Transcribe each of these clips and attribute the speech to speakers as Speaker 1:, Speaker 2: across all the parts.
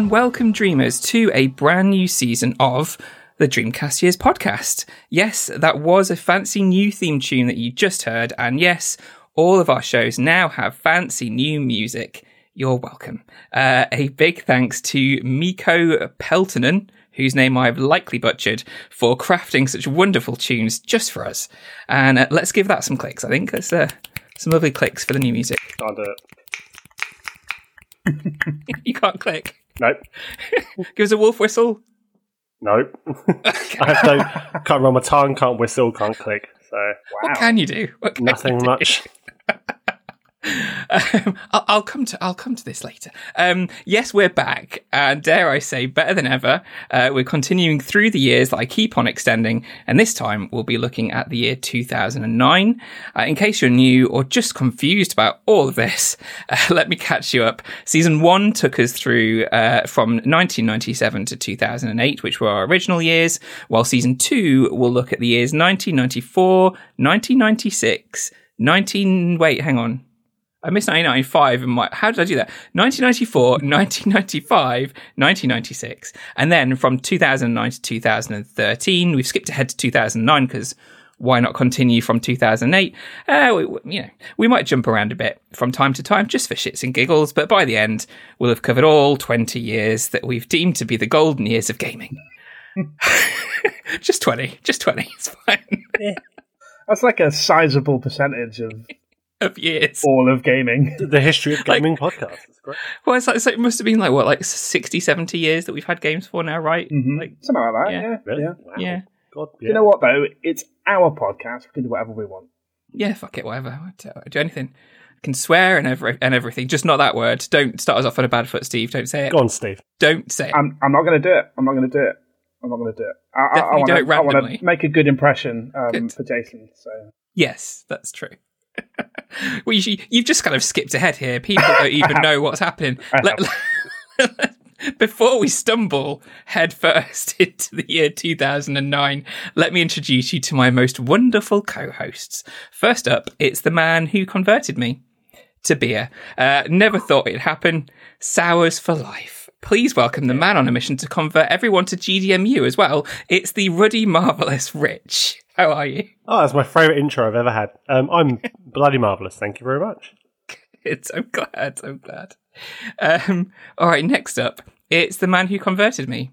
Speaker 1: And welcome, dreamers, to a brand new season of the Dreamcast Years podcast. Yes, that was a fancy new theme tune that you just heard, and yes, all of our shows now have fancy new music. You're welcome. Uh, a big thanks to Miko Peltonen, whose name I've likely butchered, for crafting such wonderful tunes just for us. And uh, let's give that some clicks. I think there's uh, some lovely clicks for the new music.
Speaker 2: Can't do it.
Speaker 1: you can't click.
Speaker 2: Nope.
Speaker 1: Give us a wolf whistle.
Speaker 2: Nope. I have no, can't run my tongue, can't whistle, can't click. So,
Speaker 1: What can you do? Can
Speaker 2: nothing
Speaker 1: you do?
Speaker 2: much.
Speaker 1: Um, I'll, come to I'll come to this later. Um, yes, we're back, and dare I say, better than ever. Uh, we're continuing through the years that I keep on extending, and this time we'll be looking at the year 2009. Uh, in case you're new or just confused about all of this, uh, let me catch you up. Season one took us through uh, from 1997 to 2008, which were our original years, while season two will look at the years 1994, 1996. 19 wait hang on I missed 1995 and my, how did I do that? 1994, 1995, 1996. And then from 2009 to 2013, we've skipped ahead to 2009 because why not continue from 2008? Uh, we, you know, we might jump around a bit from time to time just for shits and giggles, but by the end, we'll have covered all 20 years that we've deemed to be the golden years of gaming. just 20, just 20, it's fine.
Speaker 3: That's like a sizable percentage of
Speaker 1: of years.
Speaker 3: all of gaming.
Speaker 2: The history of gaming podcast. It's great.
Speaker 1: Well, it's like, so it must have been like, what, like 60, 70 years that we've had games for now, right?
Speaker 3: Mhm.
Speaker 1: Like,
Speaker 3: Something like that,
Speaker 1: Yeah.
Speaker 3: yeah.
Speaker 2: Really?
Speaker 3: yeah.
Speaker 2: Wow.
Speaker 1: yeah.
Speaker 2: God, yeah.
Speaker 3: You know what, though? It's our podcast. We can do whatever we want.
Speaker 1: Yeah, fuck it, whatever. I'll do- anything. I can swear and every, and everything, just not that word. Don't start us off on a bad foot, Steve. Don't say it.
Speaker 2: Go on, Steve.
Speaker 1: Don't say it.
Speaker 3: I'm, I'm not going to do it. I'm not going to do it. I'm not going to do it. I, I, I
Speaker 1: do
Speaker 3: wanna,
Speaker 1: it
Speaker 3: I want
Speaker 1: randomly.
Speaker 3: to make a good impression um,
Speaker 1: Good.
Speaker 3: for Jason. So
Speaker 1: yes, that's true. well, you, you've just kind of skipped ahead here. People don't even know what's happening. Let- before we stumble headfirst into the year 2009, let me introduce you to my most wonderful co-hosts. First up, it's the man who converted me to beer. Uh, never thought it'd happen. Sours for life. Please welcome the man on a mission to convert everyone to GDMU as well. It's the ruddy, marvelous Rich. How are you?
Speaker 2: Oh, that's my favourite intro I've ever had. Um, I'm bloody marvellous. Thank you very much.
Speaker 1: It's I'm glad. I'm glad. Um, all right, next up, it's the man who converted me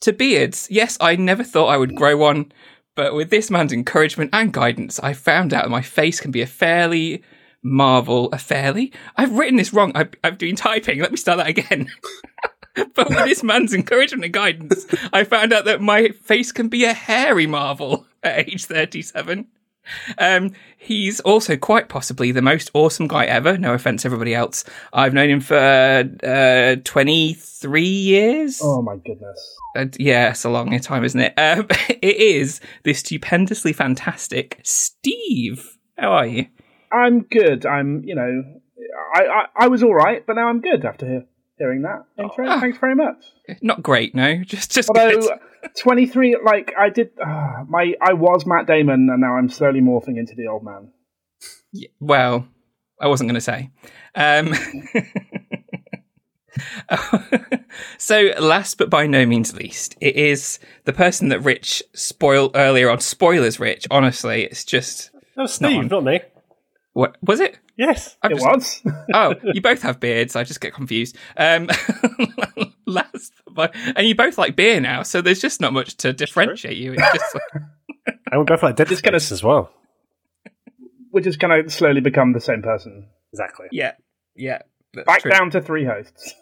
Speaker 1: to beards. Yes, I never thought I would grow one, but with this man's encouragement and guidance, I found out that my face can be a fairly marvel. A fairly? I've written this wrong. I, I'm doing typing. Let me start that again. but with this man's encouragement and guidance, I found out that my face can be a hairy marvel at age 37. Um, he's also quite possibly the most awesome guy ever. No offense, everybody else. I've known him for uh, 23 years.
Speaker 3: oh my goodness.
Speaker 1: Uh, yeah, it's a long time, isn't it? Um, it is the stupendously fantastic Steve. How are you?
Speaker 3: I'm good. I'm, you know, I, I, I was all right, but now I'm good after hear, hearing that intro.
Speaker 1: Ah.
Speaker 3: Thanks very much.
Speaker 1: Not great, no. Just, just
Speaker 3: Although 23, like I did, uh, my I was Matt Damon, and now I'm slowly morphing into the old man.
Speaker 1: Yeah, well, I wasn't going to say. Um, so, last but by no means least, it is the person that Rich spoiled earlier on. Spoilers, Rich. Honestly, it's just
Speaker 2: That was Steve,
Speaker 1: on.
Speaker 2: not me.
Speaker 1: What was it?
Speaker 2: Yes.
Speaker 1: I'm
Speaker 3: It
Speaker 1: just-
Speaker 3: was.
Speaker 1: oh, you both have beards. I just get confused. Um, last, but and you both like beer now, so there's just not much to differentiate you. It's just like,
Speaker 2: And we both like Dead
Speaker 3: Just gonna-
Speaker 2: as well.
Speaker 3: We're just going to slowly become the same person.
Speaker 2: Exactly.
Speaker 1: yeah, yeah. that's
Speaker 3: Back
Speaker 1: true.
Speaker 3: down to three hosts.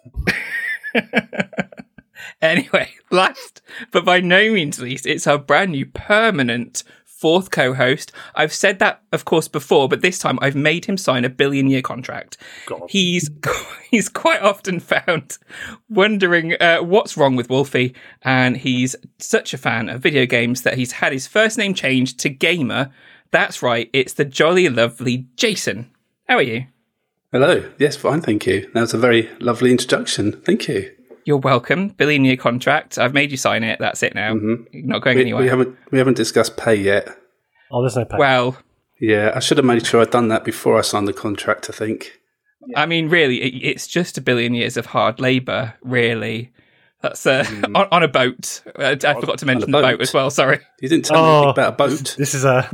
Speaker 1: Anyway, last but by no means least, it's our brand new permanent fourth co-host. I've said that, of course, before, but this time I've made him sign a billion-year contract.
Speaker 2: God.
Speaker 1: He's he's quite often found wondering uh, what's wrong with Wolfie, and he's such a fan of video games that he's had his first name changed to Gamer. That's right, it's the jolly lovely Jason. How are you?
Speaker 4: Hello. Yes, fine, thank you. That was a very lovely introduction. Thank you.
Speaker 1: You're welcome. Billion year contract. I've made you sign it. That's it now. You're not going
Speaker 4: We,
Speaker 1: anywhere.
Speaker 4: we haven't we haven't discussed pay yet.
Speaker 2: Oh, there's no pay.
Speaker 1: Well,
Speaker 4: Yeah, I should have made sure I'd done that before I signed the contract. I think.
Speaker 1: I mean, really, it, it's just a billion years of hard labour. Really, that's uh, on, on a boat. Uh, I forgot to mention the boat
Speaker 4: boat.
Speaker 1: as well. Sorry.
Speaker 4: You didn't tell me
Speaker 2: Oh.
Speaker 4: anything about a boat.
Speaker 2: This is a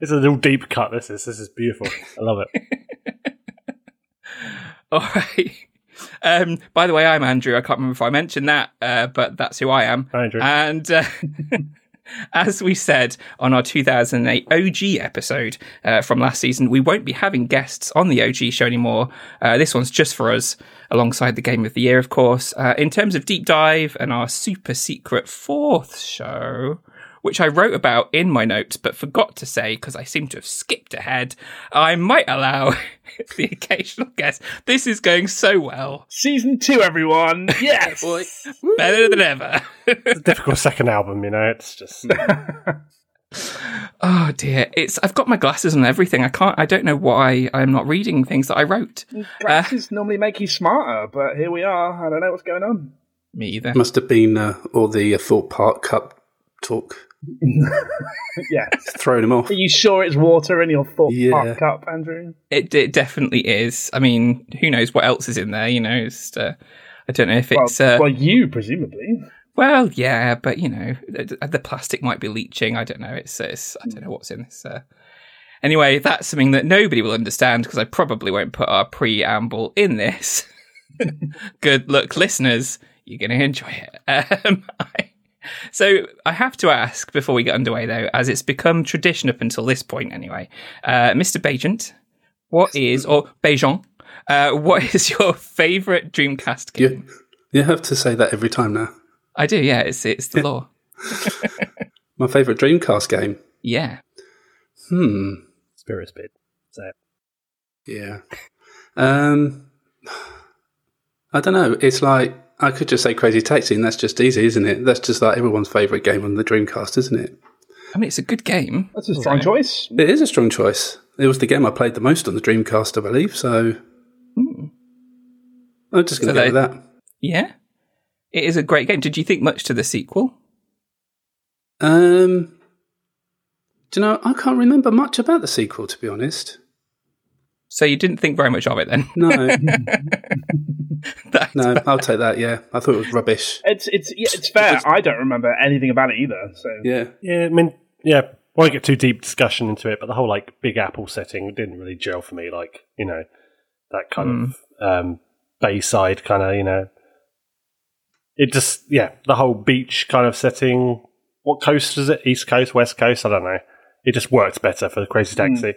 Speaker 2: this is a little deep cut. This is this is beautiful. I love it.
Speaker 1: All right. Um, by the way, I'm Andrew. I can't remember if I mentioned that, uh, but that's who I am.
Speaker 2: Hi, Andrew.
Speaker 1: And uh, as we said on our 2008 OG episode uh, from last season, we won't be having guests on the OG show anymore. Uh, this one's just for us, alongside the Game of the Year, of course. Uh, in terms of deep dive and our super secret fourth show, which I wrote about in my notes but forgot to say because I seem to have skipped ahead, I might allow the occasional guest. This is going so well.
Speaker 3: Season two, everyone. Yes.
Speaker 4: Boy.
Speaker 1: Better than ever.
Speaker 2: It's a difficult second album, you know. It's just
Speaker 1: Oh dear, it's I've got my glasses and everything. I can't. I don't know why I'm not reading things that I wrote.
Speaker 3: Glasses normally make you smarter, but here we are. I don't know what's going on.
Speaker 1: Me either.
Speaker 4: Must have been uh, all the uh, Thought Park Cup talk
Speaker 3: Yeah.
Speaker 4: throwing him off.
Speaker 3: Are you sure it's water in your thought
Speaker 4: Yeah.
Speaker 3: park cup, Andrew?
Speaker 1: It, it definitely is. I mean, who knows what else is in there? You know, it's, uh, I don't know if
Speaker 3: Well,
Speaker 1: it's. Uh,
Speaker 3: well, you presumably.
Speaker 1: well, yeah, but you know, the, the plastic might be leaching. I don't know. It's, it's I don't know what's in this. Uh... Anyway, that's something that nobody will understand because I probably won't put our preamble in this. Good luck, listeners. You're going to enjoy it. Um, I, so I have to ask before we get underway, though, as it's become tradition up until this point, anyway. Uh, Mr. Bajent, what is or Bejon? Uh, what is your favourite Dreamcast game?
Speaker 4: You, you have to say that every time now.
Speaker 1: I do, yeah. It's it's the law.
Speaker 4: My favourite Dreamcast game.
Speaker 1: Yeah.
Speaker 4: Hmm.
Speaker 2: spirit speed. So
Speaker 4: Yeah. Um. I don't know. It's like I could just say Crazy Taxi, and that's just easy, isn't it? That's just like everyone's favourite game on the Dreamcast, isn't it?
Speaker 1: I mean, it's a good game.
Speaker 3: That's a strong choice.
Speaker 4: It is a strong choice. It was the game I played the most on the Dreamcast, I believe. So I'm just going
Speaker 1: So
Speaker 4: to go
Speaker 1: they-
Speaker 4: with that.
Speaker 1: Yeah. It is a great game. Did you think much to the sequel?
Speaker 4: Um, do you know? I can't remember much about the sequel, to be honest.
Speaker 1: So you didn't think very much of it then?
Speaker 4: No,
Speaker 1: That-
Speaker 4: no, I'll take that. Yeah, I thought it was rubbish.
Speaker 3: It's it's yeah, it's fair. I don't remember anything about it either. So
Speaker 4: Yeah,
Speaker 2: yeah, I mean, yeah. Won't get too deep discussion into it, but the whole like Big Apple setting didn't really gel for me. Like you know, that kind of um, Bayside kind of you know. It just yeah, the whole beach kind of setting. What coast is it? East Coast, West Coast? I don't know. It just worked better for the Crazy Taxi.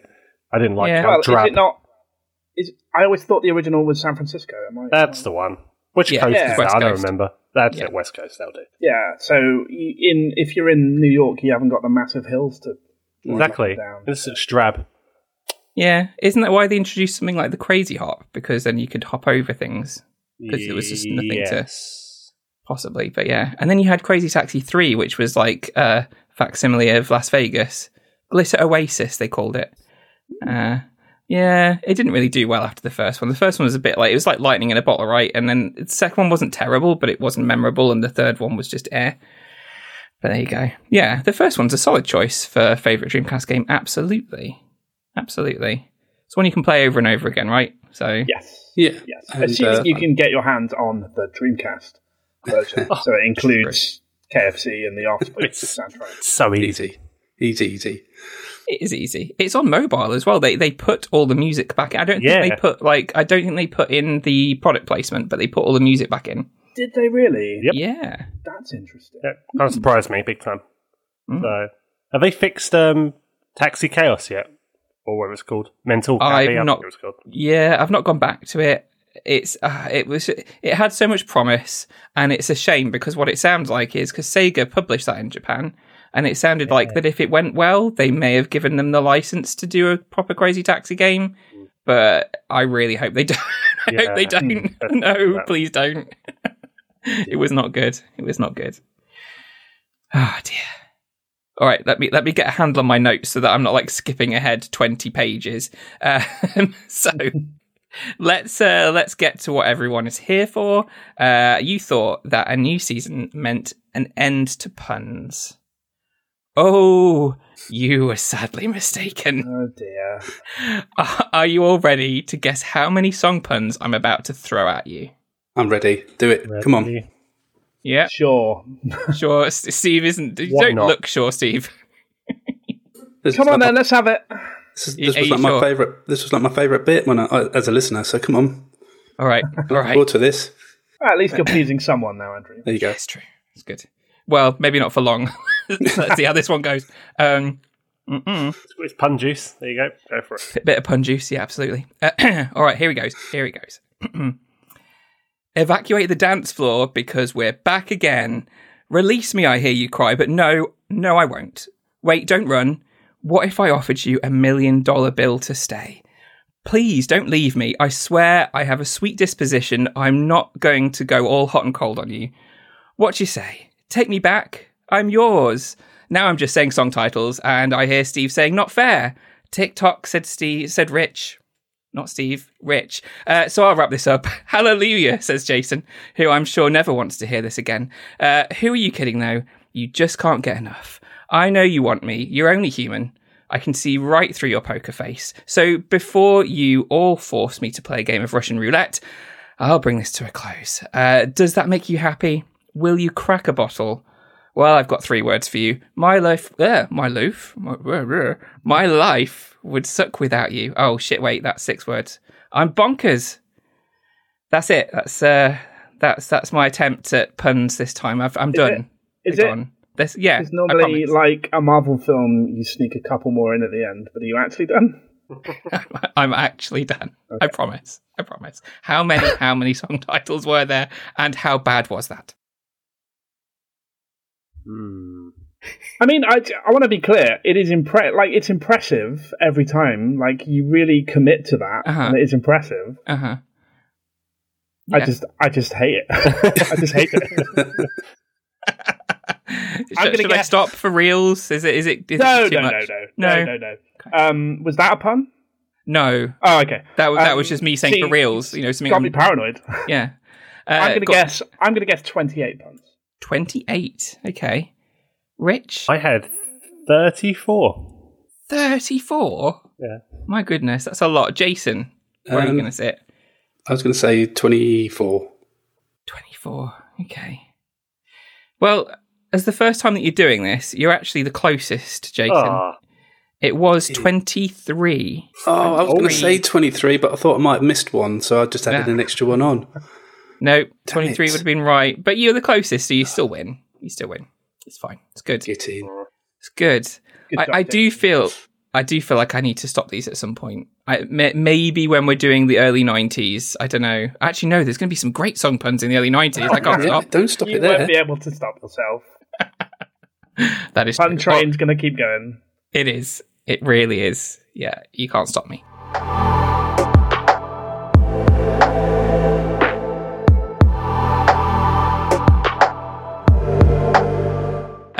Speaker 2: I didn't like
Speaker 1: Yeah.
Speaker 2: how
Speaker 3: well, is it not? Is I always thought the original was San Francisco. Am I?
Speaker 2: That's the one. Which
Speaker 1: Yeah,
Speaker 2: coast
Speaker 3: yeah.
Speaker 2: is
Speaker 1: West
Speaker 2: that? I don't remember. That's
Speaker 1: Yeah.
Speaker 2: it. West Coast. They'll do.
Speaker 3: yeah. So y- in if you're in New York, you haven't got the massive hills to
Speaker 2: Exactly.
Speaker 3: down.
Speaker 2: It's such drab.
Speaker 1: yeah. Isn't that why they introduced something like the Crazy Hop? Because then you could hop over things, Because there was just nothing to- possibly. But yeah. And then you had Crazy Taxi 3, which was like a facsimile of Las Vegas. Glitter Oasis, they called it. Uh, yeah, it didn't really do well after the first one. The first one was a bit like, it was like lightning in a bottle, right? And then the second one wasn't terrible, but it wasn't memorable. And the third one was just air. But there you go. Yeah, the first one's a solid choice for favourite Dreamcast game. Absolutely. Absolutely. It's one you can play over and over again, right? So,
Speaker 3: Yes.
Speaker 4: yeah,
Speaker 3: Yes.
Speaker 4: And,
Speaker 3: Assuming
Speaker 4: uh,
Speaker 3: you can get your hands on the Dreamcast version, so it includes KFC and the Offspring
Speaker 2: It's-
Speaker 3: soundtrack.
Speaker 2: So easy.
Speaker 4: easy, easy, easy.
Speaker 1: It is easy. It's on mobile as well. They they put all the music back. I don't
Speaker 2: Yeah.
Speaker 1: think they put like I don't think they put in the product placement, but they put all the music back in.
Speaker 3: Did they really?
Speaker 2: Yep.
Speaker 1: Yeah.
Speaker 3: That's interesting.
Speaker 2: Yeah, kind of surprised me big time.
Speaker 1: Mm.
Speaker 2: So, have they fixed um, Taxi Chaos yet, or what it's called? Mental.
Speaker 1: I've
Speaker 2: Cafe, I think
Speaker 1: not-
Speaker 2: It was called.
Speaker 1: Yeah, I've not gone back to it. It's uh, it was it had so much promise, and it's a shame because what it sounds like is because Sega published that in Japan, and it sounded like that if it went well, they may have given them the license to do a proper Crazy Taxi game. But I really hope they don't. I hope they don't. No, please don't. it was not good. It was not good. Ah dear. All right, let me let me get a handle on my notes so that I'm not like skipping ahead twenty pages. Um, so let's uh, let's get to what everyone is here for. Uh, you thought that a new season meant an end to puns. Oh, you were sadly mistaken.
Speaker 3: Oh dear.
Speaker 1: Uh, are you all ready to guess how many song puns I'm about to throw at you?
Speaker 4: I'm ready. Do it. Come on.
Speaker 1: Yeah,
Speaker 3: Sure.
Speaker 1: sure. Steve isn't.
Speaker 2: Why
Speaker 1: Don't
Speaker 2: not?
Speaker 1: look sure, Steve.
Speaker 4: This
Speaker 3: Come on
Speaker 4: like
Speaker 3: then,
Speaker 4: my-
Speaker 3: let's have it.
Speaker 4: This, is, this was
Speaker 1: you
Speaker 4: like my
Speaker 1: sure?
Speaker 4: favorite. This was like my favorite bit when I, I, as a listener. So come on,
Speaker 1: All right, all
Speaker 4: look forward to this.
Speaker 3: At least you're pleasing someone now, Andrew.
Speaker 4: There you go.
Speaker 1: That's true. It's good. Well, maybe not for long. Let's see how this one goes. Um, mm-mm.
Speaker 2: It's pun juice. There you go. Go for it.
Speaker 1: Bit, bit of pun juice, yeah, absolutely. Uh, all right, here he goes. Here he goes. Evacuate the dance floor because we're back again. Release me, I hear you cry, but no, no, I won't. Wait, don't run. What if I offered you a million dollar bill to stay? Please don't leave me. I swear I have a sweet disposition. I'm not going to go all hot and cold on you. What you say? Take me back. I'm yours. Now I'm just saying song titles, and I hear Steve saying "not fair." TikTok said Steve said Rich, not Steve, Rich. Uh, so I'll wrap this up. Hallelujah, says Jason, who I'm sure never wants to hear this again. Uh, who are you kidding though? You just can't get enough. I know you want me. You're only human. I can see right through your poker face. So before you all force me to play a game of Russian roulette, I'll bring this to a close. Uh, does that make you happy? Will you crack a bottle? Well, I've got three words for you. My life, uh, my life, my, my life would suck without you. Oh shit! Wait, that's six words. I'm bonkers. That's it. That's uh, that's that's my attempt at puns this time. I've, I'm done.
Speaker 3: Is
Speaker 1: They're
Speaker 3: it?
Speaker 1: gone. This, yeah,
Speaker 3: It's normally like a Marvel film, you sneak a couple more in at the end, but are you actually done?
Speaker 1: I'm actually done. I promise. I promise. How many? how many song titles were there, and how bad was that?
Speaker 2: Hmm.
Speaker 3: I mean, I, I want to be clear. It is impre- like it's impressive every time. Like you really commit to that,
Speaker 1: Uh-huh.
Speaker 3: and it is impressive.
Speaker 1: Uh huh.
Speaker 3: I just, I just hate it. I just hate it.
Speaker 1: should,
Speaker 3: gonna
Speaker 1: should I
Speaker 3: guess-
Speaker 1: stop for reals? Is it? Is it? Is
Speaker 3: no,
Speaker 1: it too
Speaker 3: no,
Speaker 1: much?
Speaker 3: no, no,
Speaker 1: No.
Speaker 3: no, no, no. Um, was that a pun?
Speaker 1: No,
Speaker 3: Oh, okay.
Speaker 1: that was that was
Speaker 3: Um,
Speaker 1: just me saying
Speaker 3: see,
Speaker 1: for reals. You know, something.
Speaker 3: Got me
Speaker 1: I'm-
Speaker 3: paranoid.
Speaker 1: yeah. Uh,
Speaker 3: I'm gonna
Speaker 1: got
Speaker 3: guess. I'm gonna guess 28 puns.
Speaker 1: Twenty-eight. Okay. Rich,
Speaker 2: I had 34.
Speaker 1: thirty-four.
Speaker 2: Yeah.
Speaker 1: My goodness, that's a lot. Jason, where are you
Speaker 4: Um,
Speaker 1: going to sit?
Speaker 4: I was going to say 24.
Speaker 1: 24. Okay. Well, as the first time that you're doing this, you're actually the closest, Jason.
Speaker 2: Ah,
Speaker 1: It was 23.
Speaker 4: Oh, I was going to say 23, but I thought I might have missed one, so I just added
Speaker 1: Yeah.
Speaker 4: an extra one on.
Speaker 1: No, 23
Speaker 4: it.
Speaker 1: would have been right. But you're the closest, so you still win. You still win. It's fine. It's good.
Speaker 4: Get in.
Speaker 1: It's good.
Speaker 3: Good
Speaker 1: I, I do feel. I do feel like I need to stop these at some point. I, may, maybe when we're doing the early 90s. I don't know. Actually, no, there's going to be some great song puns in the early 90s. I can't stop.
Speaker 4: don't stop
Speaker 3: You
Speaker 4: it
Speaker 3: won't be able to stop yourself.
Speaker 1: That is
Speaker 3: Pun
Speaker 1: true.
Speaker 3: train's gonna keep going.
Speaker 1: It is. It really is. Yeah, you can't stop me.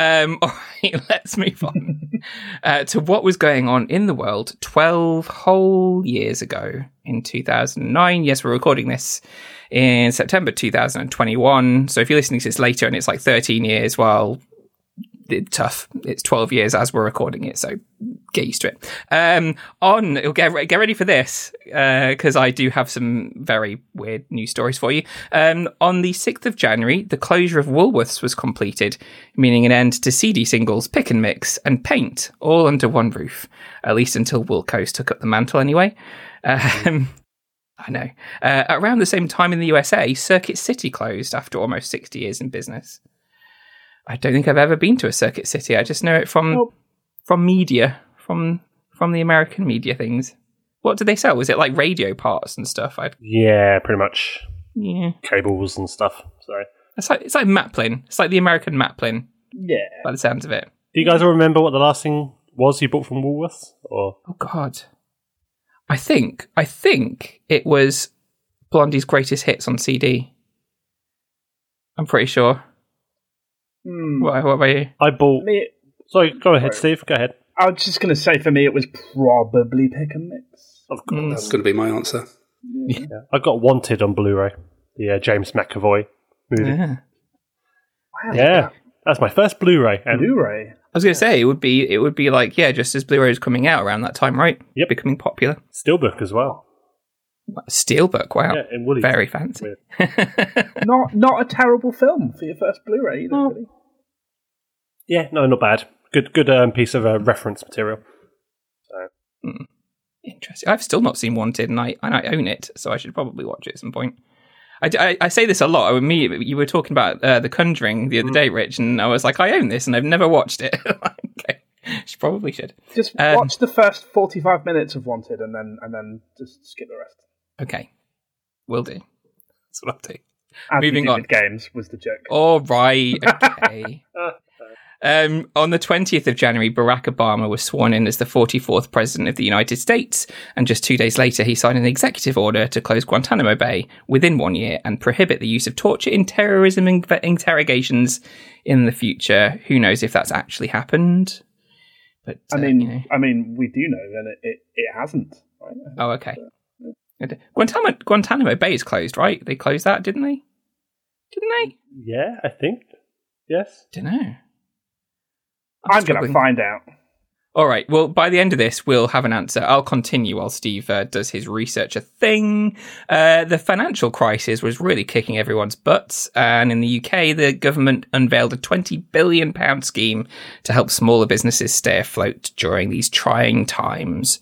Speaker 1: Um, all right, let's move on uh, to what was going on in the world 12 whole years ago in 2009. Yes, we're recording this in September 2021. So if you're listening to this later and it's like 13 years, well, tough. It's 12 years as we're recording it, so get used to it. Um, on, get, get ready for this, because I do have some very weird news stories for you. Um, on the 6th of January, the closure of Woolworths was completed, meaning an end to CD singles, pick and mix, and paint, all under one roof, at least until Wilko's took up the mantle anyway. Um, I know. Uh, around the same time in the USA, Circuit City closed after almost 60 years in business. I don't think I've ever been to a Circuit City. I just know it from
Speaker 3: Nope.
Speaker 1: from media, from from the American media things. What did they sell? Was it like radio parts and stuff? I
Speaker 2: yeah, pretty much
Speaker 1: yeah.
Speaker 2: cables and stuff. So,
Speaker 1: It's like it's like Maplin. It's like the American Maplin
Speaker 3: Yeah.
Speaker 1: by the sounds of it.
Speaker 2: do you guys all remember what the last thing was you bought from Woolworths? Or
Speaker 1: Oh God. I think I think it was Blondie's greatest hits on CD. I'm pretty sure.
Speaker 3: Hmm.
Speaker 1: What, what about you?
Speaker 2: I bought.
Speaker 3: Me,
Speaker 2: Sorry, go ahead,
Speaker 3: Right.
Speaker 2: Steve. Go ahead.
Speaker 3: I was just going to say for me, it was probably pick and mix.
Speaker 2: Of course.
Speaker 1: Mm.
Speaker 4: That's going to be my answer.
Speaker 2: Yeah. I got Wanted on Blu-ray. The uh, James McAvoy movie.
Speaker 1: Yeah.
Speaker 3: Wow,
Speaker 2: Yeah, that's my first Blu-ray, and
Speaker 3: Blu-ray.
Speaker 1: I was going to say it would be it would be like yeah, just as Blu-ray was coming out around that time, right?
Speaker 2: Yep.
Speaker 1: becoming popular.
Speaker 2: Steelbook as well.
Speaker 1: Steelbook, wow,
Speaker 2: Yeah, in Woolies.
Speaker 1: very fancy.
Speaker 3: Not not a terrible film for your first Blu-ray. Either, really.
Speaker 2: Yeah, no, not bad. Good, good um, piece of uh, reference material.
Speaker 1: Interesting. I've still not seen Wanted, and I and I own it, so I should probably watch it at some point. I, I, I say this a lot. I mean, me, you were talking about uh, The Conjuring the other
Speaker 2: Mm.
Speaker 1: day, Rich, and I was like, I own this, and I've never watched it. okay, she probably should.
Speaker 3: Just
Speaker 1: Um,
Speaker 3: watch the first forty-five minutes of Wanted, and then and then just skip the rest.
Speaker 1: Okay, will do. That's what I'll do.
Speaker 3: As
Speaker 1: Moving on.
Speaker 3: games was the joke.
Speaker 1: All right. Okay. um, on the 20th of January, Barack Obama was sworn in as the 44th President of the United States. And just two days later, he signed an executive order to close Guantanamo Bay within one year and prohibit the use of torture in terrorism in- interrogations in the future. Who knows if that's actually happened? But
Speaker 3: I
Speaker 1: uh,
Speaker 3: mean,
Speaker 1: you know.
Speaker 3: I mean, we do know, and it it, it hasn't. Right?
Speaker 1: oh, okay. Guantanamo, Guantanamo Bay is closed, right? They closed that, didn't they? Didn't they?
Speaker 2: Yeah, I think. Yes.
Speaker 1: Don't know.
Speaker 3: I'm going to find out.
Speaker 1: All right. Well, by the end of this, we'll have an answer. I'll continue while Steve uh, does his research. A thing. Uh, the financial crisis was really kicking everyone's butts, and in the UK, the government unveiled a twenty billion pound scheme to help smaller businesses stay afloat during these trying times.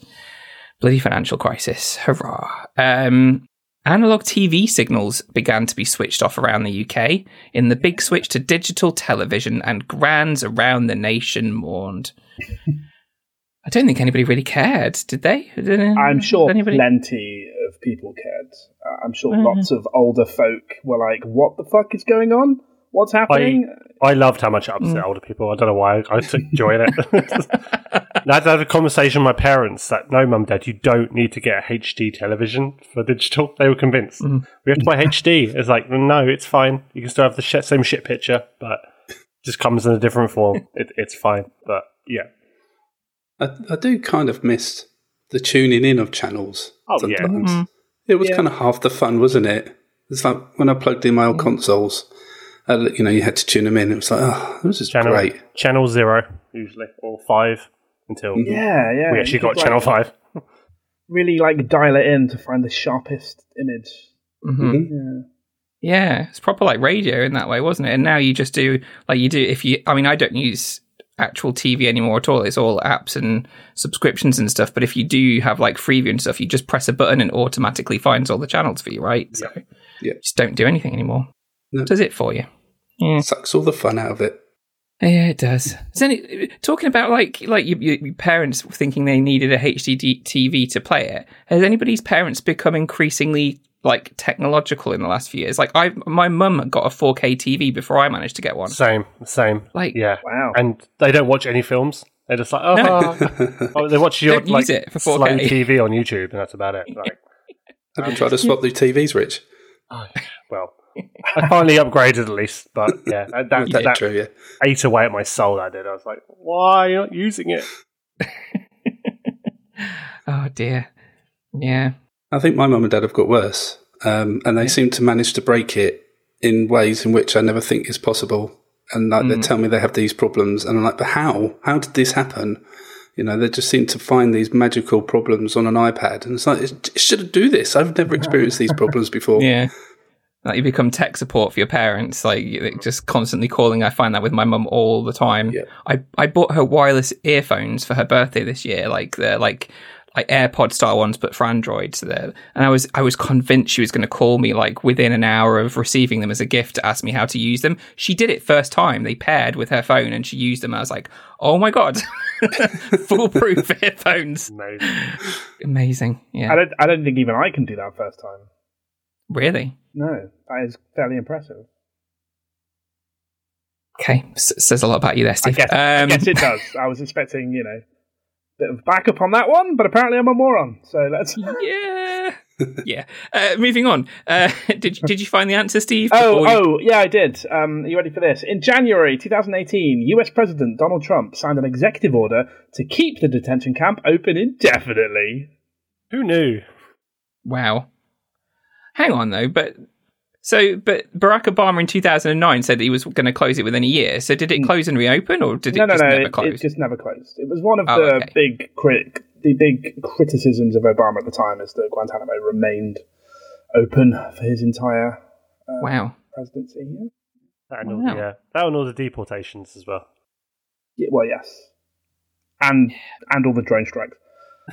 Speaker 1: Bloody financial crisis! Hurrah! Um, Analog TV signals began to be switched off around the UK in the big switch to digital television, and grands around the nation mourned. I don't think anybody really cared, did they?
Speaker 3: I'm sure
Speaker 1: anybody?
Speaker 3: plenty of people cared. I'm sure
Speaker 1: Mhm.
Speaker 3: lots of older folk were like, "What the fuck is going on? What's happening?"
Speaker 2: I I loved how much it upset mm. older people. I don't know why. I took joy in it. I had to have a conversation with my parents that no, mum, dad, you don't need to get a HD television for digital. They were convinced. Mm. We have to buy HD. It's like, no, it's fine. You can still have the sh- same shit picture, but it just comes in a different form. It, it's fine. But yeah.
Speaker 4: I, I do kind of miss the tuning in of channels.
Speaker 2: Oh, yeah.
Speaker 4: sometimes. Mm-hmm. It was
Speaker 3: Yeah.
Speaker 4: kind of half the fun, wasn't it? It's like when I plugged in my old mm. consoles, uh, you know, you had to tune them in. It was like, oh, this is
Speaker 2: Channel,
Speaker 4: great.
Speaker 2: channel zero, usually, or five until
Speaker 3: yeah, yeah.
Speaker 2: we actually
Speaker 3: could,
Speaker 2: got
Speaker 3: like,
Speaker 2: channel five.
Speaker 3: Really, like dial it in to find the sharpest image.
Speaker 1: Mhm.
Speaker 3: Yeah.
Speaker 1: Yeah, it's proper like radio in that way, wasn't it? And now you just do like you do if you. I mean, I don't use actual TV anymore at all. It's all apps and subscriptions and stuff. But if you do have like Freeview and stuff, you just press a button and automatically finds all the channels for you, right? So
Speaker 4: Yeah.
Speaker 1: just don't do anything anymore.
Speaker 4: No.
Speaker 1: Does it for you? Yeah.
Speaker 4: Sucks all the fun out of it.
Speaker 1: Yeah, it does. Is any talking about like like your, your your parents thinking they needed a HD TV to play it? Has anybody's parents become increasingly like technological in the last few years? Like I, my mum got a 4K TV before I managed to get one.
Speaker 2: Same, same.
Speaker 1: Like,
Speaker 2: Yeah.
Speaker 3: Wow.
Speaker 2: And they don't watch any films. They're just like, oh, oh they watch your like
Speaker 1: use it for
Speaker 2: slow
Speaker 1: 4K.
Speaker 2: TV on YouTube, and that's about it. Like,
Speaker 4: Have you tried to swap the TVs, Rich?
Speaker 2: Oh, well, I finally upgraded at least, but yeah, that, that,
Speaker 4: Yeah,
Speaker 2: that
Speaker 4: true, yeah.
Speaker 2: ate away at my soul. That did. I was like, why are you not using it?
Speaker 1: Oh dear. Yeah.
Speaker 4: I think my mum and dad have got worse, um, and they seem to manage to break it in ways in which I never think is possible. And like they tell me they have these problems, and I'm like, but how? How did this happen? You know, they just seem to find these magical problems on an iPad, and it's like, it should do this. I've never experienced these problems before.
Speaker 1: Yeah. Like you become tech support for your parents, like just constantly calling. I find that with my mum all the time.
Speaker 4: Yeah.
Speaker 1: I, I bought her wireless earphones for her birthday this year, like the like like AirPod style ones, but for Android. So and I was I was convinced she was going to call me like within an hour of receiving them as a gift to ask me how to use them. She did it first time. They paired with her phone and she used them. I was like, oh my god, foolproof earphones,
Speaker 2: Amazing.
Speaker 1: amazing. Yeah,
Speaker 3: I don't. I don't think even I can do that first time.
Speaker 1: Really.
Speaker 3: No, that is fairly impressive.
Speaker 1: Okay, S- says a lot about you there,
Speaker 3: I
Speaker 1: Steve.
Speaker 3: guess, I
Speaker 1: Um,
Speaker 3: guess it does. I was expecting, you know, bit of backup on that one, but apparently I'm a moron. So let's.
Speaker 1: yeah, yeah. Uh, moving on. Uh, did did you find the answer, Steve?
Speaker 3: Oh,
Speaker 1: you-
Speaker 3: oh, yeah, I did. Um, are you ready for this? In January 2018, US President Donald Trump signed an executive order to keep the detention camp open indefinitely.
Speaker 2: Who knew?
Speaker 1: Wow. Hang on though, but So, but Barack Obama in 2009 said he was going to close it within a year. So, did it mm. close and reopen, or did it
Speaker 3: no, no,
Speaker 1: just
Speaker 3: no,
Speaker 1: never
Speaker 3: it,
Speaker 1: close?
Speaker 3: it just never closed. It was one of
Speaker 1: Oh,
Speaker 3: the
Speaker 1: okay.
Speaker 3: big crit, the big criticisms of Obama at the time is that Guantanamo remained open for his entire uh,
Speaker 1: wow.
Speaker 3: presidency. Yeah.
Speaker 2: That and all, yeah, uh, that and all the deportations as well.
Speaker 3: Yeah, well, yes, and and all the drone strikes.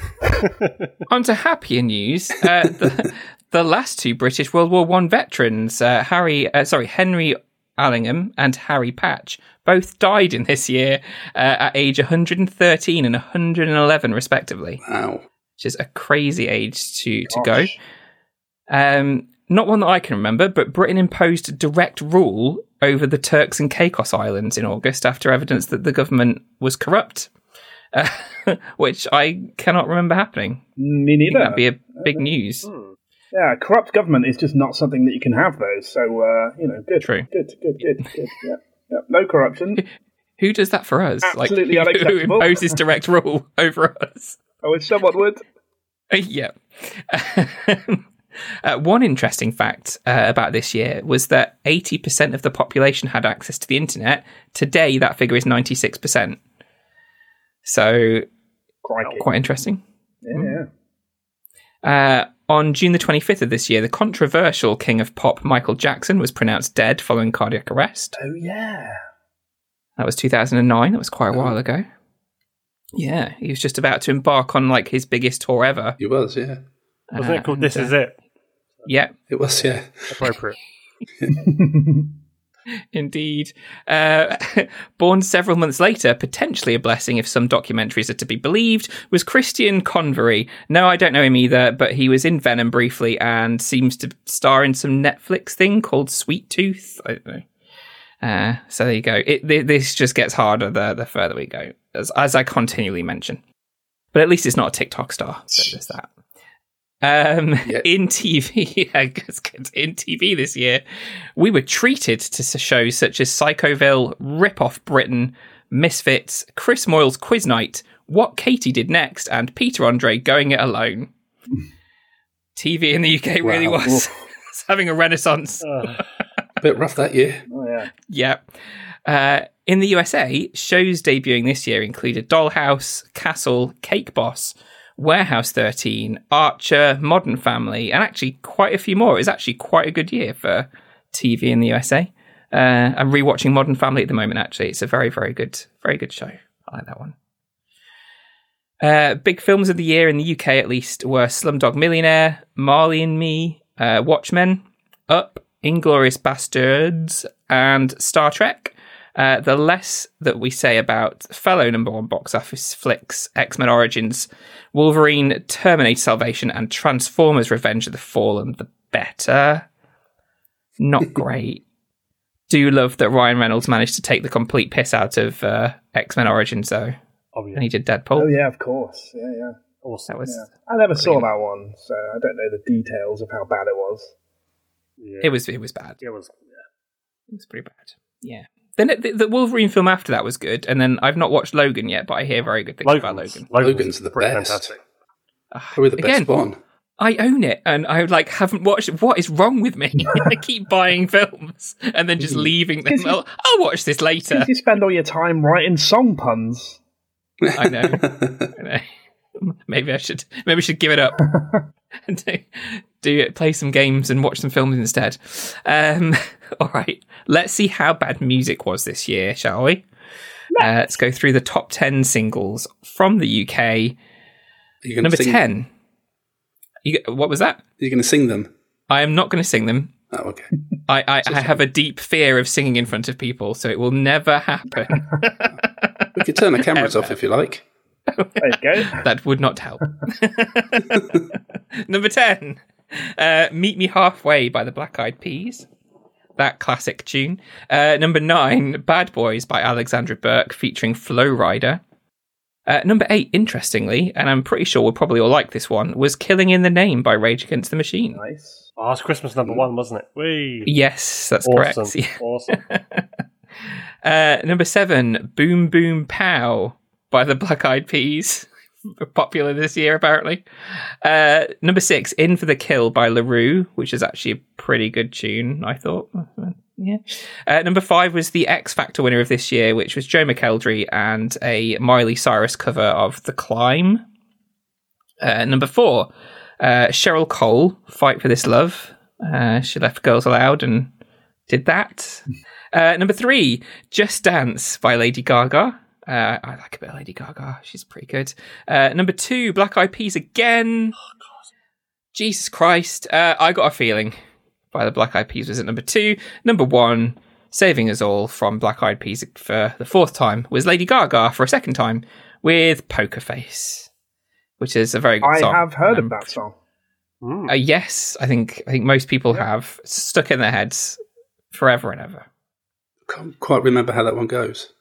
Speaker 1: On to happier news. Uh, the, the last two British World War One veterans, uh, Harry, uh, sorry, Henry Allingham and Harry Patch, both died in this year uh, at age 113 and 111, respectively,
Speaker 4: Wow.
Speaker 1: which is a crazy age to to go. Um, not one that I can remember, but Britain imposed direct rule over the Turks and Caicos Islands in August after evidence that the government was corrupt, uh, which I cannot remember happening.
Speaker 3: Me neither.
Speaker 1: that'd be a big news.
Speaker 3: Yeah, corrupt government is just not something that you can have, though. So uh, you know, good,
Speaker 1: True.
Speaker 3: good, good, good, good. Yeah, yeah. No corruption.
Speaker 1: Who does that for us?
Speaker 3: Absolutely
Speaker 1: like, who, who imposes direct rule over us?
Speaker 3: I wish someone would.
Speaker 1: Uh, yeah. Uh, one interesting fact uh, about this year was that 80% of the population had access to the internet. Today, that figure is 96%. So,
Speaker 3: Crikey.
Speaker 1: quite interesting.
Speaker 3: Yeah, yeah.
Speaker 1: Uh, on June the 25th of this year, the controversial king of pop, Michael Jackson, was pronounced dead following cardiac arrest.
Speaker 3: Oh yeah.
Speaker 1: That was 2009. That was quite a while ago. Yeah, he was just about to embark on like his biggest tour ever.
Speaker 4: He was, yeah.
Speaker 2: Wasn't
Speaker 1: Uh,
Speaker 2: it called
Speaker 1: and,
Speaker 2: This
Speaker 1: uh,
Speaker 2: Is It?
Speaker 1: Yeah,
Speaker 4: It was, yeah.
Speaker 2: Appropriate.
Speaker 1: indeed. Uh, born several months later, potentially a blessing if some documentaries are to be believed, was Christian Convery. No, I don't know him either, but he was in Venom briefly and seems to star in some Netflix thing called Sweet Tooth. I don't know. Uh, so there you go. It, th- this just gets harder the, the further we go, as, as I continually mention. But at least it's not a TikTok star, so there's that. Um,
Speaker 4: Yeah.
Speaker 1: in TV, yeah, it's good. in TV this year, we were treated to shows such as Psychoville, Rip Off Britain, Misfits, Chris Moyles' Quiz Night, What Katie Did Next, and Peter Andre Going It Alone. TV in the UK really
Speaker 4: Wow.
Speaker 1: was having a renaissance.
Speaker 2: Uh,
Speaker 4: Bit rough that year.
Speaker 3: Oh yeah.
Speaker 1: Yeah. Uh, in the USA, shows debuting this year included Dollhouse, Castle, Cake Boss, Warehouse 13, Archer, Modern Family, and actually quite a few more. It was actually quite a good year for TV in the USA. Uh, I'm rewatching Modern Family at the moment. Actually, it's a very, very good, very good show. I like that one. Uh, big films of the year in the UK, at least, were Slumdog Millionaire, Marley and Me, uh, Watchmen, Up, Inglourious Basterds, and Star Trek. Uh, the less that we say about fellow number one box office flicks, X Men Origins, Wolverine, Terminator Salvation, and Transformers Revenge of the Fallen, the better. Not great. Do love that Ryan Reynolds managed to take the complete piss out of uh, X Men Origins, though,
Speaker 2: obvious.
Speaker 1: and he did Deadpool.
Speaker 3: Oh yeah, of course. Yeah, yeah.
Speaker 2: Awesome.
Speaker 1: That was
Speaker 3: yeah. I never saw that one, so I don't know the details of how bad it was.
Speaker 2: Yeah.
Speaker 1: it was it was bad.
Speaker 2: It was.
Speaker 1: It was pretty bad. Yeah. Then it, the, the Wolverine film after that was good, and then I've not watched Logan yet, but I hear very good things
Speaker 2: Logan's,
Speaker 1: about Logan.
Speaker 4: Logan's the best.
Speaker 2: Fantastic.
Speaker 4: Ah, Probably the best one.
Speaker 1: I own it, and I like haven't watched. it. What is wrong with me? I keep buying films and then just mm-hmm. leaving them. I'll, I'll watch this later.
Speaker 3: Because you spend all your time writing song puns.
Speaker 1: I know. I know. Maybe I should. Maybe I should give it up and do, do it. Play some games and watch some films instead. Um, all right. Let's see how bad music was this year, shall we? Uh, let's go through the top ten singles from the UK.
Speaker 4: You
Speaker 1: Number
Speaker 4: sing,
Speaker 1: ten. You, what was that?
Speaker 4: You're going to sing them?
Speaker 1: I am not going to sing them.
Speaker 4: Oh, okay.
Speaker 1: I, I, I have a deep fear of singing in front of people, so it will never happen.
Speaker 4: We could turn the cameras off if you like.
Speaker 3: There you go.
Speaker 1: that would not help. Number 10, uh, Meet Me Halfway by the Black Eyed Peas. That classic tune. Uh, number 9, Bad Boys by Alexandra Burke featuring Flo Rida. Uh, number 8, interestingly, and I'm pretty sure we'll probably all like this one, was Killing in the Name by Rage Against the Machine.
Speaker 3: nice.
Speaker 2: Oh, it's Christmas number one, wasn't it? Whee!
Speaker 1: Yes, that's
Speaker 2: Awesome.
Speaker 1: correct. Yeah.
Speaker 2: Awesome.
Speaker 1: Uh, number seven, Boom Boom Pow by the Black Eyed Peas, popular this year, apparently. Uh, number six, In for the Kill by La Roux, which is actually a pretty good tune, I thought. Yeah. Uh, number five was the X Factor winner of this year, which was Joe McElderry and a Miley Cyrus cover of The Climb. Uh, number four, uh, Cheryl Cole, Fight for This Love. Uh, she left Girls Aloud and did that. Uh, number three, Just Dance by Lady Gaga. Uh, I like a bit of Lady Gaga. She's pretty good. Uh, number two, Black Eyed Peas again. Oh, Jesus Christ. Uh, I Got a Feeling by the Black Eyed Peas was at number two. Number one, Saving Us All from Black Eyed Peas for the fourth time was Lady Gaga for a second time with Poker Face, which is a very good
Speaker 3: I
Speaker 1: song.
Speaker 3: I have heard um, of that song.
Speaker 1: Uh, yes, I think I think most people yep. have stuck in their heads forever and ever.
Speaker 4: Can't quite remember how that one goes.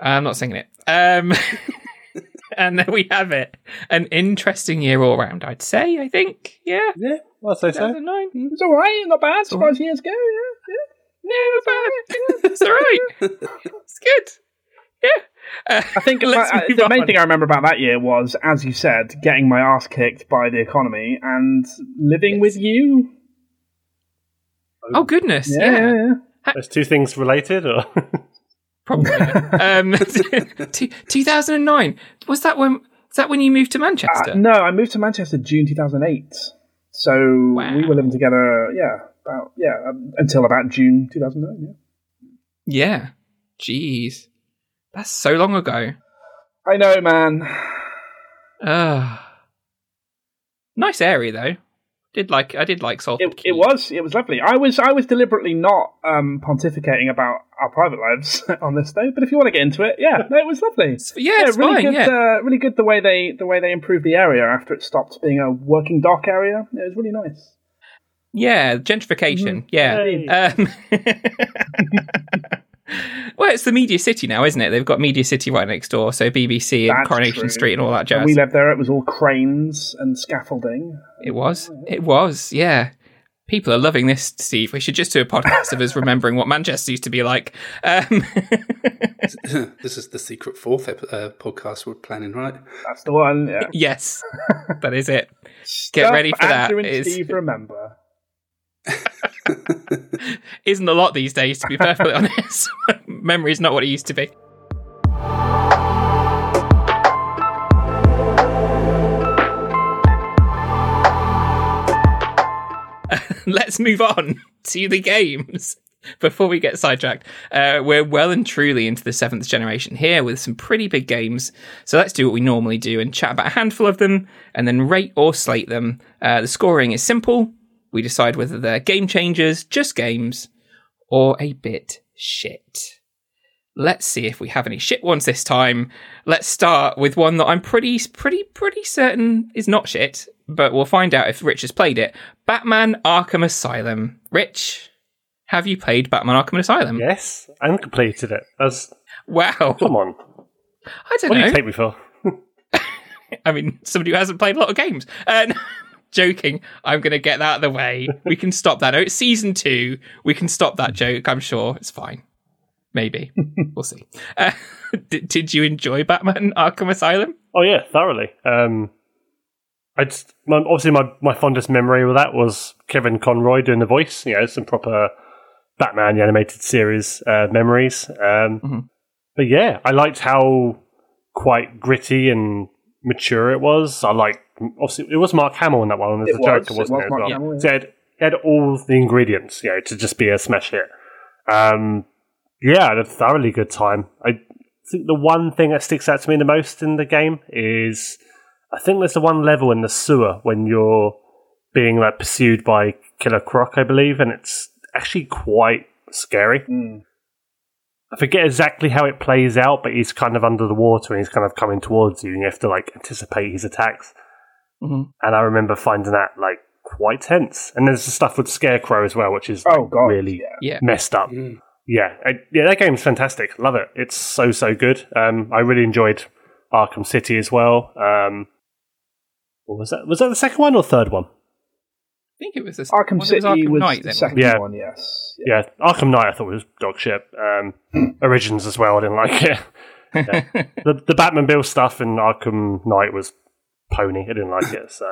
Speaker 1: I'm not singing it. Um, and there we have it. An interesting year all round, I'd say. I think, yeah,
Speaker 2: yeah, I'd say so.
Speaker 3: It's all right, not bad. As far as years go, yeah,
Speaker 1: yeah, yeah, not bad. it's all right. it's good. Yeah.
Speaker 3: Uh, I think my, uh, the main thing I remember about that year was, as you said, getting my ass kicked by the economy and living yes. with you.
Speaker 1: Oh goodness!
Speaker 3: Yeah, yeah. yeah,
Speaker 2: yeah. There's two things related, or
Speaker 1: Probably. um, 2009. Was that when? Was that when you moved to Manchester?
Speaker 3: Uh, no, I moved to Manchester June 2008. So wow. we were living together. Yeah, about yeah um, until about June 2009.
Speaker 1: Yeah. Yeah. Jeez, that's so long ago.
Speaker 3: I know, man.
Speaker 1: Uh, nice area though did like I did like Salford.
Speaker 3: It, it, was it was lovely. I was I was deliberately not um, pontificating about our private lives on this though. But if you want to get into it, yeah, no, it was lovely.
Speaker 1: It's, yeah, yeah, it's
Speaker 3: really
Speaker 1: fine,
Speaker 3: good.
Speaker 1: Yeah.
Speaker 3: Uh, really good the way they the way they improved the area after it stopped being a working dock area. It was really nice.
Speaker 1: Yeah, gentrification. Mm-hmm. Yeah. Um, well, it's the Media City now, isn't it? They've got Media City right next door, so BBC and That's Coronation true. Street and all that jazz.
Speaker 3: When we lived there, it was all cranes and scaffolding.
Speaker 1: It was. It was. Yeah. People are loving this, Steve. We should just do a podcast of us remembering what Manchester used to be like. Um,
Speaker 4: this is the secret fourth uh, podcast we're planning, right?
Speaker 3: That's the one. Yeah.
Speaker 1: Yes, that is it. Get ready for
Speaker 3: Andrew
Speaker 1: that.
Speaker 3: And Steve remember.
Speaker 1: Isn't a lot these days, to be perfectly honest. Memory is not what it used to be. Let's move on to the games before we get sidetracked. Uh, we're well and truly into the seventh generation here with some pretty big games. So let's do what we normally do and chat about a handful of them and then rate or slate them. Uh, the scoring is simple. We decide whether they're game changers, just games, or a bit shit. Let's see if we have any shit ones this time. Let's start with one that I'm pretty, pretty, pretty certain is not shit, but we'll find out if Rich has played it. Batman Arkham Asylum. Rich, have you played Batman Arkham Asylum?
Speaker 2: Yes, and completed it. As
Speaker 1: wow,
Speaker 2: come on.
Speaker 1: I don't
Speaker 2: what
Speaker 1: know.
Speaker 2: What do you take me for?
Speaker 1: I mean, somebody who hasn't played a lot of games. Uh, joking. I'm going to get that out of the way. We can stop that. Oh, it's season two. We can stop that joke. I'm sure it's fine. Maybe we'll see. Uh, did, did you enjoy Batman Arkham Asylum?
Speaker 2: Oh yeah, thoroughly. Um, I just, my, obviously my my fondest memory with that was Kevin Conroy doing the voice. You know, some proper Batman the animated series uh, memories. Um, mm-hmm. But yeah, I liked how quite gritty and mature it was. I like obviously it was Mark Hamill in that one as a Joker, wasn't it? it was well? Hamill, yeah. So it had, it had, all the ingredients, you know, to just be a smash hit. Um, yeah, I had a thoroughly good time. I think the one thing that sticks out to me the most in the game is I think there's the one level in the sewer when you're being like pursued by Killer Croc, I believe, and it's actually quite scary.
Speaker 3: Mm.
Speaker 2: I forget exactly how it plays out, but he's kind of under the water and he's kind of coming towards you, and you have to like anticipate his attacks.
Speaker 1: Mm-hmm.
Speaker 2: And I remember finding that like quite tense. And there's the stuff with Scarecrow as well, which is
Speaker 3: oh god,
Speaker 2: really
Speaker 1: yeah.
Speaker 2: messed up.
Speaker 4: Mm.
Speaker 2: Yeah, I, yeah, that game's fantastic. Love it. It's so so good. Um, I really enjoyed Arkham City as well. Um, what was that? Was that the second one or third one?
Speaker 1: I think it was the
Speaker 3: Arkham
Speaker 1: was
Speaker 3: City
Speaker 1: Arkham
Speaker 3: was
Speaker 1: Knight,
Speaker 3: the second
Speaker 2: yeah.
Speaker 3: one. Yes.
Speaker 2: Yeah. yeah. Arkham Knight I thought was dog shit. Um, Origins as well. I didn't like it. the the Bill stuff in Arkham Knight was pony. I didn't like it. So,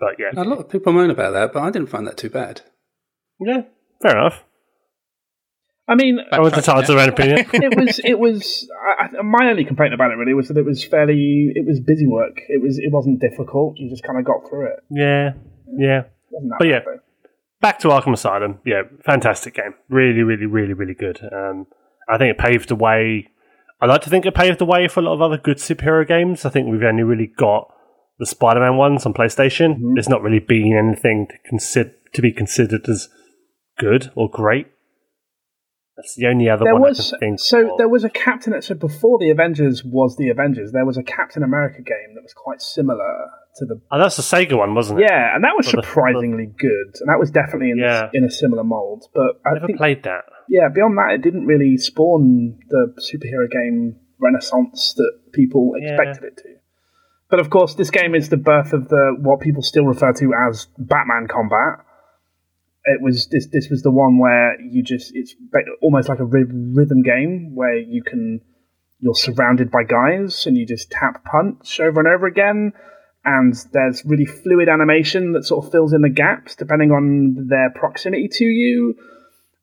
Speaker 2: but yeah,
Speaker 4: A lot of people moan about that, but I didn't find that too bad.
Speaker 2: yeah, fair enough.
Speaker 3: I mean,
Speaker 2: I was entitled to their own opinion.
Speaker 3: it was it was I, I- my only complaint about it really was that it was fairly it was busy work. It was it wasn't difficult. You just kind of got through it.
Speaker 2: yeah, yeah.
Speaker 3: It wasn't
Speaker 2: But yeah.
Speaker 3: bad, though.
Speaker 2: Back to Arkham Asylum. Yeah, fantastic game. Really, really, really, really good. Um, I think it paved the way. I like to think it paved the way for a lot of other good superhero games. I think we've only really got the Spider-Man ones on PlayStation.
Speaker 3: Mm-hmm.
Speaker 2: There's not really been anything to consider to be considered as good or great. That's the only other
Speaker 3: There
Speaker 2: one
Speaker 3: was
Speaker 2: I can think
Speaker 3: so
Speaker 2: of.
Speaker 3: there was a Captain. So before the Avengers was the Avengers, there was a Captain America game that was quite similar to the
Speaker 2: Oh, that's the Sega one, wasn't it?
Speaker 3: yeah, and that was
Speaker 2: Well, the-
Speaker 3: surprisingly good, and that was definitely in
Speaker 2: Yeah.
Speaker 3: in a similar mold. But
Speaker 2: I never
Speaker 3: think
Speaker 2: played that.
Speaker 3: yeah, beyond that, it didn't really spawn the superhero game renaissance that people
Speaker 2: Yeah.
Speaker 3: expected it to. But of course, this game is the birth of the what people still refer to as Batman combat. It was this. This was the one where you just it's almost like a rhythm game where you can you're surrounded by guys and you just tap punch over and over again. And there's really fluid animation that sort of fills in the gaps depending on their proximity to you.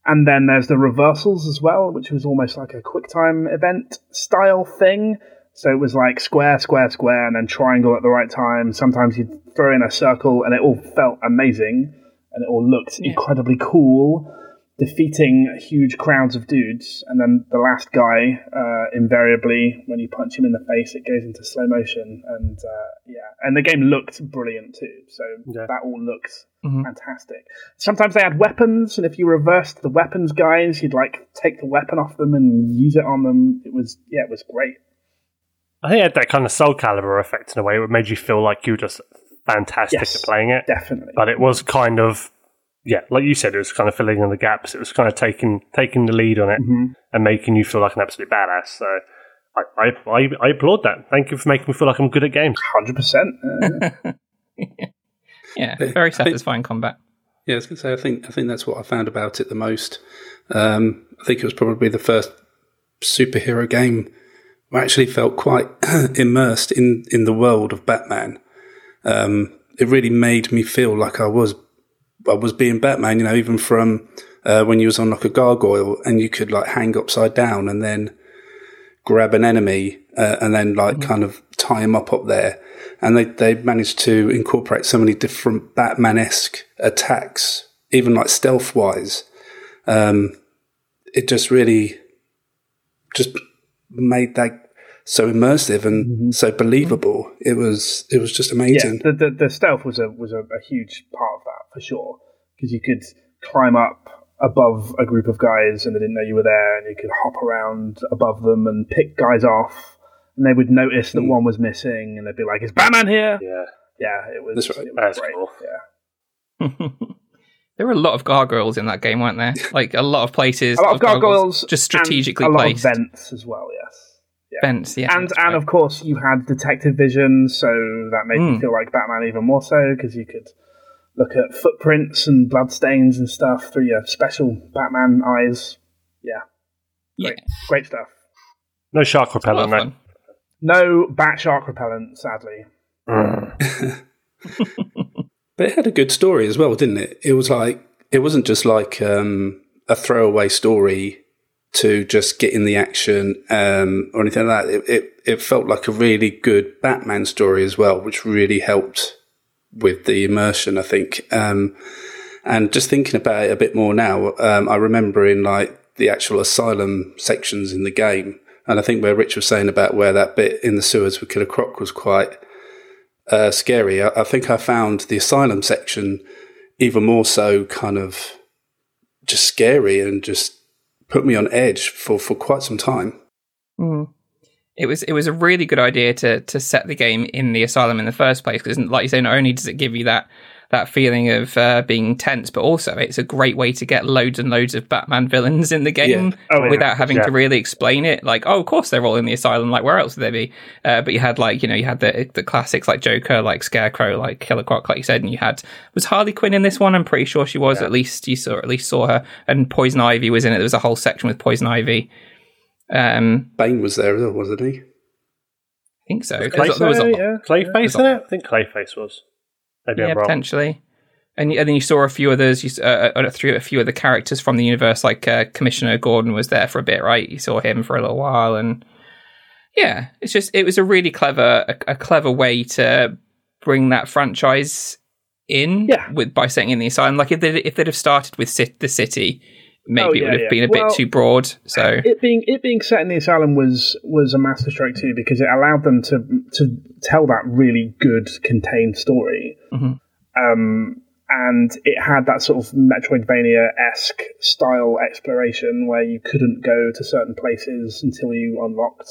Speaker 3: And then there's the reversals as well, which was almost like a quick time event style thing. So it was like square, square, square, and then triangle at the right time. Sometimes you'd throw in a circle, and it all felt amazing, and it all looked incredibly cool, defeating huge crowds of dudes. And then the last guy, uh, invariably, when you punch him in the face, it goes into slow motion, and uh, yeah, and the game looked brilliant too. So
Speaker 2: Yeah.
Speaker 3: that all looked
Speaker 1: Mhm.
Speaker 3: fantastic. Sometimes they had weapons, and if you reversed the weapons guys, you'd like take the weapon off them and use it on them. It was yeah, it was great.
Speaker 2: I think it had that kind of Soul Calibur effect in a way. It made you feel like you were just fantastic
Speaker 3: Yes.
Speaker 2: at playing it.
Speaker 3: Definitely.
Speaker 2: but it was kind of yeah, like you said, it was kind of filling in the gaps. It was kind of taking taking the lead on it
Speaker 3: Mhm.
Speaker 2: and making you feel like an absolute badass. So I, I, I, I applaud that. Thank you for making me feel like I'm good at games.
Speaker 3: Hundred percent. Uh,
Speaker 1: Yeah,
Speaker 4: I
Speaker 1: very
Speaker 4: think-
Speaker 1: satisfying combat.
Speaker 4: Yeah, I was going to say, I think I think that's what I found about it the most. Um, I think it was probably the first superhero game where I actually felt quite immersed in, in the world of Batman. Um, it really made me feel like I was I was being Batman. You know, even from uh, when you was on like a gargoyle and you could like hang upside down and then grab an enemy uh, and then like kind of tie him up up there. And they, they managed to incorporate so many different Batman esque attacks, even like stealth wise. Um, it just really just made that so immersive and mm-hmm. so mm-hmm. believable. It was it was just
Speaker 3: yeah,
Speaker 4: amazing.
Speaker 3: the, the the stealth was a was a, a huge part of that for sure because you could climb up above a group of guys and they didn't know you were there, and you could hop around above them and pick guys off, and they would notice that hmm. one was missing, and they'd be like, "Is Batman here?"
Speaker 2: Yeah.
Speaker 3: Yeah, it was.
Speaker 4: That's right.
Speaker 3: It was
Speaker 2: That's
Speaker 3: great.
Speaker 2: cool.
Speaker 3: Yeah.
Speaker 1: there were a lot of gargoyles in that game, weren't there? Like a lot of places.
Speaker 3: A lot of gargoyles,
Speaker 1: just
Speaker 3: and
Speaker 1: strategically
Speaker 3: a lot
Speaker 1: placed.
Speaker 3: of vents as well. Yes.
Speaker 1: Vents, yeah.
Speaker 3: and and
Speaker 1: right.
Speaker 3: of course you had detective vision, so that made
Speaker 1: Mm.
Speaker 3: me feel like Batman even more so because you could look at footprints and bloodstains and stuff through your special Batman eyes. Yeah,
Speaker 1: yeah,
Speaker 3: great, great stuff.
Speaker 2: No shark repellent,
Speaker 1: of
Speaker 2: though.
Speaker 3: No bat shark repellent, sadly.
Speaker 4: But it had a good story as well, didn't it? It was like it wasn't just like um, a throwaway story to just get in the action um, or anything like that. It, it it felt like a really good Batman story as well, which really helped with the immersion. I think. Um, and just thinking about it a bit more now, um, I remember in like the actual asylum sections in the game, and I think where Rich was saying about where that bit in the sewers with Killer Croc was quite uh, scary. I, I think I found the asylum section even more so kind of just scary and just put me on edge for, for quite some time.
Speaker 1: Mm. It was it was a really good idea to to set the game in the asylum in the first place because, like you say, not only does it give you that that feeling of uh, being tense, but also it's a great way to get loads and loads of Batman villains in the game
Speaker 4: Yeah.
Speaker 3: Oh, yeah.
Speaker 1: without having to really explain it. Like, oh, of course they're all in the asylum. Like, where else would they be? Uh, but you had like you know you had the the classics like Joker, like Scarecrow, like Killer Croc, like you said, and you had was Harley Quinn in this one. I'm pretty sure she was. At least you saw at least saw her, and Poison Ivy was in it. There was a whole section with Poison Ivy. Um,
Speaker 4: Bane was there as well, wasn't he?
Speaker 1: I think so. 'cause
Speaker 2: Clayface,
Speaker 1: there was a-
Speaker 3: yeah.
Speaker 2: Clayface in it? I think Clayface was. Maybe
Speaker 1: yeah, potentially. And, and then you saw a few others. You uh, uh, through a few of the characters from the universe, like uh, Commissioner Gordon was there for a bit, right? You saw him for a little while, and yeah, it's just it was a really clever, a, a clever way to bring that franchise in,
Speaker 3: Yeah.
Speaker 1: with by setting in the asylum. Like if they if they'd have started with Ci- the city, maybe
Speaker 3: Oh,
Speaker 1: it would have
Speaker 3: yeah.
Speaker 1: been a
Speaker 3: Well,
Speaker 1: bit too broad. So
Speaker 3: it being it being set in the asylum was was a masterstroke too because it allowed them to to tell that really good contained story.
Speaker 1: Mhm.
Speaker 3: Um, and it had that sort of Metroidvania esque style exploration where you couldn't go to certain places until you unlocked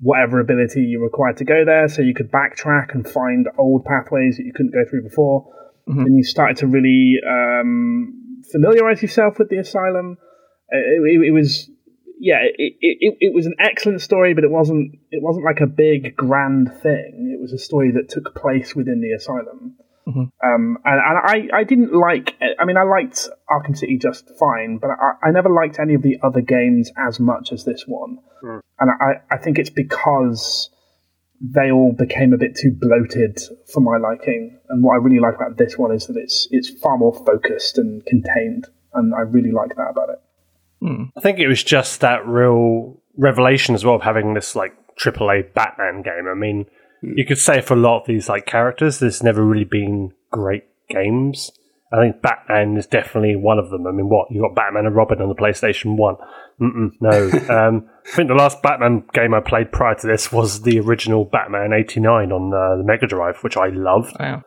Speaker 3: whatever ability you required to go there. So you could backtrack and find old pathways that you couldn't go through before.
Speaker 1: Mhm.
Speaker 3: And you started to really um, familiarize yourself with the asylum. It, it, it was, yeah, it, it, it, it was an excellent story, but it wasn't. It wasn't like a big grand thing. It was a story that took place within the asylum.
Speaker 1: Mhm.
Speaker 3: Um, and, and I, I didn't like. I mean, I liked Arkham City just fine, but I, I never liked any of the other games as much as this one. And I, I think it's because they all became a bit too bloated for my liking. And what I really like about this one is that it's it's far more focused and contained, and I really like that about it.
Speaker 2: I think it was just that real revelation as well of having this like AAA Batman game. I mean, you could say for a lot of these like characters, there's never really been great games. I think Batman is definitely one of them. I mean, what you got Batman and Robin on the PlayStation One? Mm-mm, no, um, I think the last Batman game I played prior to this was the original Batman '89 on uh, the Mega Drive, which I loved.
Speaker 1: wow,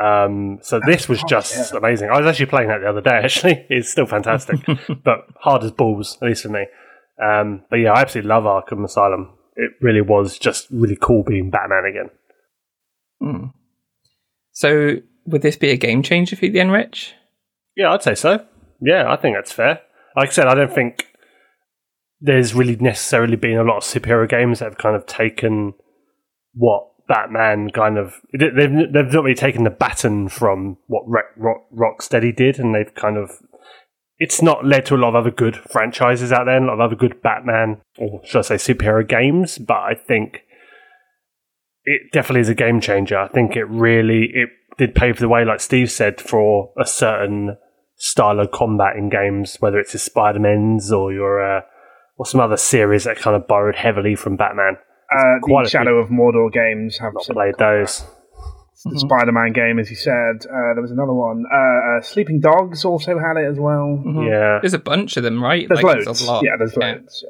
Speaker 2: Um, so this was just amazing. I was actually playing that the other day. Actually, it's still fantastic, but hard as balls, at least for me. Um, but yeah, I absolutely love Arkham Asylum. It really was just really cool being Batman again.
Speaker 1: Hmm. so would this be a game changer for you then, Rich?
Speaker 2: Yeah, I'd say so. Yeah, I think that's fair. Like I said, I don't think there's really necessarily been a lot of superhero games that have kind of taken what Batman kind of they've they've not really taken the baton from what Rock, Rock, Rocksteady did, and they've kind of it's not led to a lot of other good franchises out there, and a lot of other good Batman or should I say superhero games. But I think it definitely is a game changer. I think it really it did pave the way, like Steve said, for a certain style of combat in games, whether it's your Spider Man's or your uh, or some other series that kind of borrowed heavily from Batman.
Speaker 3: Uh,
Speaker 2: quite
Speaker 3: the
Speaker 2: a
Speaker 3: Shadow of Mordor games have
Speaker 2: Not played those.
Speaker 3: the Spider-Man game, as you said. Uh, there was another one. Uh, uh, Sleeping Dogs also had it as well.
Speaker 1: Mhm.
Speaker 2: Yeah,
Speaker 1: There's a bunch of them, right?
Speaker 3: There's
Speaker 1: Like,
Speaker 3: loads.
Speaker 1: a lot.
Speaker 3: Yeah, there's
Speaker 1: Yeah.
Speaker 3: loads.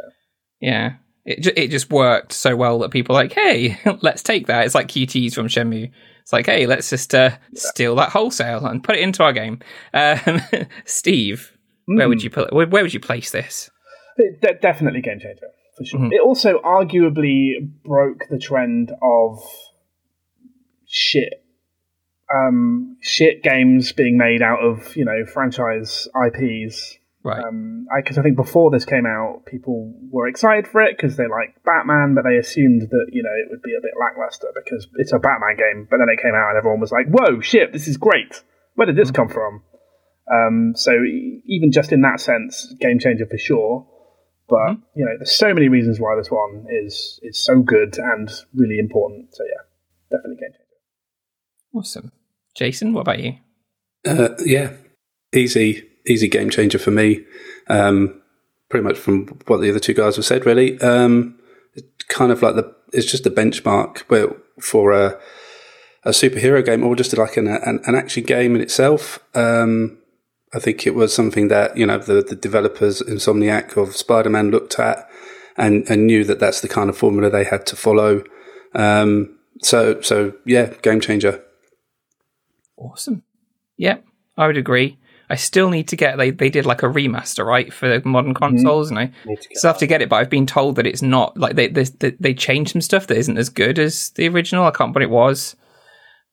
Speaker 3: Yeah.
Speaker 1: Yeah. It, ju- it just worked so well that people are like, hey, let's take that. It's like QTs from Shenmue. It's like, hey, let's just uh, steal that wholesale and put it into our game. Um, Steve, where
Speaker 3: Hmm.
Speaker 1: would you put? Where, where would you place this?
Speaker 3: It, de- definitely game changer for sure.
Speaker 1: Mhm.
Speaker 3: It also arguably broke the trend of shit, um, shit games being made out of you know franchise IPs.
Speaker 1: Right.
Speaker 3: Because I think before this came out, people were excited for it because they like Batman, but they assumed that you know it would be a bit lackluster because it's a Batman game. But then it came out and everyone was like, "Whoa, shit! This is great! Where did this come from?" Um, so e- even just in that sense, game changer for sure. But you know, there's so many reasons why this one is is so good and really important. So yeah, definitely game changer.
Speaker 1: Awesome. Jason, what about you?
Speaker 4: Uh, yeah, easy, easy game changer for me. Um, pretty much from what the other two guys have said, really. Um, it's kind of like the it's just a benchmark where, for a a superhero game or just like an an, an action game in itself. Um, I think it was something that you know the the developers Insomniac of Spider Man looked at and and knew that that's the kind of formula they had to follow. Um, so so yeah, game changer.
Speaker 1: Awesome. Yep, I would agree. I still need to get. They they did like a remaster, right, for the modern consoles, and I still have to get it. But I've been told that it's not like they they they, changed some stuff that isn't as good as the original. I can't remember what it was,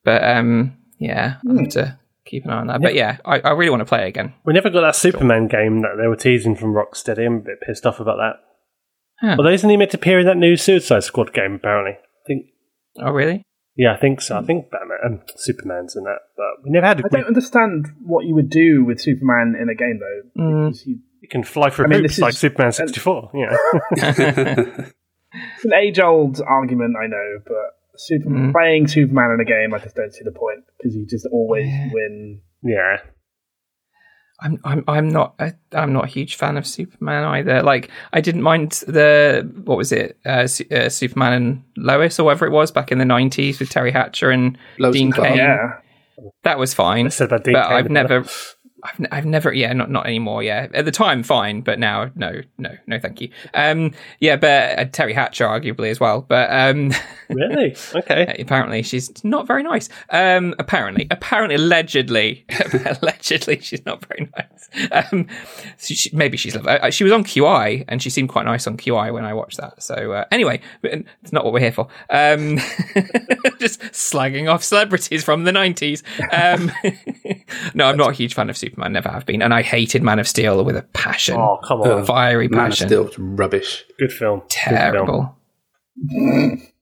Speaker 1: but um, yeah, I have to keep an eye on that. But yeah, I, I really want to play it again.
Speaker 2: we never got that Superman game that they were teasing from Rocksteady. I'm a bit pissed off about that.
Speaker 1: Huh.
Speaker 2: Although isn't he meant to appear in that new Suicide Squad game? Apparently, I think.
Speaker 1: Oh really?
Speaker 2: Yeah, I think so. I think Batman and Superman's in that, but we never had.
Speaker 3: I don't understand what you would do with Superman in a game though,
Speaker 1: Mm.
Speaker 3: because you
Speaker 2: You can fly through
Speaker 3: I mean,
Speaker 2: hoops
Speaker 3: this
Speaker 2: like
Speaker 3: is-
Speaker 2: Superman 64. Yeah.
Speaker 3: It's an age-old argument, I know, but Super-
Speaker 1: Mm.
Speaker 3: playing Superman in a game, I just don't see the point because you just always
Speaker 1: Yeah.
Speaker 3: win.
Speaker 2: yeah.
Speaker 1: I'm I'm I'm not a, I'm not a huge fan of Superman either. Like I didn't mind the what was it uh, Su- uh, Superman and Lois or whatever it was back in the nineties with Teri Hatcher and
Speaker 4: Lois
Speaker 1: Dean
Speaker 4: and Clark.
Speaker 1: Cain.
Speaker 3: Yeah,
Speaker 1: That was fine,
Speaker 2: I said that Dean
Speaker 1: but
Speaker 2: Cain,
Speaker 1: I've
Speaker 2: but-
Speaker 1: never. I've, n- I've never yeah not not anymore yeah. At the time fine but now no no no thank you. Um yeah but uh, Teri Hatcher arguably as well but um
Speaker 2: Really? Okay.
Speaker 1: apparently she's not very nice. Um apparently apparently allegedly allegedly she's not very nice. Um she, she- maybe she's uh, she was on qi and she seemed quite nice on qi when i watched that so uh, anyway it's not what we're here for. Um just slagging off celebrities from the 90s um no i'm not a huge fan of superman never have been and i hated man of steel with a passion
Speaker 2: Oh, come on.
Speaker 1: A fiery
Speaker 4: Man of
Speaker 1: passion
Speaker 4: Steel was rubbish.
Speaker 2: Good film. Good film.
Speaker 1: terrible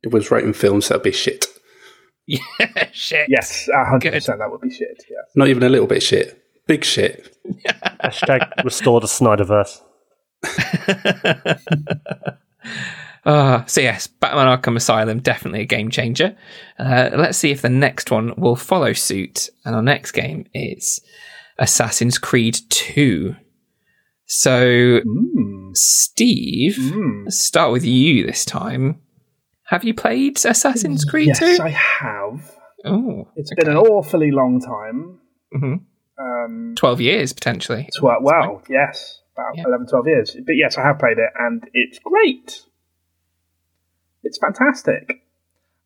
Speaker 4: It was writing films that'd be shit.
Speaker 1: Yeah, shit
Speaker 3: yes, hundred percent. That would be shit. Yeah,
Speaker 4: Not even a little bit shit. Big shit.
Speaker 2: Hashtag restore the Snyderverse.
Speaker 1: Uh, so yes, Batman Arkham Asylum definitely a game changer. Uh, let's see if the next one will follow suit. And our next game is Assassin's Creed 2. So, Steve,
Speaker 3: Hmm.
Speaker 1: let's start with you this time. Have you played Assassin's Creed
Speaker 3: yes,
Speaker 1: 2?
Speaker 3: I have.
Speaker 1: oh,
Speaker 3: It's
Speaker 1: okay.
Speaker 3: been an awfully long time.
Speaker 1: Mhm.
Speaker 3: Um,
Speaker 1: 12 years potentially.
Speaker 3: tw- well, yes, about
Speaker 1: Yeah.
Speaker 3: 11, 12 years. But yes, I have played it, and it's great. It's fantastic.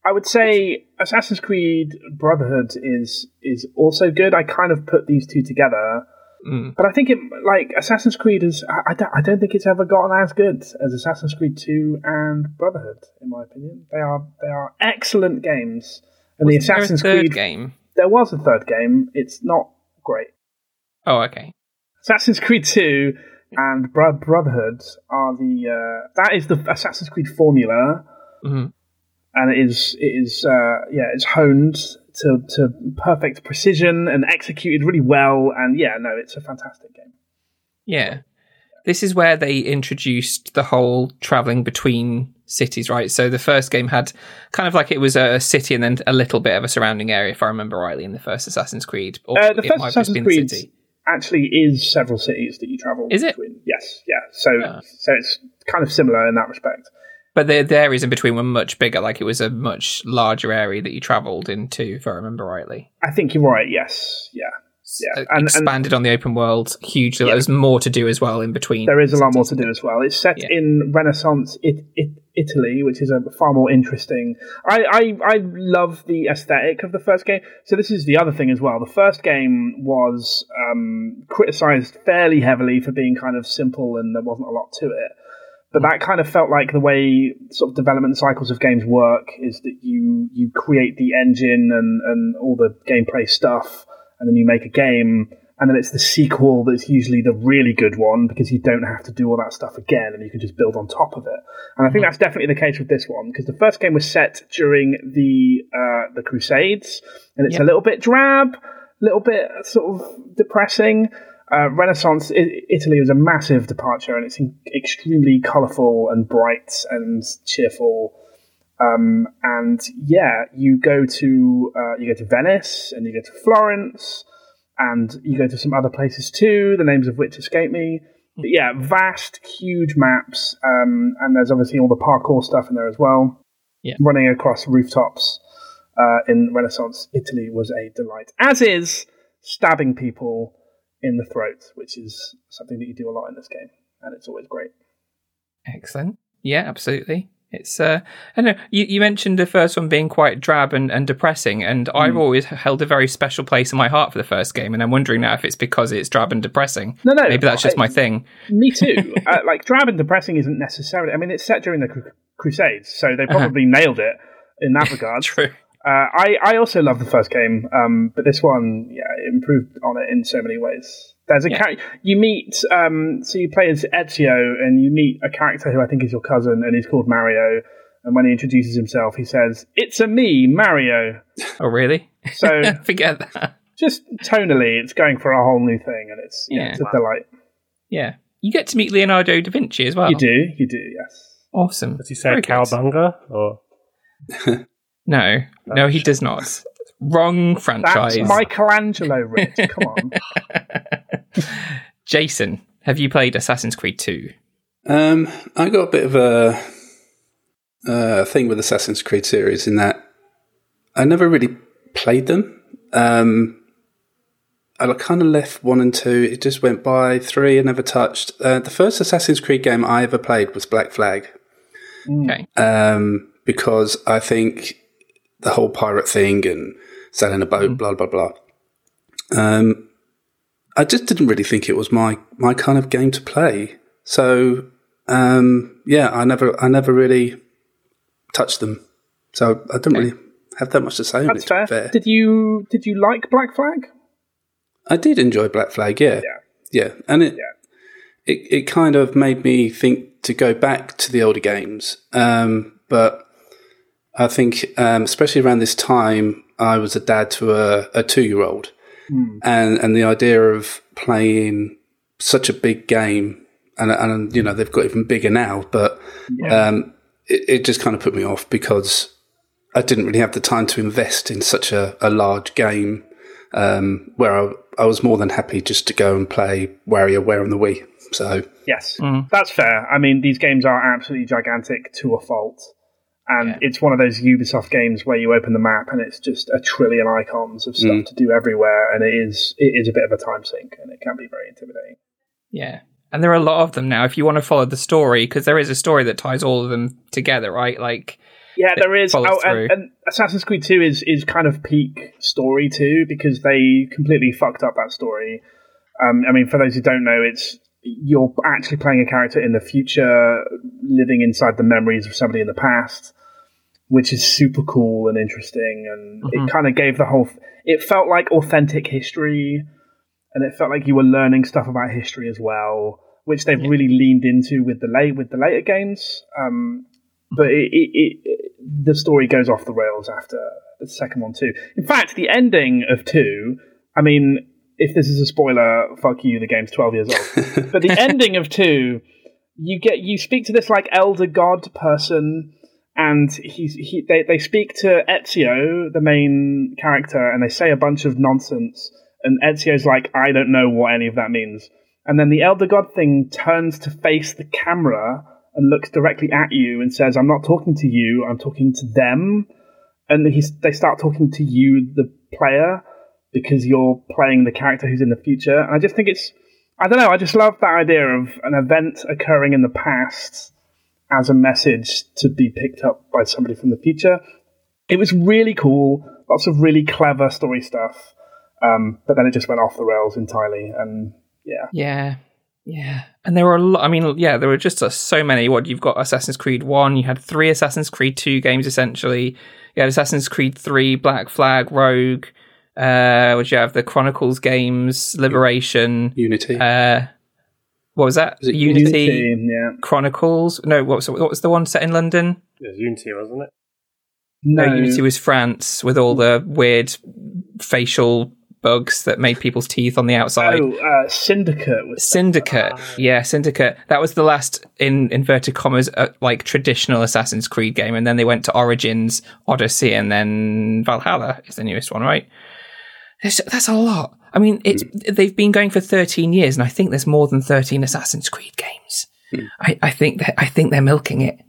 Speaker 3: I would say Assassin's Creed Brotherhood is is also good. I kind of put these two together,
Speaker 1: Mm.
Speaker 3: but I think it like Assassin's Creed is. I, I, don't, I don't think it's ever gotten as good as Assassin's Creed Two and Brotherhood, in my opinion. They are they are excellent games, and the
Speaker 1: Wasn't there a
Speaker 3: Assassin's
Speaker 1: third
Speaker 3: Creed.
Speaker 1: game.
Speaker 3: There was a third game. It's not great.
Speaker 1: Oh, okay.
Speaker 3: Assassin's Creed 2 and Brotherhood are the uh, that is the Assassin's Creed formula,
Speaker 1: Mhm.
Speaker 3: And it is it is uh, yeah it's honed to to perfect precision and executed really well, and yeah no it's a fantastic game.
Speaker 1: Yeah. This is where they introduced the whole traveling between cities, right? So the first game had kind of like it was a city and then a little bit of a surrounding area, if I remember rightly, in the first Assassin's Creed. Or
Speaker 3: Uh, the
Speaker 1: it
Speaker 3: first
Speaker 1: might have just
Speaker 3: Assassin's Creed
Speaker 1: city.
Speaker 3: actually is several cities that you travel.
Speaker 1: Is it?
Speaker 3: Between. Yes, yeah. So
Speaker 1: Yeah.
Speaker 3: so it's kind of similar in that respect.
Speaker 1: But the, the areas in between were much bigger, like it was a much larger area that you travelled into, if I remember rightly.
Speaker 3: I think you're right. Yes, yeah. Yeah,
Speaker 1: Uh,
Speaker 3: and- and-
Speaker 1: expanded on the open world hugely. There's more to do as well in between.
Speaker 3: There is a lot more to do as well. It's set
Speaker 1: Yeah.
Speaker 3: in Renaissance it, it, Italy, which is a far more interesting. I, I I love the aesthetic of the first game. So this is the other thing as well. The first game was um, criticized fairly heavily for being kind of simple and there wasn't a lot to it. But that kind of felt like the way sort of development cycles of games work is that you you create the engine and, and all the gameplay stuff, and then you make a game, and then it's the sequel that's usually the really good one because you don't have to do all that stuff again, and you can just build on top of it. And I think that's definitely the case with this one because the first game was set during the uh, the Crusades, and it's
Speaker 1: Yeah.
Speaker 3: a little bit drab, a little bit sort of depressing. Uh, Renaissance I- Italy was a massive departure, and it's in- extremely colourful and bright and cheerful. Um, and yeah, you go to uh, you go to Venice and you go to Florence, and you go to some other places too. The names of which escape me. But yeah, vast, huge maps, um, and there's obviously all the parkour stuff in there as well.
Speaker 1: Yeah.
Speaker 3: running across rooftops uh, in Renaissance Italy was a delight. As is stabbing people in the throat, which is something that you do a lot in this game, and it's always great.
Speaker 1: Excellent. Yeah, absolutely. It's uh I know you, you mentioned the first one being quite drab and, and depressing, and
Speaker 3: Hmm.
Speaker 1: I've always held a very special place in my heart for the first game, and I'm wondering now if it's because it's drab and depressing.
Speaker 3: No, no,
Speaker 1: Maybe that's just
Speaker 3: I-
Speaker 1: my thing.
Speaker 3: Me too. uh, like drab and depressing isn't necessarily. I mean, it's set during the cru- Crusades, so they probably nailed it in that regard.
Speaker 1: True.
Speaker 3: Uh, I I also love the first game, um, but this one, yeah, it improved on it in so many ways. There's a
Speaker 1: Yeah.
Speaker 3: char- you meet, um, so you play as Ezio, and you meet a character who I think is your cousin, and he's called Mario. And when he introduces himself, he says, "It's a me, Mario."
Speaker 1: Oh, really?
Speaker 3: So
Speaker 1: Forget that.
Speaker 3: just tonally, it's going for a whole new thing, and it's yeah,
Speaker 1: Yeah.
Speaker 3: it's a delight.
Speaker 1: Yeah. You get to meet Leonardo da Vinci as well.
Speaker 3: You do, you do, yes.
Speaker 1: Awesome.
Speaker 2: Does he say
Speaker 1: Very good.
Speaker 2: cowbunga or?
Speaker 1: No, no, he does not. Wrong franchise.
Speaker 3: That's
Speaker 1: franchise.
Speaker 3: Michelangelo, Rich. Come on.
Speaker 1: Jason, have you played Assassin's Creed 2?
Speaker 4: Um, I got a bit of a uh, thing with Assassin's Creed series in that I never really played them. Um, I kind of left one and two. It just went by. Three I never touched. Uh, the first Assassin's Creed game I ever played was Black Flag
Speaker 1: Okay.
Speaker 4: um, because I think the whole pirate thing and sailing a boat, blah blah blah. Um, I just didn't really think it was my my kind of game to play. So um, yeah, I never I never really touched them. So I don't really have that much to say on
Speaker 3: That's
Speaker 4: it. to
Speaker 3: fair. Did you did you like Black Flag?
Speaker 4: I did enjoy Black Flag, yeah, yeah, yeah. and it it it kind of made me think to go back to the older games. Um, but I think, um, especially around this time, I was a dad to a, a two year old, and and the idea of playing such a big game, and and you know they've got even bigger now, but um, it, it just kind of put me off because I didn't really have the time to invest in such a, a large game um, where I, I was more than happy just to go and play WarioWare on the Wii. So
Speaker 3: Yes, that's fair. I mean, these games are absolutely gigantic to a fault. And
Speaker 1: Yeah.
Speaker 3: it's one of those Ubisoft games where you open the map and it's just a trillion icons of stuff to do everywhere, and it is it is a bit of a time sink, and it can be very intimidating.
Speaker 1: Yeah. And there are a lot of them now if you want to follow the story, because there is a story that ties all of them together, right? Like,
Speaker 3: Yeah, there is. Oh, and, and Assassin's Creed Two is is kind of peak story too because they completely fucked up that story. Um, I mean, for those who don't know, it's you're actually playing a character in the future, living inside the memories of somebody in the past, which is super cool and interesting. And
Speaker 1: Mm-hmm.
Speaker 3: it kind of gave the whole. It felt like authentic history, and it felt like you were learning stuff about history as well, which they've really leaned into with the late with the later games. Um, but it, it, it, the story goes off the rails after the second one too. In fact, the ending of two, I mean, if this is a spoiler, fuck you, the game's twelve years old. but the ending of two, you get you speak to this like elder god person, and he's he they they speak to Ezio, the main character, and they say a bunch of nonsense, and Ezio's like, I don't know what any of that means. And then the elder god thing turns to face the camera and looks directly at you and says, "I'm not talking to you. I'm talking to them." And he's, they start talking to you, the player, because you're playing the character who's in the future. And I just think it's, I don't know, I just love that idea of an event occurring in the past as a message to be picked up by somebody from the future. It was really cool, lots of really clever story stuff. Um, but then it just went off the rails entirely. And yeah,
Speaker 1: yeah. Yeah. And there were a lot, I mean, yeah, there were just uh, so many. What you've got Assassin's Creed 1, you had three Assassin's Creed 2 games essentially. You had Assassin's Creed 3, Black Flag, Rogue. Uh, would you have the Chronicles games, Liberation?
Speaker 4: Unity.
Speaker 1: Uh, what was that?
Speaker 4: Is it
Speaker 1: Unity,
Speaker 3: Unity, yeah.
Speaker 1: Chronicles. No, what was, what was the one set in London?
Speaker 2: It was Unity, wasn't it?
Speaker 1: No, Unity was France with all the weird facial bugs that made people's teeth on the outside.
Speaker 3: Oh, uh, Syndicate was
Speaker 1: Syndicate, yeah, Syndicate. That was the last in inverted commas, uh, like traditional Assassin's Creed game, and then they went to Origins, Odyssey, and then Valhalla is the newest one, right? There's, that's a lot. I mean, it's they've been going for 13 years, and I think there's more than 13 Assassin's Creed games. I, I think that I think they're milking it.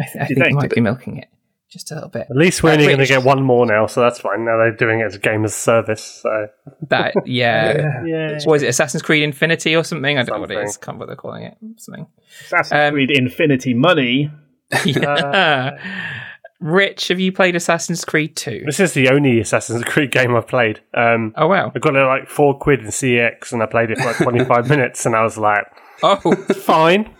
Speaker 1: I, th- I think, they
Speaker 3: think?
Speaker 1: might be milking it just a little bit.
Speaker 2: At least we're
Speaker 1: Uh,
Speaker 2: only going to get one more now, so that's fine. Now they're doing it as a game as a service. So
Speaker 1: That yeah.
Speaker 2: yeah,
Speaker 1: What is it? Assassin's Creed Infinity or something? I don't know what it
Speaker 2: Something.
Speaker 1: is. Can't bother calling it something.
Speaker 3: Assassin's
Speaker 1: Um,
Speaker 3: Creed Infinity Money.
Speaker 1: Yeah. Rich, have you played Assassin's Creed 2?
Speaker 2: this is the only Assassin's Creed game I've played. Um,
Speaker 1: Oh wow.
Speaker 2: I got it like four quid in CeX, and I played it for like twenty five minutes, and I was like,
Speaker 1: Oh,
Speaker 2: fine,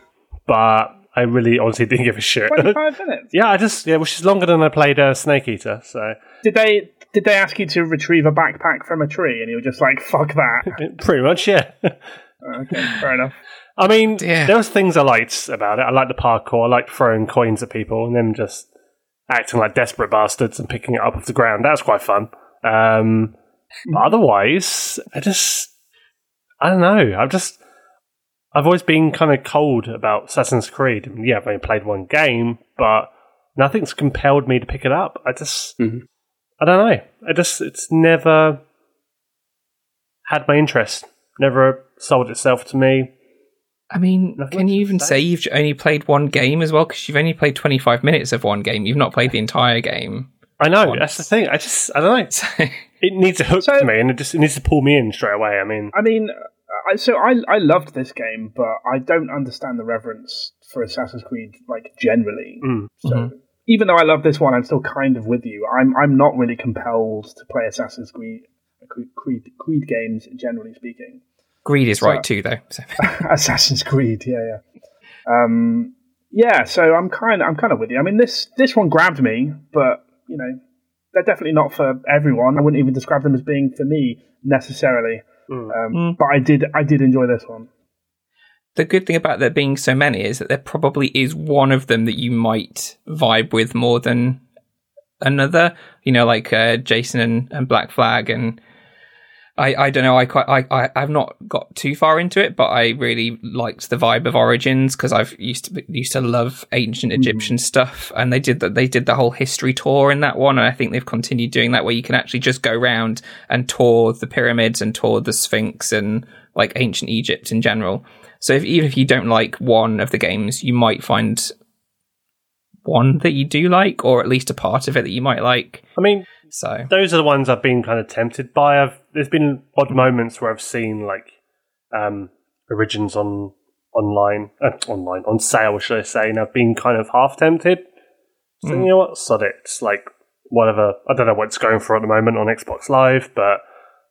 Speaker 2: but I really honestly didn't give a shit.
Speaker 3: 25 minutes.
Speaker 2: yeah, I just yeah, which is longer than I played uh, Snake Eater. So
Speaker 3: Did they did they ask you to retrieve a backpack from a tree and you were just like, fuck that?
Speaker 2: pretty much, yeah.
Speaker 3: okay, fair enough.
Speaker 2: I mean,
Speaker 1: Yeah.
Speaker 2: there was things I liked about it. I liked the parkour. I liked throwing coins at people and them just acting like desperate bastards and picking it up off the ground. That was quite fun. Um, but otherwise, I just, I don't know. I've just, I've always been kind of cold about Assassin's Creed. Yeah, I've only played one game, but nothing's compelled me to pick it up. I just,
Speaker 4: Mhm.
Speaker 2: I don't know. I just, it's never had my interest. Never sold itself to me.
Speaker 1: I mean,
Speaker 2: Nothing
Speaker 1: can you even
Speaker 2: say.
Speaker 1: say you've only played one game as well? Because you've only played 25 minutes of one game. You've not played the entire game.
Speaker 2: I know
Speaker 1: Once.
Speaker 2: that's the thing. I just, I don't know. It needs a hook
Speaker 3: So-
Speaker 2: to me, and it just it needs to pull me in straight away. I mean,
Speaker 3: I mean, I, so I I loved this game, but I don't understand the reverence for Assassin's Creed like generally.
Speaker 2: Mm.
Speaker 3: So
Speaker 1: Mhm.
Speaker 3: even though I love this one, I'm still kind of with you. I'm I'm not really compelled to play Assassin's Creed Creed Creed, Creed games generally speaking.
Speaker 1: Greed is
Speaker 3: So-
Speaker 1: right too, though. So.
Speaker 3: Assassin's Creed, yeah, yeah. Um, yeah, so I'm kind of I'm kind of with you. I mean, this this one grabbed me, but you know, they're definitely not for everyone. I wouldn't even describe them as being for me necessarily.
Speaker 2: Mm.
Speaker 3: Um,
Speaker 1: Mm.
Speaker 3: But I did I did enjoy this one.
Speaker 1: the good thing about there being so many is that there probably is one of them that you might vibe with more than another. You know, like uh, Jason and, and Black Flag, and I, I don't know. I quite I, I I've not got too far into it, but I really liked the vibe of Origins because I've used to used to love ancient hmm. Egyptian stuff, and they did that. They did the whole history tour in that one, and I think they've continued doing that where you can actually just go around and tour the pyramids and tour the Sphinx and like ancient Egypt in general. So if, even if you don't like one of the games, you might find one that you do like, or at least a part of it that you might like.
Speaker 2: I mean,
Speaker 1: So
Speaker 2: those are the ones I've been kind of tempted by. I've there's been odd moments where I've seen like um, origins on online, uh, online on sale, should I say? And I've been kind of half tempted. So
Speaker 1: Mm.
Speaker 2: you know what, sod it. It's like whatever. I don't know what it's going for at the moment on Xbox Live, but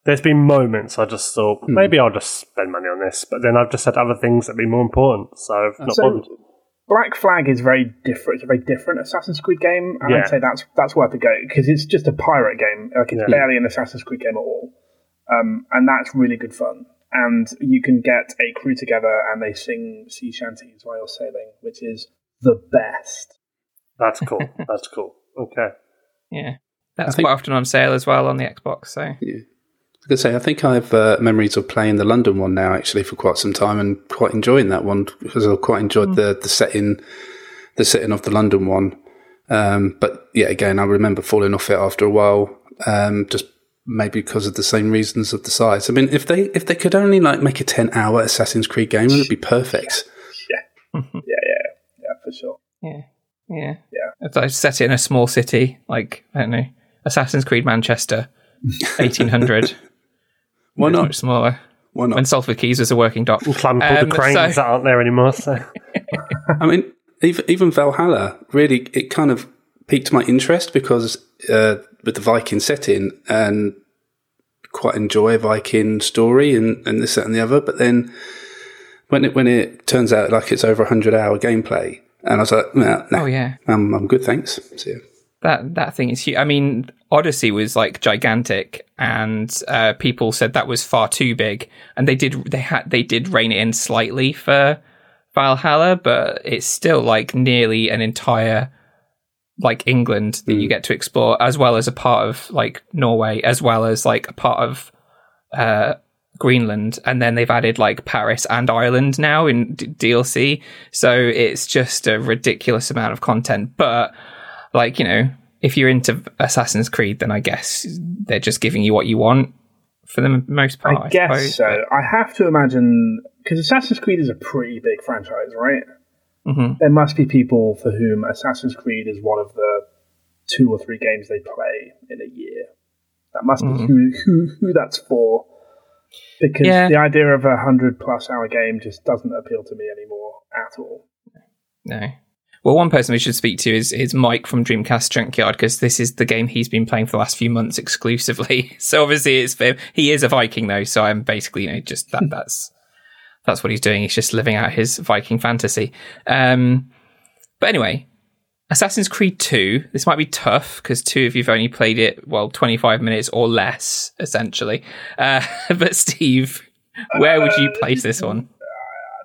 Speaker 2: there's been moments I just thought
Speaker 4: Hmm.
Speaker 2: maybe I'll just spend money on this. But then I've just had other things that be more important, so I've not
Speaker 3: So
Speaker 2: bothered.
Speaker 3: Black Flag is very different. It's a very different Assassin's Creed game, and
Speaker 2: Yeah.
Speaker 3: I'd say that's that's worth a go because it's just a pirate game. Like it's
Speaker 2: Yeah.
Speaker 3: barely an Assassin's Creed game at all, um, and that's really good fun. And you can get a crew together and they sing sea shanties while you're sailing, which is the best.
Speaker 2: That's cool. That's cool. Okay.
Speaker 1: yeah, that's
Speaker 4: think-
Speaker 1: quite often on sale as well on the Xbox. So
Speaker 4: Yeah. I could say I think I have uh, memories of playing the London one now actually for quite some time and quite enjoying that one because I quite enjoyed the the setting, the setting of the London one. Um, but yeah, again, I remember falling off it after a while, um, just maybe because of the same reasons of the size. I mean, if they if they could only like make a ten hour Assassin's Creed game, it would be perfect.
Speaker 3: Yeah, Yeah, yeah, yeah, for sure.
Speaker 1: yeah, yeah,
Speaker 3: Yeah.
Speaker 1: If I set it in a small city, like I don't know, Assassin's Creed Manchester, eighteen hundred.
Speaker 4: Why not?
Speaker 1: Much smaller.
Speaker 4: Why not?
Speaker 1: When Salford Quays was a working dock.
Speaker 2: We'll climb all
Speaker 1: Um,
Speaker 2: the cranes
Speaker 1: so-
Speaker 2: that aren't there anymore. So
Speaker 4: I mean, even, even Valhalla really it kind of piqued my interest because uh, with the Viking setting and quite enjoy a Viking story and, and this that and the other. But then when it when it turns out like it's over a hundred hour gameplay, and I was like, nah, nah,
Speaker 1: Oh yeah.
Speaker 4: I'm, I'm good, thanks. See ya.
Speaker 1: That that thing is huge. I mean, Odyssey was like gigantic, and uh, people said that was far too big. And they did they had they did rein it in slightly for Valhalla, but it's still like nearly an entire like England that you get to explore, as well as a part of like Norway, as well as like a part of uh, Greenland, and then they've added like Paris and Ireland now in D- DLC. So it's just a ridiculous amount of content, but like you know if you're into assassin's creed then i guess they're just giving you what you want for the most part
Speaker 3: I guess
Speaker 1: suppose,
Speaker 3: so. I have to imagine because Assassin's Creed is a pretty big franchise, right?
Speaker 1: Mhm.
Speaker 3: There must be people for whom Assassin's Creed is one of the two or three games they play in a year. That must be who, who who that's for. Because
Speaker 1: Yeah.
Speaker 3: the idea of a hundred plus hour game just doesn't appeal to me anymore at all.
Speaker 1: no well one person we should speak to is, is mike from dreamcast junkyard because this is the game he's been playing for the last few months exclusively so obviously it's for him. he is a viking though so i'm basically you know just that that's that's what he's doing he's just living out his viking fantasy um but anyway Assassin's Creed 2, this might be tough because two of you've only played it, well, 25 minutes or less, essentially. Uh, but Steve, where would you place this one?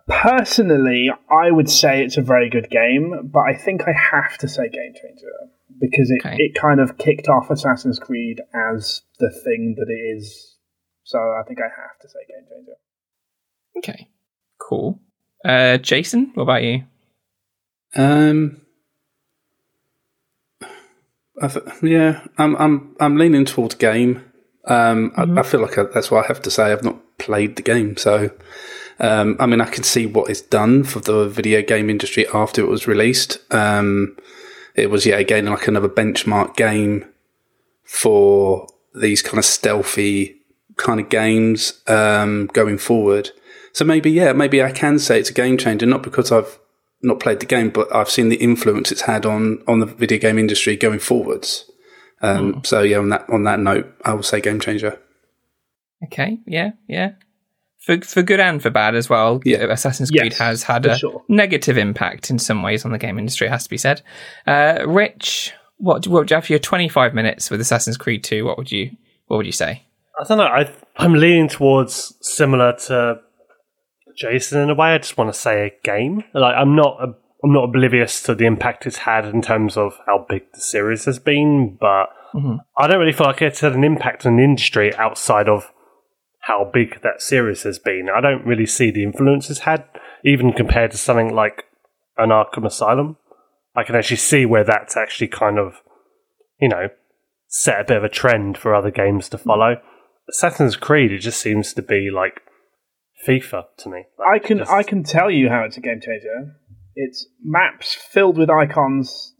Speaker 3: Personally, I would say it's a very good game, but I think I have to say Game Changer because it,
Speaker 1: Okay.
Speaker 3: it kind of kicked off Assassin's Creed as the thing that it is. So I think I have to say Game Changer.
Speaker 1: Okay, cool. Uh, Jason, what about you?
Speaker 4: Um, I th- yeah, I'm I'm I'm leaning towards game. Um, I, I, feel like I, that's what I have to say. I've not played the game, so um, I mean, I can see what it's done for the video game industry after it was released. Um, it was yet again like another benchmark game for these kind of stealthy kind of games um, going forward. So maybe, yeah, maybe I can say it's a game changer, not because I've not played the game, but I've seen the influence it's had on on the video game industry going forwards. Um, mm. So yeah, on that on that note, I will say game changer.
Speaker 1: Okay, yeah, yeah. For for good and for bad as well. Yeah. Assassin's Creed has had a sure. negative impact in some ways on the game industry. It Has to be said. Uh, Rich, what, what would you have for your twenty five minutes with Assassin's Creed Two? What would you what would you say?
Speaker 2: I don't know. I I'm leaning towards similar to Jason in a way. I just want to say a game. Like I'm not a, I'm not oblivious to the impact it's had in terms of how big the series has been, but mm-hmm. I don't really feel like it's had an impact on the industry outside of how big that series has been. I don't really see the influence it's had, even compared to something like an Arkham Asylum. I can actually see where that's actually kind of, you know, set a bit of a trend for other games to follow. Assassin's Creed, it just seems to be like FIFA to me.
Speaker 3: Like, I can just... I can tell you how it's a game changer. It's maps filled with icons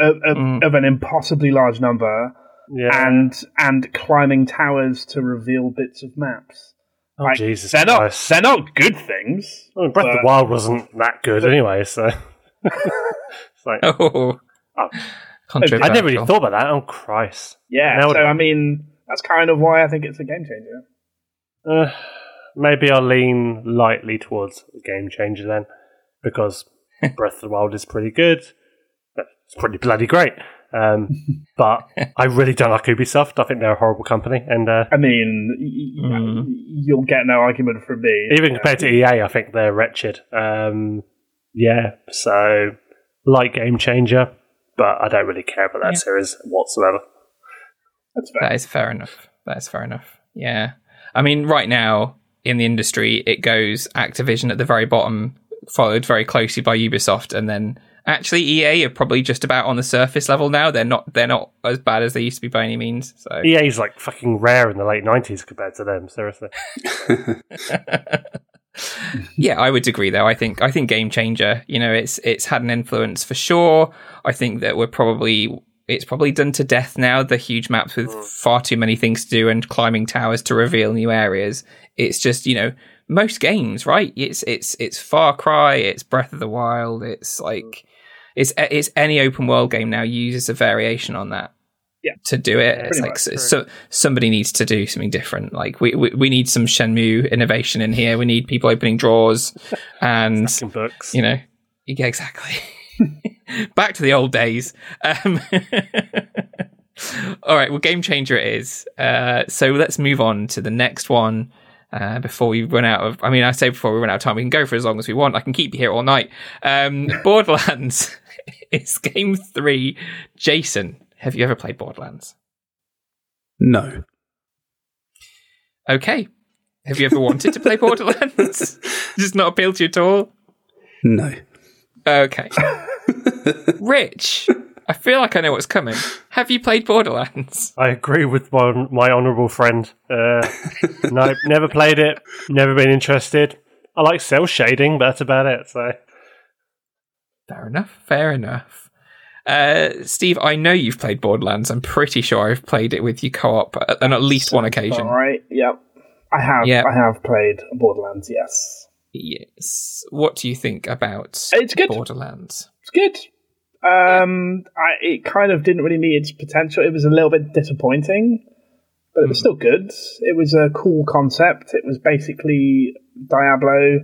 Speaker 3: of, of, mm. of an impossibly large number, yeah. and and climbing towers to reveal bits of maps.
Speaker 2: Oh like, Jesus!
Speaker 3: They're not they're not good things.
Speaker 2: Well, Breath but... of the Wild wasn't that good anyway, so it's like
Speaker 1: oh. oh.
Speaker 2: I never really thought about that. Oh Christ!
Speaker 3: Yeah, so I mean that's kind of why I think it's a game changer.
Speaker 2: Uh, maybe I'll lean lightly towards a game changer then, because Breath of the Wild is pretty good. It's pretty bloody great. Um, but I really don't like Ubisoft. I think they're a horrible company. And uh,
Speaker 3: I mean, y- mm. you'll get no argument from me.
Speaker 2: Even compared to EA, I think they're wretched. Um, yeah, so like Game Changer, but I don't really care about that yeah. series whatsoever.
Speaker 1: That's fair. That is fair enough. That is fair enough. Yeah. I mean, right now in the industry, it goes Activision at the very bottom, followed very closely by Ubisoft, and then actually EA are probably just about on the surface level now. They're not they're not as bad as they used to be by any means. So
Speaker 2: EA's like fucking rare in the late nineties compared to them. Seriously.
Speaker 1: yeah, I would agree though. I think I think Game Changer, you know, it's it's had an influence for sure. I think that we're probably it's probably done to death now. The huge maps with mm. far too many things to do and climbing towers to reveal new areas. It's just you know most games, right? It's it's it's Far Cry, it's Breath of the Wild, it's like mm. It's it's any open world game now uses a variation on that.
Speaker 3: Yeah.
Speaker 1: To do it, it's like so, so, somebody needs to do something different. Like we, we we need some Shenmue innovation in here. We need people opening drawers and
Speaker 2: books.
Speaker 1: You know, yeah, exactly. Back to the old days. Um, all right, well, game changer it is. Uh, so let's move on to the next one. Uh, before we run out of, I mean, I say before we run out of time, we can go for as long as we want. I can keep you here all night. Um, Borderlands is game three. Jason, have you ever played Borderlands?
Speaker 4: No.
Speaker 1: Okay. Have you ever wanted to play Borderlands? Does not appeal to you at all?
Speaker 4: No.
Speaker 1: Okay. Rich, I feel like I know what's coming. Have you played Borderlands?
Speaker 2: I agree with my, my honourable friend. Uh, no, never played it. Never been interested. I like cell shading, but that's about it. So,
Speaker 1: fair enough. Fair enough. Uh, Steve, I know you've played Borderlands. I'm pretty sure I've played it with you co-op on at least one occasion.
Speaker 3: All right. Yep. I have. Yep. I have played Borderlands. Yes.
Speaker 1: Yes. What do you think about
Speaker 3: it's good.
Speaker 1: Borderlands?
Speaker 3: It's good. Um, I, it kind of didn't really meet its potential. It was a little bit disappointing, but it was hmm. still good. It was a cool concept. It was basically Diablo,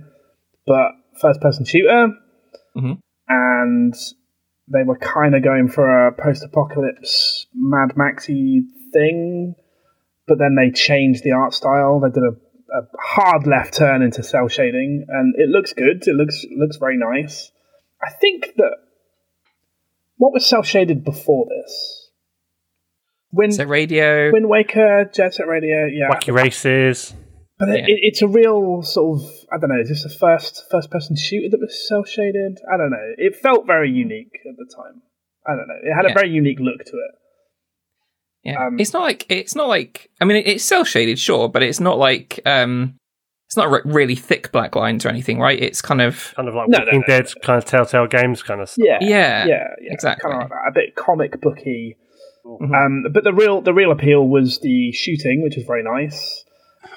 Speaker 3: but first-person shooter,
Speaker 1: mm-hmm.
Speaker 3: And they were kind of going for a post-apocalypse Mad Maxy thing, but then they changed the art style. They did a a hard left turn into cell shading, and it looks good. It looks looks very nice. I think that what was cell shaded before this?
Speaker 1: Wind, Jet Radio,
Speaker 3: Wind Waker, Jet Set Radio, yeah.
Speaker 2: Wacky Races.
Speaker 3: But
Speaker 1: Yeah.
Speaker 3: it, it's a real sort of I don't know. Is this the first first person shooter that was cell shaded? I don't know. It felt very unique at the time. I don't know. It had
Speaker 1: Yeah.
Speaker 3: a very unique look to it.
Speaker 1: Yeah,
Speaker 3: Um,
Speaker 1: it's not like it's not like I mean it- it's cell shaded, sure, but it's not like um, it's not re- really thick black lines or anything, right? It's kind of
Speaker 2: Kind of like
Speaker 3: No, no,
Speaker 2: Walking
Speaker 3: no,
Speaker 2: Dead, kind of Telltale Games kind of stuff.
Speaker 3: Yeah,
Speaker 1: Yeah,
Speaker 3: yeah, yeah,
Speaker 1: exactly.
Speaker 3: Kind of like that. A bit comic booky.
Speaker 1: Mhm.
Speaker 3: Um, but the real the real appeal was the shooting, which was very nice,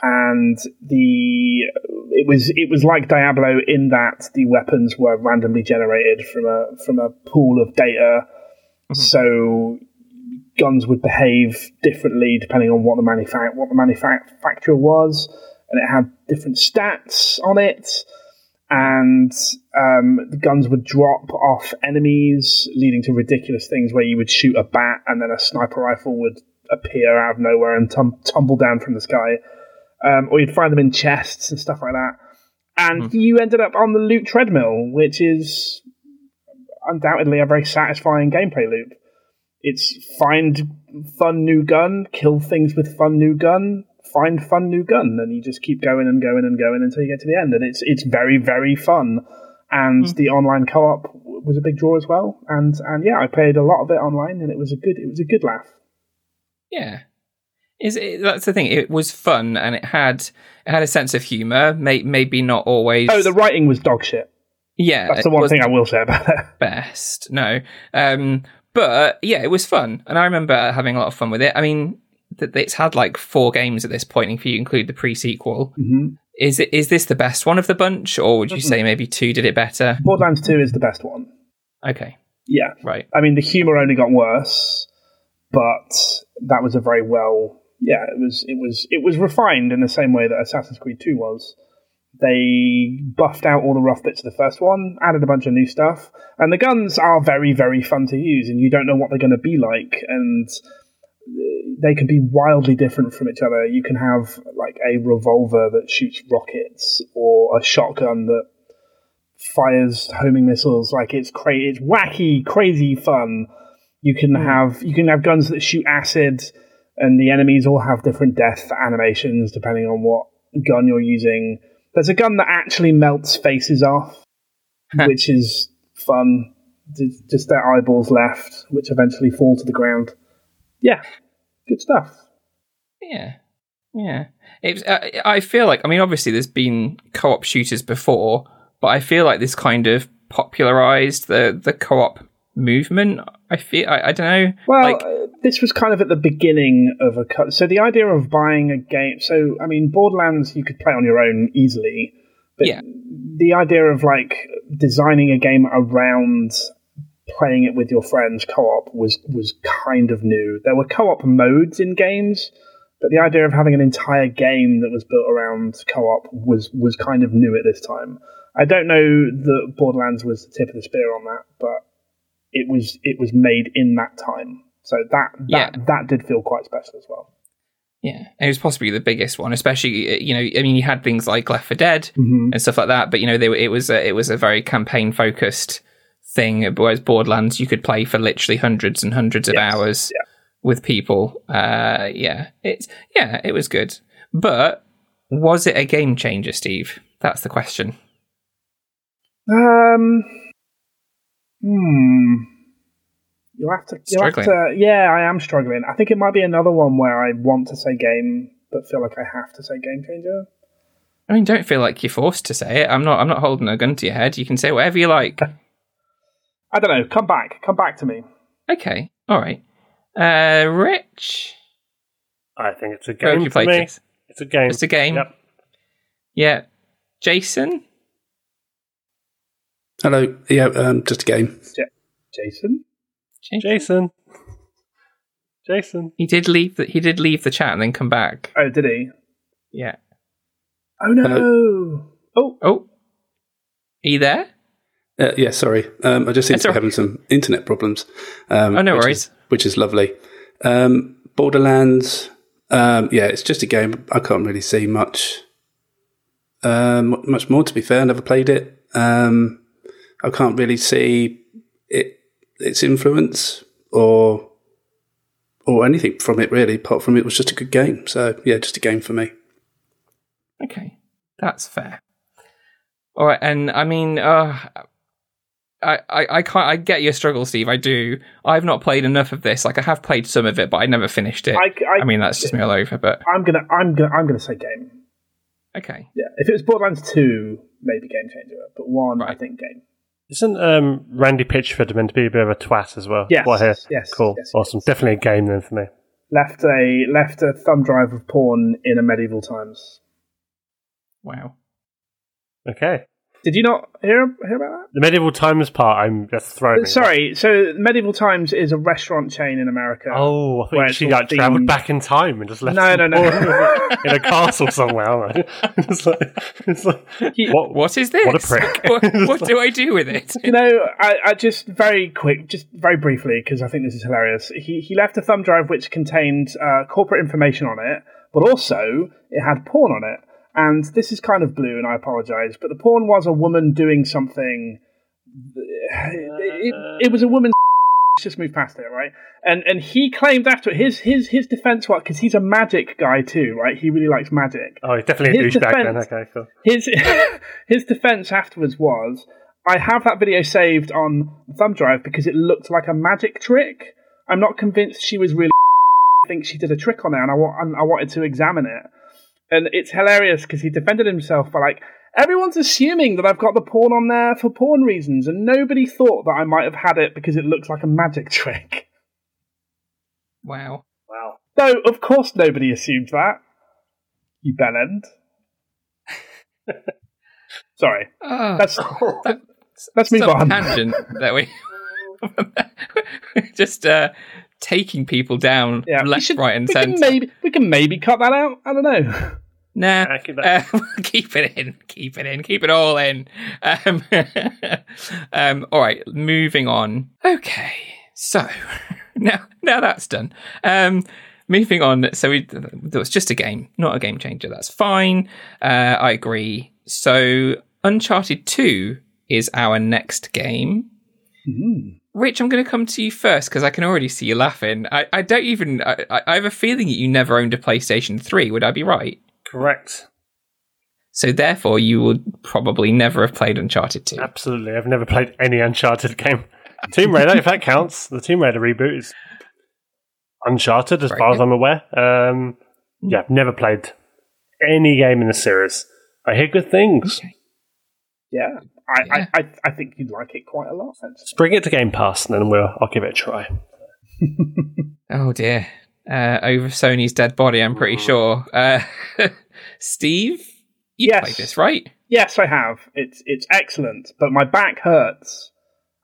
Speaker 3: and the it was it was like Diablo in that the weapons were randomly generated from a from a pool of data, so guns would behave differently depending on what the manufac- what the manufacturer was, and it had different stats on it. And um, the guns would drop off enemies, leading to ridiculous things where you would shoot a bat and then a sniper rifle would appear out of nowhere and tum- tumble down from the sky, um, or you'd find them in chests and stuff like that. And you ended up on the loot treadmill, which is undoubtedly a very satisfying gameplay loop. It's find fun new gun, kill things with fun new gun, find fun new gun, and you just keep going and going and going until you get to the end. And it's it's very very fun. And the online co-op was a big draw as well. And and yeah, I played a lot of it online, and it was a good it was a good laugh.
Speaker 1: yeah. Is it, that's the thing? It was fun and it had it had a sense of humor. May, maybe not always.
Speaker 3: Oh, the writing was dog shit.
Speaker 1: yeah,
Speaker 3: That's the one thing I will say about it.
Speaker 1: best. No, um, but yeah, it was fun, and I remember having a lot of fun with it. I mean, th- it's had like four games at this point, if you include the pre-sequel.
Speaker 3: hmm
Speaker 1: Is it is this the best one of the bunch, or would you say maybe two did it better?
Speaker 3: Borderlands Two is the best one.
Speaker 1: Okay,
Speaker 3: Yeah,
Speaker 1: right.
Speaker 3: I mean the humor only got worse, but that was a very well. Yeah, it was it was it was refined in the same way that Assassin's Creed Two was. They buffed out all the rough bits of the first one, added a bunch of new stuff, and the guns are very very fun to use, and you don't know what they're going to be like, and uh, they can be wildly different from each other. You can have like a revolver that shoots rockets, or a shotgun that fires homing missiles. Like it's crazy, it's wacky, crazy fun. You can hmm. have you can have guns that shoot acid, and the enemies all have different death animations depending on what gun you're using. There's a gun that actually melts faces off, which is fun. Just their eyeballs left, which eventually fall to the ground. Yeah, good stuff.
Speaker 1: Yeah, yeah. It's. Uh, I feel like. I mean, obviously, there's been co-op shooters before, but I feel like this kind of popularized the the co-op movement. I feel. I, I don't know.
Speaker 3: Well,
Speaker 1: like,
Speaker 3: uh, this was kind of at the beginning of a cut. So the idea of buying a game. So I mean, Borderlands you could play on your own easily, but
Speaker 1: Yeah.
Speaker 3: the idea of like designing a game around playing it with your friends co-op was was kind of new. There were co-op modes in games, but the idea of having an entire game that was built around co-op was was kind of new at this time. I don't know that Borderlands was the tip of the spear on that, but it was it was made in that time. So that that
Speaker 1: Yeah.
Speaker 3: that did feel quite special as well.
Speaker 1: yeah, it was possibly the biggest one. Especially, uh, you know, I mean, you had things like Left 4 Dead
Speaker 3: Mm-hmm.
Speaker 1: and stuff like that, but you know, they, were- it was a, it was a very campaign focused thing. Whereas Borderlands, you could play for literally hundreds and hundreds of
Speaker 3: Yes,
Speaker 1: hours
Speaker 3: yeah.
Speaker 1: with people. Uh, yeah, it's yeah, it was good. But was it a game changer, Steve? That's the question.
Speaker 3: Um, hmm. You'll have to. You'll have to. Yeah, I am struggling. I think it might be another one where I want to say game, but feel like I have to say game changer.
Speaker 1: I mean, don't feel like you're forced to say it. I'm not. I'm not holding a gun to your head. You can say whatever you like.
Speaker 3: I don't know. Come back. Come back to me.
Speaker 1: Okay. All right. Uh, Rich,
Speaker 2: I think it's a
Speaker 1: where
Speaker 2: game
Speaker 1: you
Speaker 2: for me. It's a game.
Speaker 1: It's a game.
Speaker 2: Yep.
Speaker 1: Yeah. Jason.
Speaker 4: Hello. Yeah, um, just a game.
Speaker 3: Jason.
Speaker 1: Jason.
Speaker 2: Jason. Jason.
Speaker 1: He did leave. The, he did leave the chat and then come back.
Speaker 3: Oh, did he?
Speaker 1: Yeah.
Speaker 3: Oh no. Oh,
Speaker 1: Oh. Are you there?
Speaker 4: Uh, yeah, sorry. Um, I just seem
Speaker 1: That's
Speaker 4: to be
Speaker 1: all right.
Speaker 4: having some internet problems. Um,
Speaker 1: Oh, no
Speaker 4: which
Speaker 1: worries.
Speaker 4: Is, which is lovely. Um, Borderlands. Um, yeah, it's just a game. I can't really see much. Um, much more. To be fair, I never played it. Um, I can't really see it its influence or or anything from it really. Apart from it was just a good game. So yeah, just a game for me.
Speaker 1: Okay, that's fair. All right, and I mean, uh, I, I, I can't. I get your struggle, Steve. I do. I've not played enough of this. Like, I have played some of it, but I never finished it. I, I, I mean, that's just me all over. But
Speaker 3: I'm gonna, I'm gonna, I'm gonna say game.
Speaker 1: Okay.
Speaker 3: Yeah, if it was Borderlands two, maybe game changer, but one, right. I think game.
Speaker 2: Isn't um, Randy Pitchford meant to be a bit of a twat as well?
Speaker 3: Yes. Here.
Speaker 2: Yes. Cool. Yes, awesome. Yes. Definitely a game then for me.
Speaker 3: Left a left a thumb drive of porn in a medieval times.
Speaker 1: Wow.
Speaker 2: Okay.
Speaker 3: Did you not hear hear about that?
Speaker 2: The medieval times part, I'm just throwing.
Speaker 3: Sorry, so medieval times is a restaurant chain in America.
Speaker 2: Oh, I think she like travelled back in time and just left.
Speaker 3: No, no, no,
Speaker 2: in a castle somewhere. it's like,
Speaker 1: it's like, what, what is this?
Speaker 2: What a prick!
Speaker 1: what, what do I do with it?
Speaker 3: You know, I, I just very quick, just very briefly, because I think this is hilarious. He he left a thumb drive which contained uh, corporate information on it, but also it had porn on it. And this is kind of blue, and I apologize, but the porn was a woman doing something. It, it, it was a woman. just move past it, right? And and he claimed after his his his defense was because he's a magic guy too, right? He really likes magic.
Speaker 2: Oh, he's definitely a douchebag then. Okay, cool.
Speaker 3: His his defense afterwards was, I have that video saved on thumb drive because it looked like a magic trick. I'm not convinced she was really. I think she did a trick on there, and I want I wanted to examine it and it's hilarious because he defended himself by like everyone's assuming that I've got the porn on there for porn reasons, and nobody thought that I might have had it because it looks like a magic trick.
Speaker 1: Wow.
Speaker 3: Wow. No, of course nobody assumed that. You bellend. Sorry. Uh, let's, that, let's move on.
Speaker 1: Tangent that we just uh, taking people down yeah, left, should, right, and centre.
Speaker 3: Maybe we can maybe cut that out. I don't know.
Speaker 1: Nah, uh, keep it in, keep it in, keep it all in. Um, um, all right, moving on. Okay, so now now that's done. Um, moving on. So we, it was just a game, not a game changer. That's fine. Uh, I agree. So Uncharted Two is our next game.
Speaker 3: Mm.
Speaker 1: Rich, I'm going to come to you first because I can already see you laughing. I, I don't even. I, I have a feeling that you never owned a PlayStation 3. Would I be right?
Speaker 2: Correct.
Speaker 1: So therefore, you would probably never have played Uncharted 2.
Speaker 2: Absolutely. I've never played any Uncharted game. Tomb Raider, if that counts, the Tomb Raider reboot is Uncharted, as Very far good. as I'm aware. Um, yeah, I've never played any game in the series. I hear good things. Okay.
Speaker 3: Yeah. I, yeah. I, I, I, think you'd like it quite a lot.
Speaker 2: Just bring it to Game Pass, and then we'll I'll give it a try.
Speaker 1: oh dear, uh, over Sony's dead body. I'm pretty sure. Uh, Steve, you yes. played this, right?
Speaker 3: Yes, I have. It's it's excellent, but my back hurts.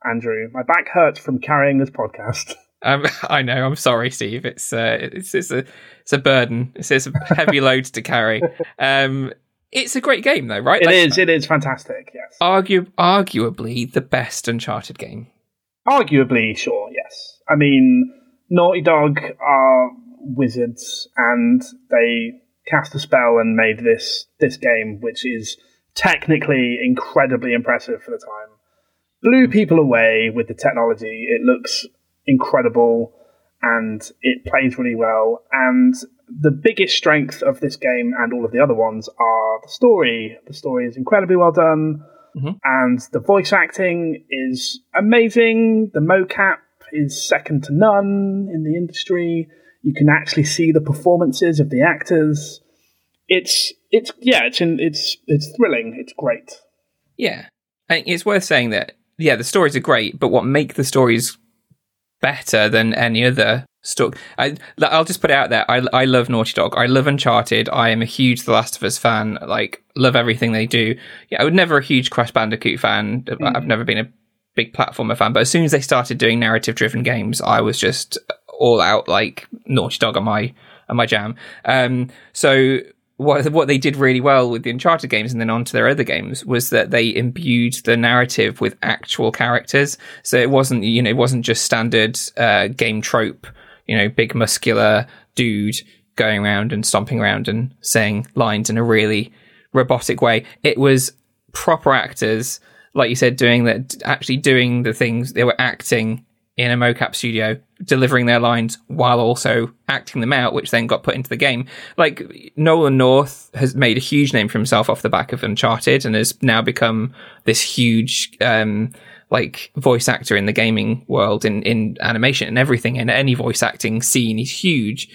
Speaker 3: Andrew, my back hurts from carrying this podcast.
Speaker 1: Um, I know. I'm sorry, Steve. It's uh, it's it's a it's a burden. It's, it's a heavy load to carry. Um, it's a great game, though, right?
Speaker 3: It like, is. It is fantastic. Yes.
Speaker 1: Argu- arguably the best Uncharted game.
Speaker 3: Arguably, sure. Yes. I mean, Naughty Dog are wizards, and they cast a spell and made this this game, which is technically incredibly impressive for the time. Blew people away with the technology. It looks incredible, and it plays really well. And the biggest strength of this game and all of the other ones are the story. The story is incredibly well done, mm-hmm. and the voice acting is amazing. The mocap is second to none in the industry. You can actually see the performances of the actors. It's it's yeah, it's in, it's it's thrilling. It's great.
Speaker 1: Yeah, I think it's worth saying that yeah, the stories are great, but what make the stories better than any other stuck. I, I'll just put it out there. I, I love Naughty Dog. I love Uncharted. I am a huge The Last of Us fan. Like, love everything they do. Yeah, I was never a huge Crash Bandicoot fan. Mm. I've never been a big platformer fan. But as soon as they started doing narrative driven games, I was just all out like Naughty Dog on my on my jam. Um, so what what they did really well with the Uncharted games and then on to their other games was that they imbued the narrative with actual characters. So it wasn't you know it wasn't just standard uh, game trope you know, big muscular dude going around and stomping around and saying lines in a really robotic way. It was proper actors, like you said, doing that, actually doing the things they were acting in a mocap studio delivering their lines while also acting them out, which then got put into the game. Like Nolan North has made a huge name for himself off the back of Uncharted and has now become this huge, um, like voice actor in the gaming world in, in animation and everything and any voice acting scene. He's huge.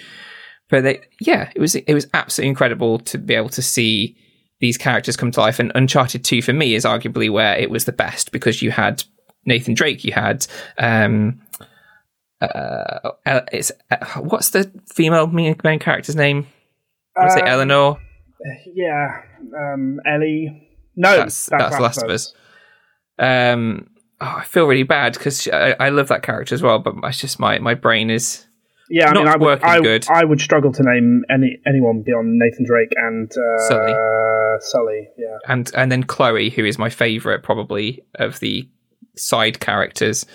Speaker 1: But they, yeah, it was, it was absolutely incredible to be able to see these characters come to life. And Uncharted 2 for me is arguably where it was the best because you had Nathan Drake, you had um, uh, it's uh, what's the female main, main character's name? Was it Eleanor?
Speaker 3: Yeah, um, Ellie. No,
Speaker 1: that's, that's, that's Last of Us. Um, oh, I feel really bad because I, I, love that character as well, but it's just my my brain is.
Speaker 3: Yeah, I
Speaker 1: mean,
Speaker 3: I would,
Speaker 1: I, good.
Speaker 3: I would struggle to name any anyone beyond Nathan Drake and uh, Sully. Sully, yeah,
Speaker 1: and and then Chloe, who is my favorite probably of the side characters,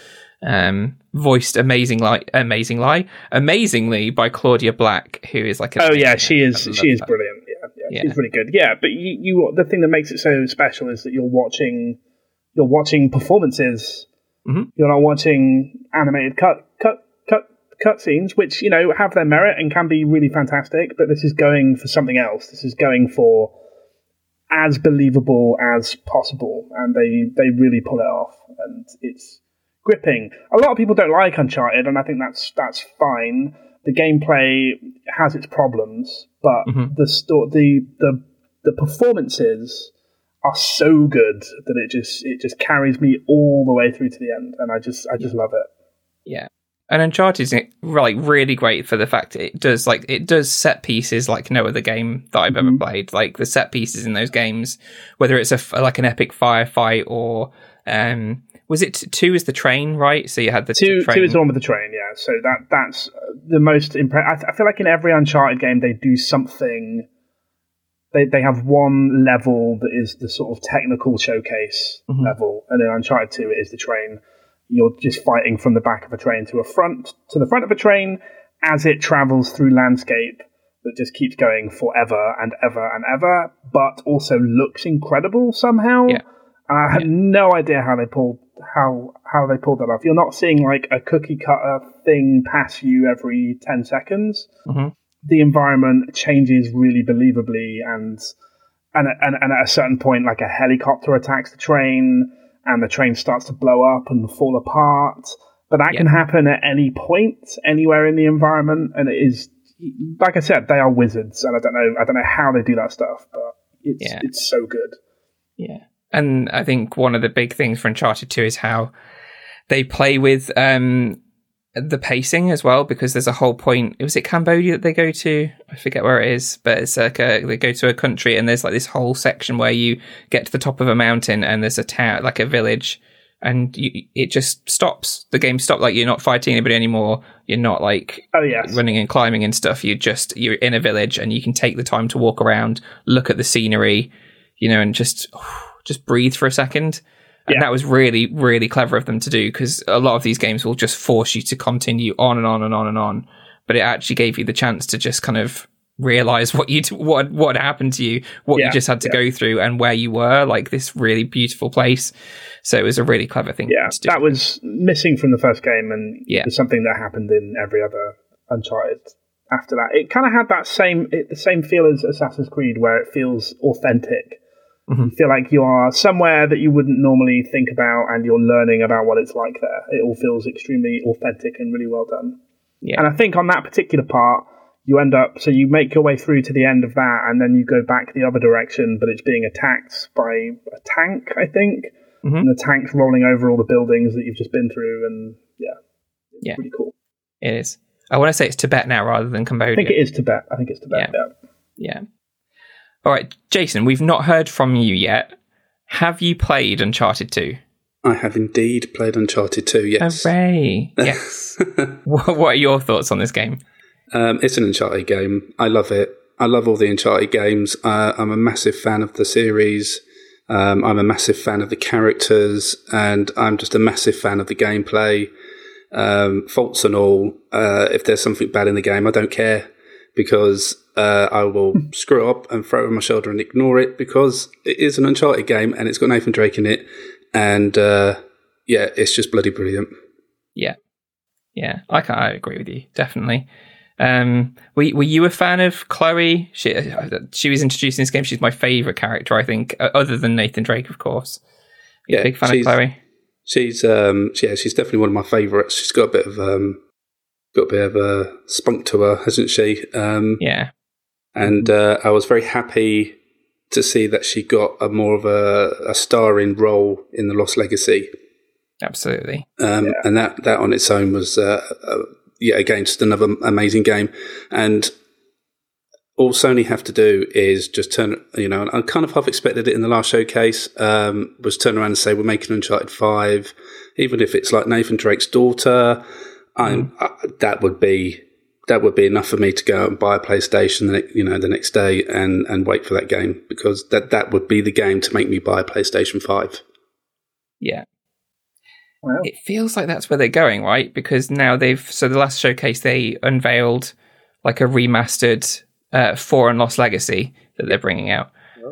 Speaker 1: um, voiced amazing like amazing lie amazingly by Claudia Black, who is like
Speaker 3: oh yeah, she is she is brilliant. Yeah, yeah, yeah, she's really good. Yeah, but you, you the thing that makes it so special is that you're watching you're watching performances.
Speaker 1: Mm-hmm.
Speaker 3: You're not watching animated cut cut cut cutscenes, which you know have their merit and can be really fantastic. But this is going for something else. This is going for as believable as possible, and they they really pull it off, and it's gripping. A lot of people don't like Uncharted, and I think that's that's fine. The gameplay has its problems, but
Speaker 1: mm-hmm.
Speaker 3: the sto- the the the performances are so good that it just it just carries me all the way through to the end, and I just I just love it.
Speaker 1: Yeah, and Uncharted is like really great for the fact it does like it does set pieces like no other game that I've mm-hmm. ever played. Like the set pieces in those games, whether it's a like an epic firefight or um, was it two is the train right? So you had the
Speaker 3: two.
Speaker 1: Train.
Speaker 3: Two is the one with the train. Yeah. So that that's the most impressive. I, I feel like in every Uncharted game they do something. They they have one level that is the sort of technical showcase
Speaker 1: mm-hmm.
Speaker 3: level, and in Uncharted Two it is the train you're just fighting from the back of a train to a front to the front of a train as it travels through landscape that just keeps going forever and ever and ever, but also looks incredible somehow.
Speaker 1: Yeah.
Speaker 3: And I yeah. no idea how they pulled how how they pulled that off. You're not seeing like a cookie cutter thing pass you every ten seconds.
Speaker 1: Mm-hmm.
Speaker 3: The environment changes really believably, and and and, and at a certain point, like a helicopter attacks the train and the train starts to blow up and fall apart. But that yeah. can happen at any point, anywhere in the environment, and it is like I said, they are wizards, and I don't know, I don't know how they do that stuff, but it's yeah. it's so good.
Speaker 1: Yeah, and I think one of the big things for Uncharted Two is how they play with um, the pacing as well because there's a whole point. Was it Cambodia that they go to? I forget where it is, but it's like a, they go to a country and there's like this whole section where you get to the top of a mountain and there's a town, like a village, and you, it just stops. The game stops. Like you're not fighting anybody anymore. You're not like
Speaker 3: oh yes.
Speaker 1: running and climbing and stuff. You're just you're in a village and you can take the time to walk around, look at the scenery, you know, and just just breathe for a second. And yeah. that was really, really clever of them to do because a lot of these games will just force you to continue on and on and on and on. But it actually gave you the chance to just kind of realize what you what what happened to you, what yeah, you just had to yeah. go through, and where you were. Like this really beautiful place. So it was a really clever thing.
Speaker 3: Yeah, that was missing from the first game, and
Speaker 1: yeah.
Speaker 3: was something that happened in every other Uncharted after that. It kind of had that same it, the same feel as Assassin's Creed, where it feels authentic
Speaker 1: Mm-hmm.
Speaker 3: You feel like you are somewhere that you wouldn't normally think about, and you're learning about what it's like there. It all feels extremely authentic and really well done.
Speaker 1: Yeah.
Speaker 3: And I think on that particular part, you end up so you make your way through to the end of that, and then you go back the other direction, but it's being attacked by a tank, I think.
Speaker 1: Mm-hmm.
Speaker 3: And the tank's rolling over all the buildings that you've just been through, and yeah,
Speaker 1: yeah,
Speaker 3: pretty cool.
Speaker 1: It is. I want to say it's Tibet now rather than Cambodia.
Speaker 3: I think it is Tibet. I think it's Tibet.
Speaker 1: Yeah.
Speaker 3: yeah.
Speaker 1: yeah. All right, Jason, we've not heard from you yet. Have you played Uncharted 2?
Speaker 4: I have indeed played Uncharted 2, yes.
Speaker 1: Hooray! Yes. what are your thoughts on this game?
Speaker 4: Um, it's an Uncharted game. I love it. I love all the Uncharted games. Uh, I'm a massive fan of the series. Um, I'm a massive fan of the characters, and I'm just a massive fan of the gameplay. Um, faults and all. Uh, if there's something bad in the game, I don't care because uh, I will screw up and throw it on my shoulder and ignore it because it is an Uncharted game and it's got Nathan Drake in it. And uh, yeah, it's just bloody brilliant.
Speaker 1: Yeah. Yeah, I can I agree with you definitely. Um, were were you a fan of Chloe? She she was introduced in this game. She's my favorite character, I think, uh, other than Nathan Drake, of course.
Speaker 4: Yeah,
Speaker 1: big fan of Chloe.
Speaker 4: She's um yeah, she's definitely one of my favourites. She's got a bit of um got a bit of a spunk to her, hasn't she? Um
Speaker 1: Yeah,
Speaker 4: and uh, I was very happy to see that she got a more of a, a starring role in the Lost Legacy.
Speaker 1: absolutely.
Speaker 4: Um, and that, that on its own was, uh, uh, yeah, again, just another amazing game. And all Sony have to do is just turn, you know, and I kind of half expected it in the last showcase, um, was turn around and say, we're making Uncharted 5, even if it's like Nathan Drake's daughter, I'm, uh, that would be, that would be enough for me to go out and buy a PlayStation, the you know, the next day and, and wait for that game because that, that would be the game to make me buy a PlayStation 5.
Speaker 1: Yeah,
Speaker 3: Well,
Speaker 1: it feels like that's where they're going, right? Because now they've so the last showcase they unveiled like a remastered uh, Four and Lost Legacy that they're bringing out.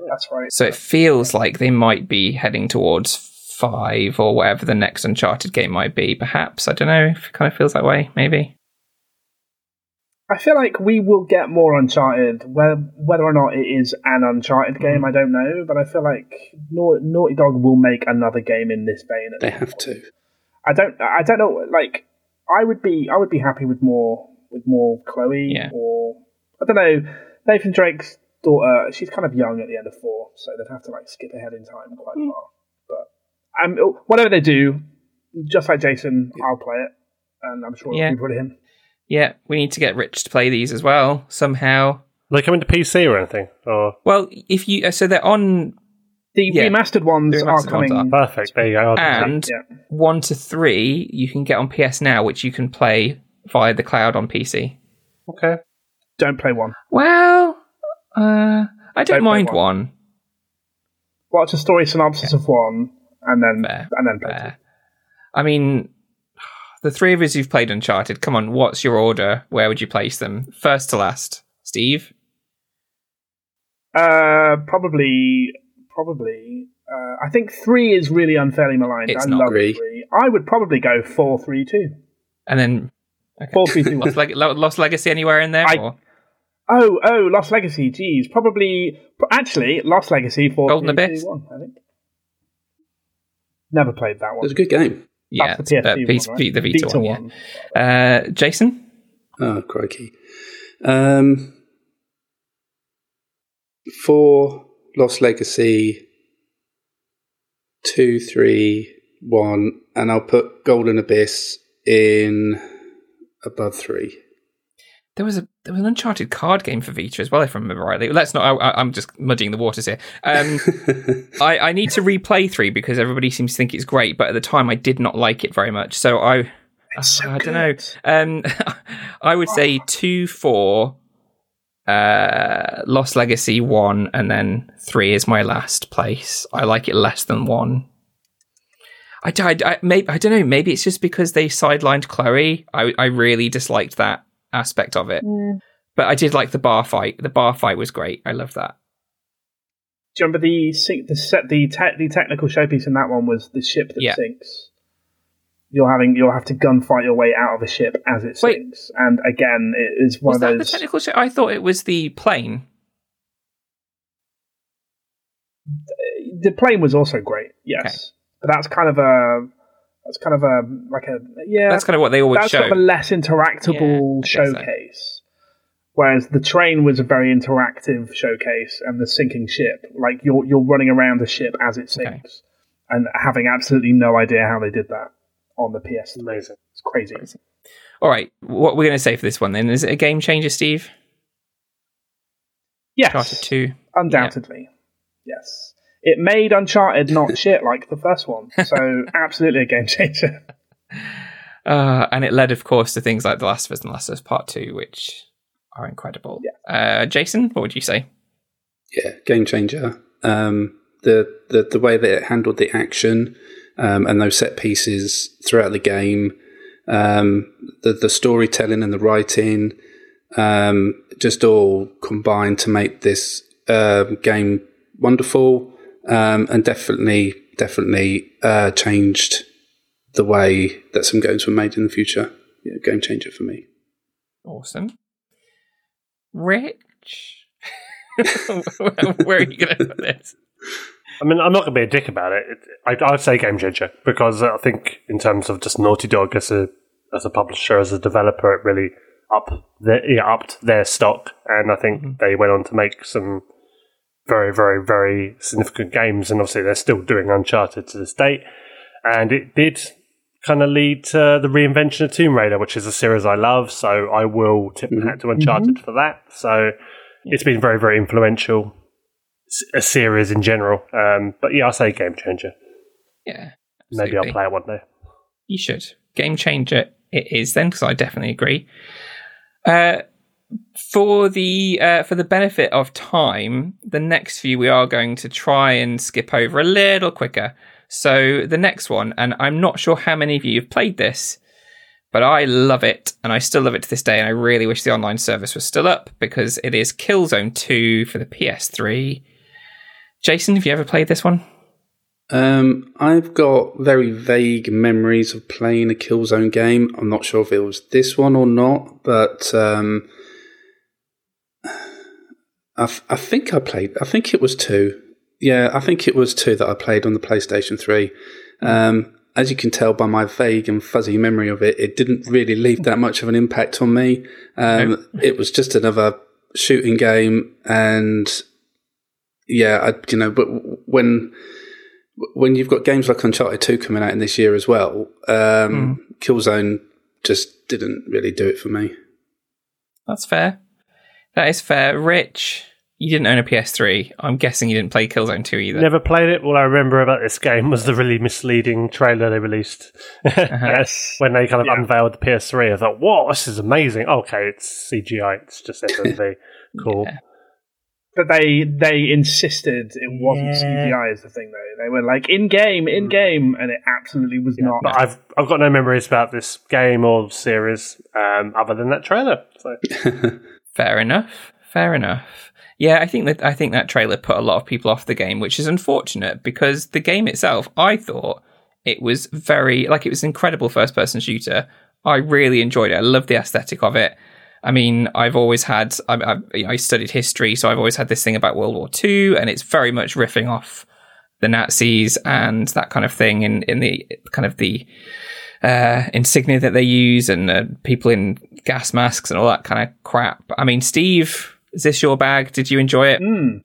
Speaker 3: that's right.
Speaker 1: So it feels like they might be heading towards five or whatever the next Uncharted game might be. Perhaps I don't know. If it kind of feels that way. Maybe.
Speaker 3: I feel like we will get more Uncharted. Whether or not it is an Uncharted game, I don't know. But I feel like Nau- Naughty Dog will make another game in this vein. at
Speaker 4: They have
Speaker 3: point.
Speaker 4: to.
Speaker 3: I don't. I don't know. Like, I would be. I would be happy with more with more Chloe
Speaker 1: Yeah.
Speaker 3: or I don't know. Nathan Drake's daughter. She's kind of young at the end of four, so they'd have to like skip ahead in time quite far. But um, whatever they do, just like Jason, I'll play it, and I'm sure
Speaker 1: Yeah.
Speaker 3: it'll be brilliant.
Speaker 1: Yeah, we need to get Rich to play these as well somehow.
Speaker 2: Are they coming to PC or anything? Or
Speaker 1: Well, if you uh, so they're on
Speaker 3: The
Speaker 1: Yeah.
Speaker 3: remastered ones
Speaker 1: The
Speaker 3: are
Speaker 1: remastered ones
Speaker 3: coming.
Speaker 2: perfect. There you go. I'll do that.
Speaker 1: and
Speaker 3: yeah.
Speaker 1: one to three you can get on PS now, which you can play via the cloud on PC.
Speaker 2: okay.
Speaker 3: Don't play one.
Speaker 1: Well, uh, I don't,
Speaker 3: Don't
Speaker 1: mind
Speaker 3: one.
Speaker 1: one.
Speaker 3: Watch a story synopsis of one, and then
Speaker 1: Fair.
Speaker 3: and then play two.
Speaker 1: I mean, the three of us who've played Uncharted. Come on, what's your order? Where would you place them? First to last, Steve.
Speaker 3: Uh, probably, probably. Uh, I think three is really unfairly maligned.
Speaker 1: It's
Speaker 3: I
Speaker 1: not.
Speaker 3: love
Speaker 4: Agree.
Speaker 3: three. I would probably go four, three, two.
Speaker 1: And then okay.
Speaker 3: Four, three, two, one.
Speaker 1: Lost, Leg- Lost Legacy anywhere in there?
Speaker 3: I-
Speaker 1: or?
Speaker 3: Oh, oh, Lost Legacy. Geez, probably. Actually, Lost Legacy four,
Speaker 1: Golden
Speaker 3: three,
Speaker 1: Abyss?
Speaker 3: two, one, I think. Never played that one.
Speaker 4: It was a good game.
Speaker 1: Yeah,
Speaker 3: That's the PSP
Speaker 1: Vita-
Speaker 3: one, right?
Speaker 1: the Vita, one. Yeah. Uh, Jason.
Speaker 4: Oh, crikey. Um, four, Lost Legacy, two, three, one, and I'll put Golden Abyss in above three.
Speaker 1: There was a there was an Uncharted card game for Vita as well, if I remember rightly. Let's not. I, I'm just muddying the waters here. Um, I, I need to replay three because everybody seems to think it's great, but at the time I did not like it very much. So I,
Speaker 3: so
Speaker 1: I don't know. Um, I would say two, four, uh, Lost Legacy one, and then three is my last place. I like it less than one. I, I, I, maybe, I don't know. Maybe it's just because they sidelined Chloe. I, I really disliked that aspect of it. But I did like the bar fight. The bar fight was great. I love that.
Speaker 3: Do you remember the the set the te- the technical showpiece in that one was the ship that
Speaker 1: Yeah.
Speaker 3: sinks. You're having you'll have to gunfight your way out of a ship as it
Speaker 1: Wait.
Speaker 3: sinks, and again, it is one
Speaker 1: Was
Speaker 3: of
Speaker 1: that the
Speaker 3: those.
Speaker 1: technical show? I thought it was the plane.
Speaker 3: the plane was also great, yes,
Speaker 1: Okay.
Speaker 3: but that's kind of a that's kind of a like a yeah.
Speaker 1: That's kind of what they always
Speaker 3: that's
Speaker 1: show.
Speaker 3: sort of a less interactable
Speaker 1: Yeah, I so.
Speaker 3: showcase. Whereas the train was a very interactive showcase, and the sinking ship, like you're you're running around the ship as it sinks,
Speaker 1: Okay.
Speaker 3: and having absolutely no idea how they did that on the PS3.
Speaker 2: Amazing.
Speaker 3: It's crazy.
Speaker 1: All right, what we're going to say for this one then? Is it a game changer, Steve?
Speaker 3: Yes,
Speaker 1: Uncharted 2.
Speaker 3: undoubtedly. Yes, it made Uncharted not shit like the first one, so absolutely a game changer.
Speaker 1: Uh, and it led, of course, to things like The Last of Us and Last of Us Part 2, which are incredible. Uh, Jason, what would you say?
Speaker 4: yeah, game changer. Um, the, the the way that it handled the action um, and those set pieces throughout the game, um, the the storytelling and the writing, um, just all combined to make this um game wonderful um, and definitely definitely uh, changed the way that some games were made in the future. yeah, game changer for me.
Speaker 1: Awesome. Rich, where are you going to put this?
Speaker 2: I mean, I'm not going to be a dick about it. it I, I'd say game changer because I think, in terms of just Naughty Dog as a as a publisher, as a developer, it really up their, yeah, upped their stock, and I think mm-hmm. they went on to make some very, very, very significant games, and obviously they're still doing Uncharted to this date. And it did kind of lead to the reinvention of Tomb Raider, which is a series I love. So I will tip mm-hmm. hat to Uncharted mm-hmm. for that. So it's been very, very influential, a series in general. Um, but yeah, I'll say game changer.
Speaker 1: Yeah.
Speaker 2: Absolutely. Maybe I'll play it one day.
Speaker 1: You should. Game changer it is then, because I definitely agree. Uh, for the uh, for the benefit of time, the next few we are going to try and skip over a little quicker. So the next one, and I'm not sure how many of you have played this, but I love it, and I still love it to this day. And I really wish the online service was still up because it is Killzone Two for the PS3. Jason, have you ever played this one?
Speaker 4: Um, I've got very vague memories of playing a Killzone game. I'm not sure if it was this one or not, but um, I, I think I played. I think it was two. Yeah, I think it was two that I played on the PlayStation Three. Um, as you can tell by my vague and fuzzy memory of it, it didn't really leave that much of an impact on me. Um, it was just another shooting game, and yeah, I, you know, but when when you've got games like Uncharted Two coming out in this year as well, um, mm. Killzone just didn't really do it for me.
Speaker 1: That's fair. That is fair. Rich, you didn't own a PS3. I'm guessing you didn't play Killzone 2 either.
Speaker 2: Never played it. All I remember about this game was the really misleading trailer they released. Uh-huh. when they kind of yeah. unveiled the PS3. I thought, whoa, this is amazing. Okay, it's CGI. It's just FMV. cool. Yeah.
Speaker 3: But they they insisted it wasn't yeah. CGI is the thing though. They were like in game, in game, and it absolutely was not.
Speaker 2: But I've I've got no memories about this game or series um, other than that trailer. So.
Speaker 1: Fair enough. Fair enough. Yeah, I think that I think that trailer put a lot of people off the game, which is unfortunate because the game itself, I thought it was very like it was an incredible first person shooter. I really enjoyed it. I love the aesthetic of it. I mean, I've always had I, I, I studied history, so I've always had this thing about World War II, and it's very much riffing off the Nazis and that kind of thing in in the kind of the uh, insignia that they use and uh, people in gas masks and all that kind of crap. I mean, Steve, is this your bag? Did you enjoy it?
Speaker 3: Mm.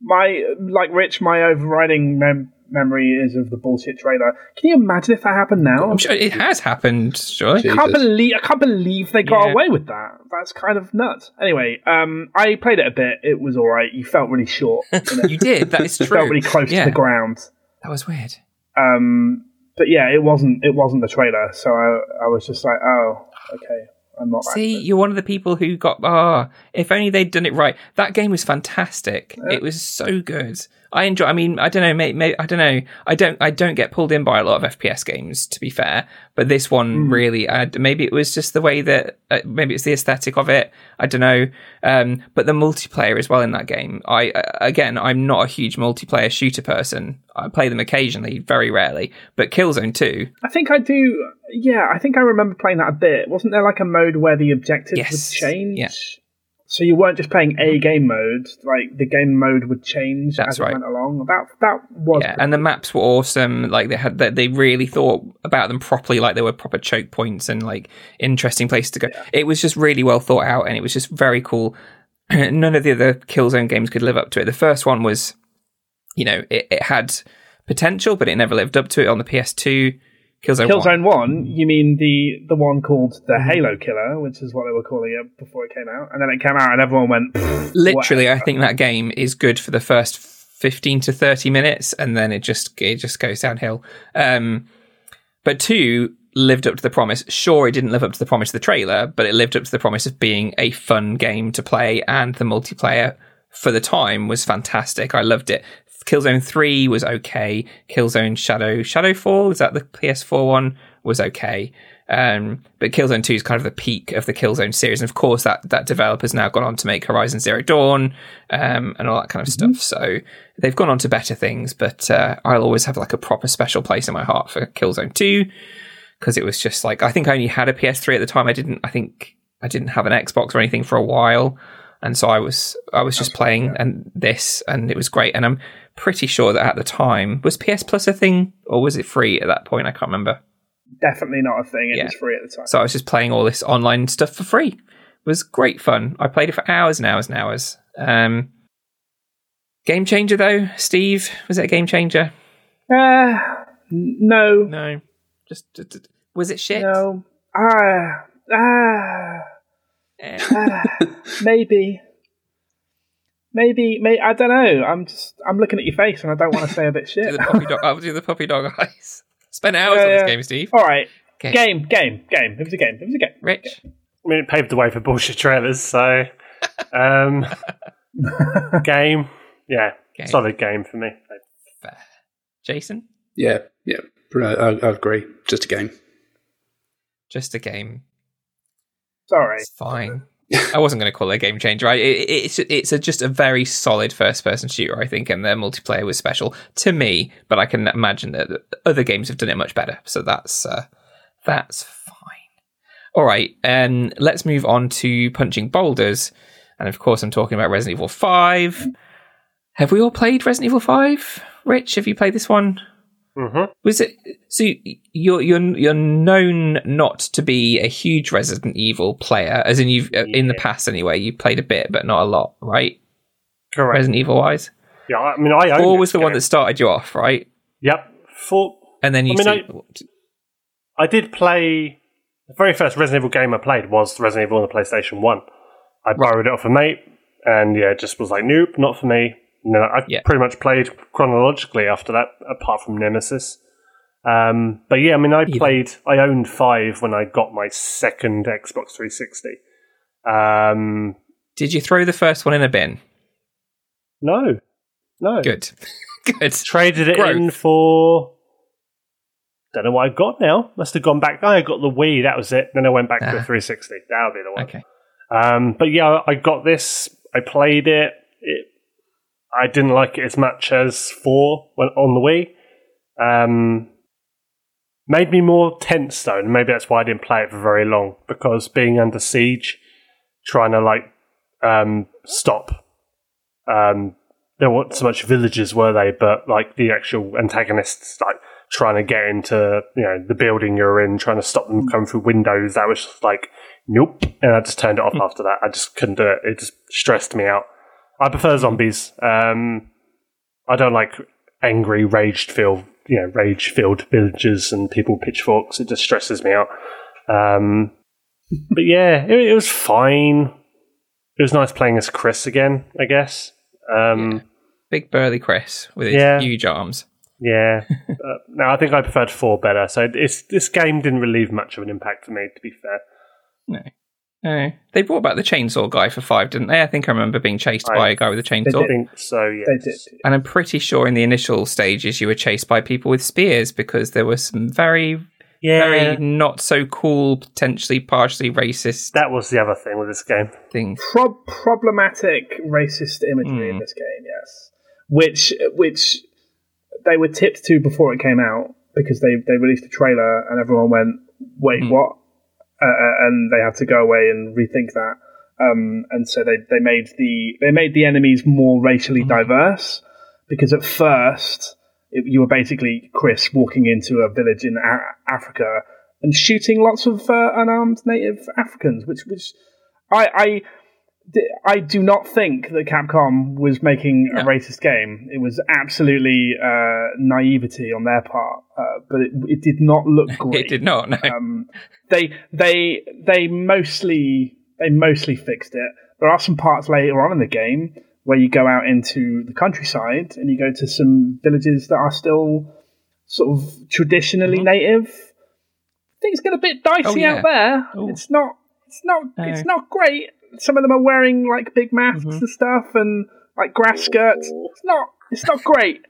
Speaker 3: My like Rich, my overriding mem- memory is of the bullshit trailer. Can you imagine if that happened now?
Speaker 1: I'm sure it has happened. Surely,
Speaker 3: I can't believe I can't believe they got yeah. away with that. That's kind of nuts. Anyway, um, I played it a bit. It was all right. You felt really short.
Speaker 1: you did. That is true.
Speaker 3: You felt really close yeah. to the ground.
Speaker 1: That was weird.
Speaker 3: Um, but yeah, it wasn't it wasn't the trailer, so I I was just like, oh, okay. I'm not.
Speaker 1: See, you're one of the people who got. Ah, oh, if only they'd done it right. That game was fantastic. Yeah. It was so good. I enjoy. I mean, I don't know. Maybe, maybe, I don't know. I don't. I don't get pulled in by a lot of FPS games, to be fair. But this one mm. really. Uh, maybe it was just the way that. Uh, maybe it's the aesthetic of it. I don't know. Um, but the multiplayer as well in that game. I uh, again, I'm not a huge multiplayer shooter person. I play them occasionally, very rarely. But Killzone 2.
Speaker 3: I think I do. Yeah, I think I remember playing that a bit. Wasn't there like a mode where the objectives yes. would change?
Speaker 1: Yeah.
Speaker 3: So you weren't just playing a game mode; like the game mode would change That's as right. it went along. That that was
Speaker 1: yeah, and the maps were awesome. Like they had that they really thought about them properly. Like they were proper choke points and like interesting places to go. Yeah. It was just really well thought out, and it was just very cool. None of the other Killzone games could live up to it. The first one was, you know, it, it had potential, but it never lived up to it on the PS2.
Speaker 3: Killzone, Killzone 1. 1. you mean the the one called the mm-hmm. Halo Killer, which is what they were calling it before it came out, and then it came out and everyone went.
Speaker 1: Literally, I think that game is good for the first fifteen to thirty minutes, and then it just it just goes downhill. Um, but two lived up to the promise. Sure, it didn't live up to the promise of the trailer, but it lived up to the promise of being a fun game to play, and the multiplayer for the time was fantastic. I loved it. Killzone 3 was okay. Killzone Shadow Shadowfall, is that the PS4 one? Was okay. Um, but Killzone 2 is kind of the peak of the Killzone series. And of course, that, that developer's now gone on to make Horizon Zero Dawn um, and all that kind of mm-hmm. stuff. So they've gone on to better things, but uh, I'll always have like a proper special place in my heart for Killzone 2. because it was just like I think I only had a PS3 at the time. I didn't. I think I didn't have an Xbox or anything for a while, and so I was I was just playing and this, and it was great. And I'm pretty sure that at the time was PS Plus a thing or was it free at that point? I can't remember.
Speaker 3: Definitely not a thing. It
Speaker 1: Yeah.
Speaker 3: was free at the time.
Speaker 1: So I was just playing all this online stuff for free. It was great fun. I played it for hours and hours and hours. Um, game changer though, Steve was it a game changer?
Speaker 3: Uh, no,
Speaker 1: No, just, just- just- was it shit?
Speaker 3: no. Ah, ah,
Speaker 1: Eh.
Speaker 3: maybe, maybe, may I don't know. I'm just, I'm looking at your face, and I don't want to say a bit
Speaker 1: do
Speaker 3: shit.
Speaker 1: the puppy dog. I'll do the puppy dog eyes. Spend hours
Speaker 3: Yeah,
Speaker 1: on this game, Steve.
Speaker 3: All right,
Speaker 1: Okay.
Speaker 3: game, game, game. It was a game. It was a game.
Speaker 1: Rich.
Speaker 2: I mean, it paved the way for bullshit trailers. So, um, game, yeah,
Speaker 1: Game.
Speaker 2: solid game for me.
Speaker 1: Fair. Jason,
Speaker 4: Yeah, yeah, I, I, I agree. Just a game.
Speaker 1: just a game.
Speaker 3: Sorry.
Speaker 1: It's fine. I wasn't going to call it a game changer. I, it, it's it's a, just a very solid first person shooter, I think, and the multiplayer was special to me. But I can imagine that other games have done it much better. So that's uh, that's fine. All right, um, let's move on to punching boulders, and of course, I'm talking about Resident Evil Five. Have we all played Resident Evil Five? Rich, have you played this one?
Speaker 2: Mm-hmm.
Speaker 1: Was it so? You're you're you're known not to be a huge Resident Evil player, as in you've uh in the past anyway. You played a bit, but not a lot, right?
Speaker 2: Correct.
Speaker 1: Resident Evil wise,
Speaker 2: Yeah, I mean, I
Speaker 1: four was the one that started you off, right?
Speaker 2: Yep, four.
Speaker 1: And then you
Speaker 2: I mean,
Speaker 1: see,
Speaker 2: I did play the very first Resident Evil game I played was Resident Evil on the PlayStation One. I borrowed it off a mate, and yeah, it just was like, nope, not for me. Then I
Speaker 1: Yeah.
Speaker 2: pretty much played chronologically after that, apart from Nemesis. Um, but yeah, I mean, I
Speaker 1: Either.
Speaker 2: played. I owned five when I got my second Xbox 360. Um,
Speaker 1: did you throw the first one in a bin?
Speaker 2: no, no,
Speaker 1: Good, good.
Speaker 2: traded it in for. Don't know what I've got now. Must have gone back. I got the Wii. That was it. Then I went back to
Speaker 1: Ah.
Speaker 2: the 360. That'll be the one.
Speaker 1: Okay,
Speaker 2: Um, but yeah, I got this. I played it. it. I didn't like it as much as four when on the Wii. Um, made me more tense though, and maybe that's why I didn't play it for very long because being under siege, trying to like um, stop. Um, there weren't so much villagers, were they? But like the actual antagonists, like trying to get into you know the building you're in, trying to stop them coming through windows. That was just like nope, and I just turned it off after that. I just couldn't do it. It just stressed me out. I prefer zombies. Um, I don't like angry, raged filled, you know, rage filled villagers and people pitchforks. It just stresses me out. Um, but yeah, it, it was fine. It was nice playing as Chris again. I guess. Um,
Speaker 1: big burly Chris with his
Speaker 2: Yeah.
Speaker 1: huge arms.
Speaker 2: yeah. uh, no, I think I preferred four better. So it's, this game didn't really leave much of an impact for me, to be fair.
Speaker 1: No. No. They brought back the chainsaw guy for five, didn't they? I think I remember being chased
Speaker 2: I-
Speaker 1: by a guy with a chainsaw.
Speaker 2: I think so. Yes.
Speaker 3: They did.
Speaker 1: And I'm pretty sure in the initial stages you were chased by people with spears because there were some very,
Speaker 2: Yeah.
Speaker 1: very not so cool, potentially partially racist
Speaker 2: that was the other thing with this game.
Speaker 1: things.
Speaker 3: Pro- problematic racist imagery in
Speaker 1: Hmm.
Speaker 3: this game, yes, which which they were tipped to before it came out because they they released a trailer and everyone went, "Wait,
Speaker 1: Hmm.
Speaker 3: what?" Uh, uh, and they had to go away and rethink that. Um, and so they, they made the they made the enemies more racially
Speaker 1: Hmm.
Speaker 3: diverse because at first it, you were basically Chris walking into a village in a- Africa and shooting lots of uh, unarmed native Africans, which which I, I I do not think that Capcom was making a
Speaker 1: No.
Speaker 3: racist game. It was absolutely uh, naivety on their part, uh, but it, it did not look great.
Speaker 1: It did not, no.
Speaker 3: Um, they they they mostly they mostly fixed it. There are some parts later on in the game where you go out into the countryside and you go to some villages that are still sort of traditionally native. Things get a bit dicey
Speaker 1: Mm-hmm. Oh, yeah.
Speaker 3: out there.
Speaker 1: Oh.
Speaker 3: It's not it's not
Speaker 1: No.
Speaker 3: it's not great. Some of them are wearing like big masks
Speaker 1: Mhm.
Speaker 3: and stuff and like grass skirts. It's not it's not great.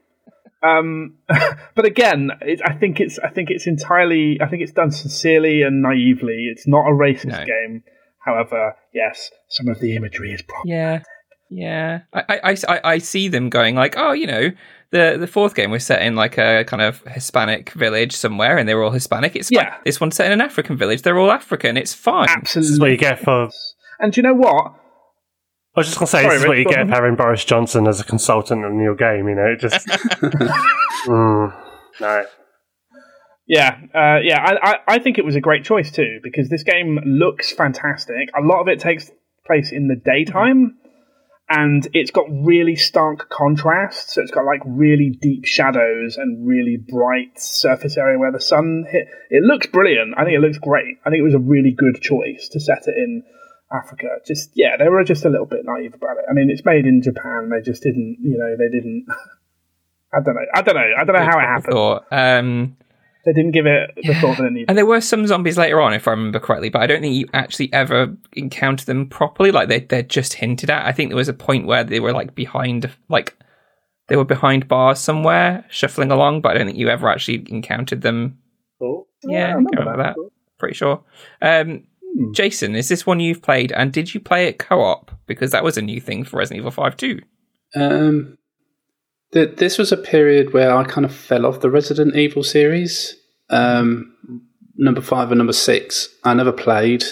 Speaker 3: Um, but again, it, I think it's I think it's entirely I think it's done sincerely and naively. It's not a racist
Speaker 1: No.
Speaker 3: game. However, yes, some of the imagery is probably
Speaker 1: Yeah. Yeah, I, I, I, I see them going like, oh, you know, the the fourth game was set in like a kind of Hispanic village somewhere, and they were all Hispanic. It's fine.
Speaker 3: Yeah.
Speaker 1: This one's set in an African village. They're all African. It's fine.
Speaker 2: This is what you get for.
Speaker 3: And do you know what?
Speaker 2: I was just going to say,
Speaker 3: Sorry,
Speaker 2: this is what you get
Speaker 3: on.
Speaker 2: having Boris Johnson as a consultant on your game. You know, it just. Mm, no.
Speaker 3: Yeah, uh, yeah. I, I, I think it was a great choice too because this game looks fantastic. A lot of it takes place in the daytime, and it's got really stark contrast. So it's got like really deep shadows and really bright surface area where the sun hit. It looks brilliant. I think it looks great. I think it was a really good choice to set it in Africa. Just yeah, they were just a little bit naive about it. I mean, it's made in Japan. They just didn't, you know, they didn't. I don't know. I don't know. I don't know how it happened.
Speaker 1: Thought. Um,
Speaker 3: They didn't give it the thought that it needed.
Speaker 1: and there were some zombies later on, if I remember correctly, but I don't think you actually ever encounter them properly. Like they they're just hinted at. I think there was a point where they were like behind, like they were behind bars somewhere, shuffling along, but I don't think you ever actually encountered them.
Speaker 2: Cool.
Speaker 1: Yeah, I,
Speaker 3: I
Speaker 1: think I
Speaker 3: remember
Speaker 1: remember that.
Speaker 3: that.
Speaker 1: Pretty sure. Um, Jason, is this one you've played, and did you play it co-op? Because that was a new thing for Resident Evil Five too.
Speaker 4: Um, th- this was a period where I kind of fell off the Resident Evil series. Um, number five and number six, I never played.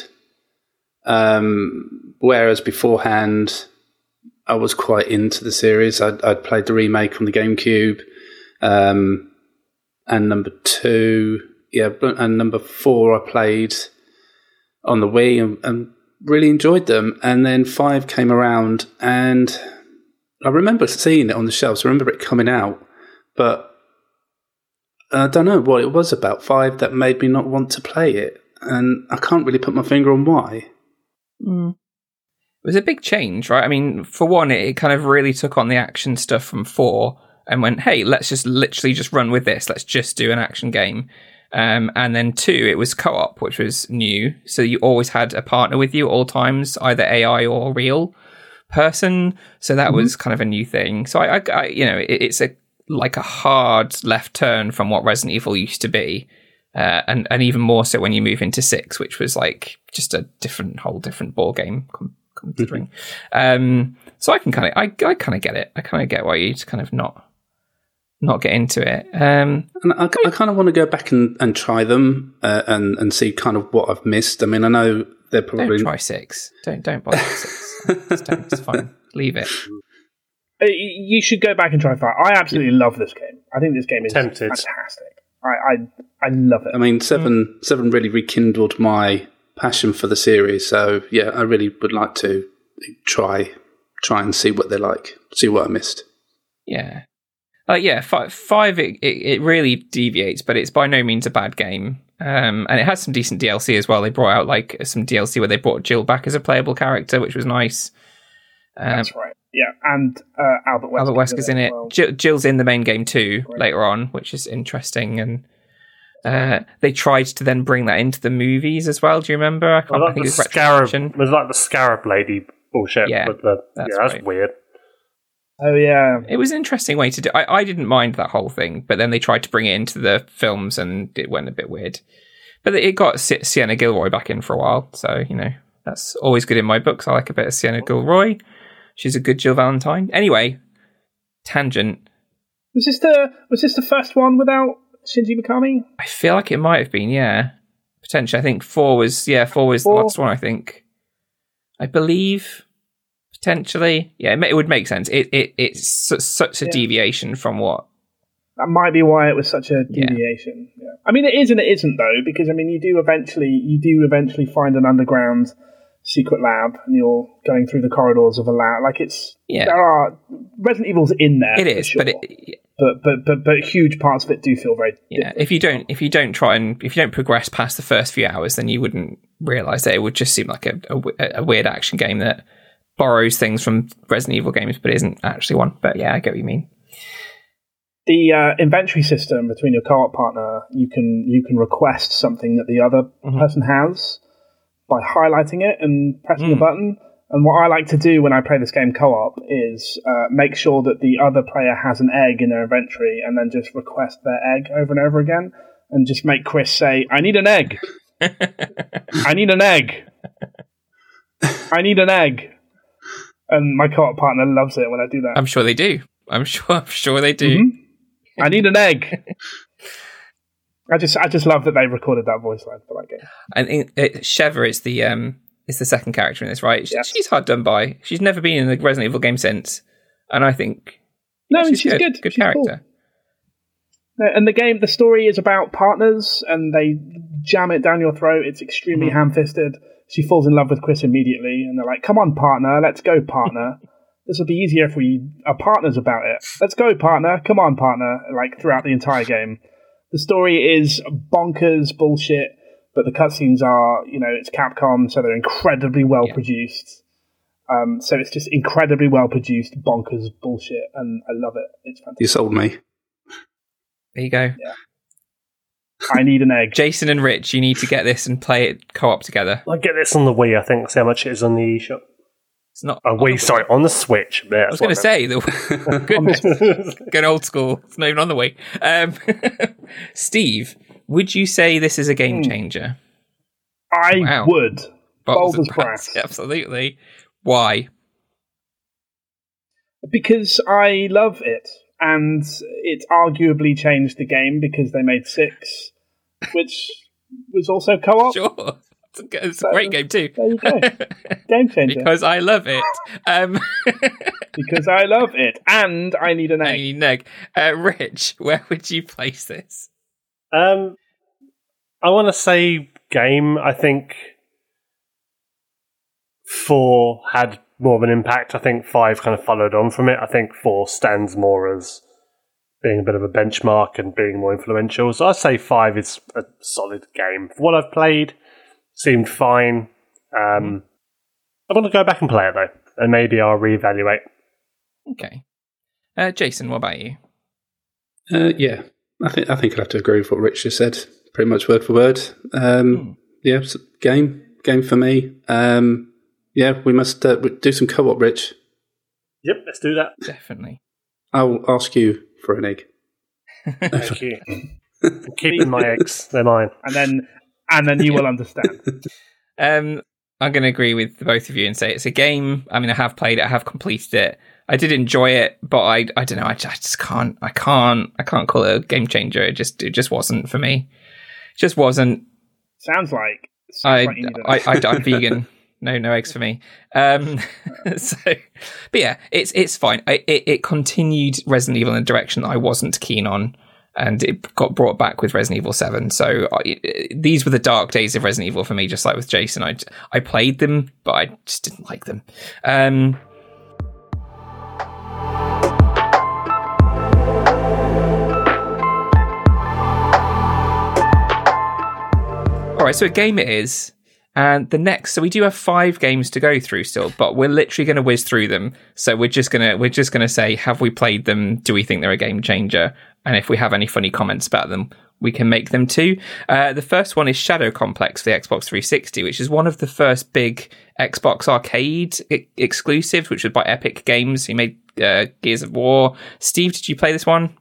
Speaker 4: Um, whereas beforehand, I was quite into the series. I'd, I'd played the remake on the GameCube. Um, and number two, yeah, and number four, I played on the Wii and, and really enjoyed them. And then five came around, and I remember seeing it on the shelves. I remember it coming out, but I don't know what it was about five that made me not want to play it, and I can't really put my finger on why. Hmm.
Speaker 1: It was a big change, right? I mean, for one, it, it kind of really took on the action stuff from four and went, "Hey, let's just literally just run with this. Let's just do an action game." Um, and then two, it was co-op, which was new. So you always had a partner with you at all times, either AI or real person. So that was kind of a new thing. So I, I, I you know, it, it's a like a hard left turn from what Resident Evil used to be. Uh, and and even more so when you move into six, which was like just a different whole different ball game considering. um, so I can kind of I I kind of get it. I kind of get why you'd kind of not not get into it. Um,
Speaker 4: And I, I kind of want to go back and, and try them uh, and and see kind of what I've missed. I mean, I know they're
Speaker 1: don't
Speaker 4: probably
Speaker 1: try six. Don't don't bother six. Just don't, it's fine. Leave it.
Speaker 3: Uh, You should go back and try five. I absolutely love this game. I think this game is
Speaker 2: Tempted.
Speaker 3: fantastic. I, I I love it.
Speaker 4: I mean, seven seven really rekindled my passion for the series. So yeah, I really would like to try try and see what they're like, see what I missed.
Speaker 1: Yeah. Uh, yeah, five, five it, it, it really deviates, but it's by no means a bad game. Um, and it has some decent DLC as well. They brought out like some DLC where they brought Jill back as a playable character, which was nice. Um,
Speaker 3: That's right. Yeah, and uh, Albert Wesker.
Speaker 1: Albert Wesker's in it.
Speaker 3: well.
Speaker 1: Jill, Jill's in the main game too
Speaker 3: Right.
Speaker 1: later on, which is interesting. And uh, they tried to then bring that into the movies as well. Do you remember? I,
Speaker 2: I
Speaker 1: can't, I
Speaker 2: like
Speaker 1: think
Speaker 2: the
Speaker 1: it was
Speaker 2: scarab. It was like the scarab lady bullshit.
Speaker 1: Yeah,
Speaker 2: with the,
Speaker 1: that's
Speaker 2: yeah, that's
Speaker 1: right.
Speaker 2: weird.
Speaker 3: Oh yeah,
Speaker 1: It was an interesting way to do. I, I didn't mind that whole thing, but then they tried to bring it into the films, and it went a bit weird. But it got Si- Sienna Guillory back in for a while, so you know that's always good in my books. I like a bit of Sienna Guillory. She's a good Jill Valentine. Anyway, tangent.
Speaker 3: was this the was this the first one without Shinji Mikami?
Speaker 1: I feel like it might have been, yeah, potentially. I think four was, yeah, four was
Speaker 3: Four.
Speaker 1: the last one. I think, I believe, potentially, yeah, it, would make sense. It it it's such a
Speaker 3: Yeah.
Speaker 1: deviation from what
Speaker 3: That might be why it was such a deviation. Yeah. I mean, it is and it isn't though, because I mean, you do eventually you do eventually find an underground secret lab, and you're going through the corridors of a lab. Like it's
Speaker 1: Yeah.
Speaker 3: there are Resident Evil's in there.
Speaker 1: It is,
Speaker 3: sure.
Speaker 1: but it,
Speaker 3: but but but but huge parts of it do feel very
Speaker 1: yeah if you don't if you don't try and if you don't progress past the first few hours then you wouldn't realize that it would just seem like a a weird action game that borrows things from resident evil games but isn't actually one but yeah i get what you mean
Speaker 3: the uh, inventory system between your co-op partner, you can you can request something that the other
Speaker 1: Mm-hmm.
Speaker 3: person has by highlighting it and pressing
Speaker 1: Mm.
Speaker 3: a button. And what I like to do when I play this game co-op is uh, make sure that the other player has an egg in their inventory, and then just request their egg over and over again, and just make Chris say, "I need an egg. I need an egg. I need an egg." And my co-op partner loves it when I do that.
Speaker 1: i'm sure they do I'm sure. I'm sure they do.
Speaker 3: Mm-hmm. I need an egg. I just, I just love that they recorded that voice line for that game.
Speaker 1: And it, it, Sheva is the um is the second character in this, right?
Speaker 3: Yes.
Speaker 1: She's hard done by. She's never been in a Resident Evil game since, and I think
Speaker 3: No,
Speaker 1: she's,
Speaker 3: she's
Speaker 1: good.
Speaker 3: good.
Speaker 1: Good
Speaker 3: She's
Speaker 1: character.
Speaker 3: No, and the game, the story is about partners, and they jam it down your throat. It's extremely
Speaker 1: Mm-hmm.
Speaker 3: ham-fisted. She falls in love with Chris immediately, and they're like, "Come on, partner, let's go, partner. this will be easier if we are partners about it. Let's go, partner. Come on, partner." Like throughout the entire game, the story is bonkers bullshit, but the cutscenes are, you know, it's Capcom, so they're incredibly well produced. Um, so it's just incredibly well produced, bonkers bullshit, and I love it. It's fantastic.
Speaker 4: You sold me.
Speaker 1: There you go.
Speaker 3: I need an egg.
Speaker 1: Jason and Rich, you need to get this and play it co-op together.
Speaker 2: I'll get this on the Wii, I think. See how much it is on the eShop.
Speaker 1: It's not.
Speaker 2: Oh, Wii, sorry, on the Switch. Yeah,
Speaker 1: I was going to say the goodness, good old school. It's not even on the way. Um, Steve, would you say this is a game
Speaker 3: Hmm.
Speaker 1: changer?
Speaker 3: I
Speaker 1: Wow.
Speaker 3: would.
Speaker 1: Bottles
Speaker 3: Bold
Speaker 1: of
Speaker 3: as
Speaker 1: brass,
Speaker 3: brass.
Speaker 1: Absolutely. Why?
Speaker 3: because I love it, and it arguably changed the game because they made six, which was also co-op.
Speaker 1: Sure. It's a, g- it's a great game too.
Speaker 3: There you go, game changer.
Speaker 1: because I love it. Um,
Speaker 3: because I love it, and I need an egg.
Speaker 1: Hey, Neg. Uh, Rich, where would you place this?
Speaker 2: Um, I want to say game. I think four had more of an impact. I think five kind of followed on from it. I think four stands more as being a bit of a benchmark and being more influential. So I'd say five is a solid game. For what I've played, seemed fine. Um, I want to go back and play it though, and maybe I'll reevaluate.
Speaker 1: Okay. Uh, Jason, what about you?
Speaker 4: Uh, yeah, I think I think I'd have to agree with what Rich just said, pretty much word for word. Um, Yeah, game game for me. Um, yeah, we must uh, do some co-op, Rich.
Speaker 2: Yep, let's do that.
Speaker 1: Definitely.
Speaker 4: I'll ask you for an egg.
Speaker 2: Thank you. I'm keeping my eggs. They're mine.
Speaker 3: and then and then you will understand.
Speaker 1: Um, I'm going to agree with the both of you and say it's a game. I mean, I have played it, I have completed it. I did enjoy it, but I, I don't know. I just, I just can't, I can't, I can't call it a game changer. It just, it just wasn't for me. It just wasn't.
Speaker 3: Sounds like
Speaker 1: I,
Speaker 3: like you need an
Speaker 1: I,
Speaker 3: egg.
Speaker 1: I, I'm vegan. No, no eggs for me. Um, so, but yeah, it's it's fine. I, it, it continued Resident Evil in a direction that I wasn't keen on, and it got brought back with Resident Evil Seven. So I, these were the dark days of Resident Evil for me. Just like with Jason, I I played them, but I just didn't like them. Um, all right, so a game it is. And the next, so we do have five games to go through still, but we're literally going to whiz through them. So we're just gonna we're just gonna say, have we played them? Do we think they're a game changer? And if we have any funny comments about them, we can make them too. Uh, the first one is Shadow Complex for the Xbox 360, which is one of the first big Xbox Arcade I- exclusives, which was by Epic Games. Who made uh, Gears of War. Steve, did you play this one?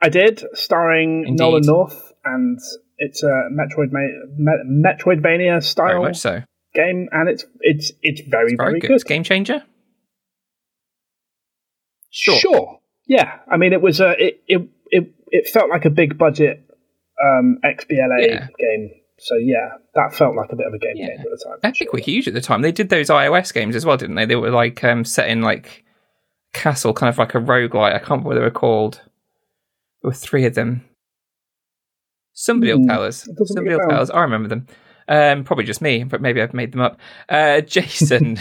Speaker 3: I did, starring
Speaker 1: Indeed.
Speaker 3: Nolan North, and it's a Metroid Me- Metroidvania style
Speaker 1: so.
Speaker 3: game, and it's it's it's very
Speaker 1: Very,
Speaker 3: very,
Speaker 1: good.
Speaker 3: good.
Speaker 1: It's game changer. Sure.
Speaker 3: Sure. Yeah. I mean, it was a it it it, it felt like a big budget um, XBLA
Speaker 1: Yeah.
Speaker 3: game. So yeah, that felt like a bit of a game
Speaker 1: Yeah.
Speaker 3: changer at the time.
Speaker 1: Epic were huge at the time. They did those iOS games as well, didn't they? They were like um, set in like castle, kind of like a roguelite. I can't remember what they were called. There were three of them. Somebody will
Speaker 3: Hmm,
Speaker 1: tell us. Somebody
Speaker 3: ring a
Speaker 1: will tell us. I remember them. Um, probably just me, but maybe I've made them up. Uh, Jason,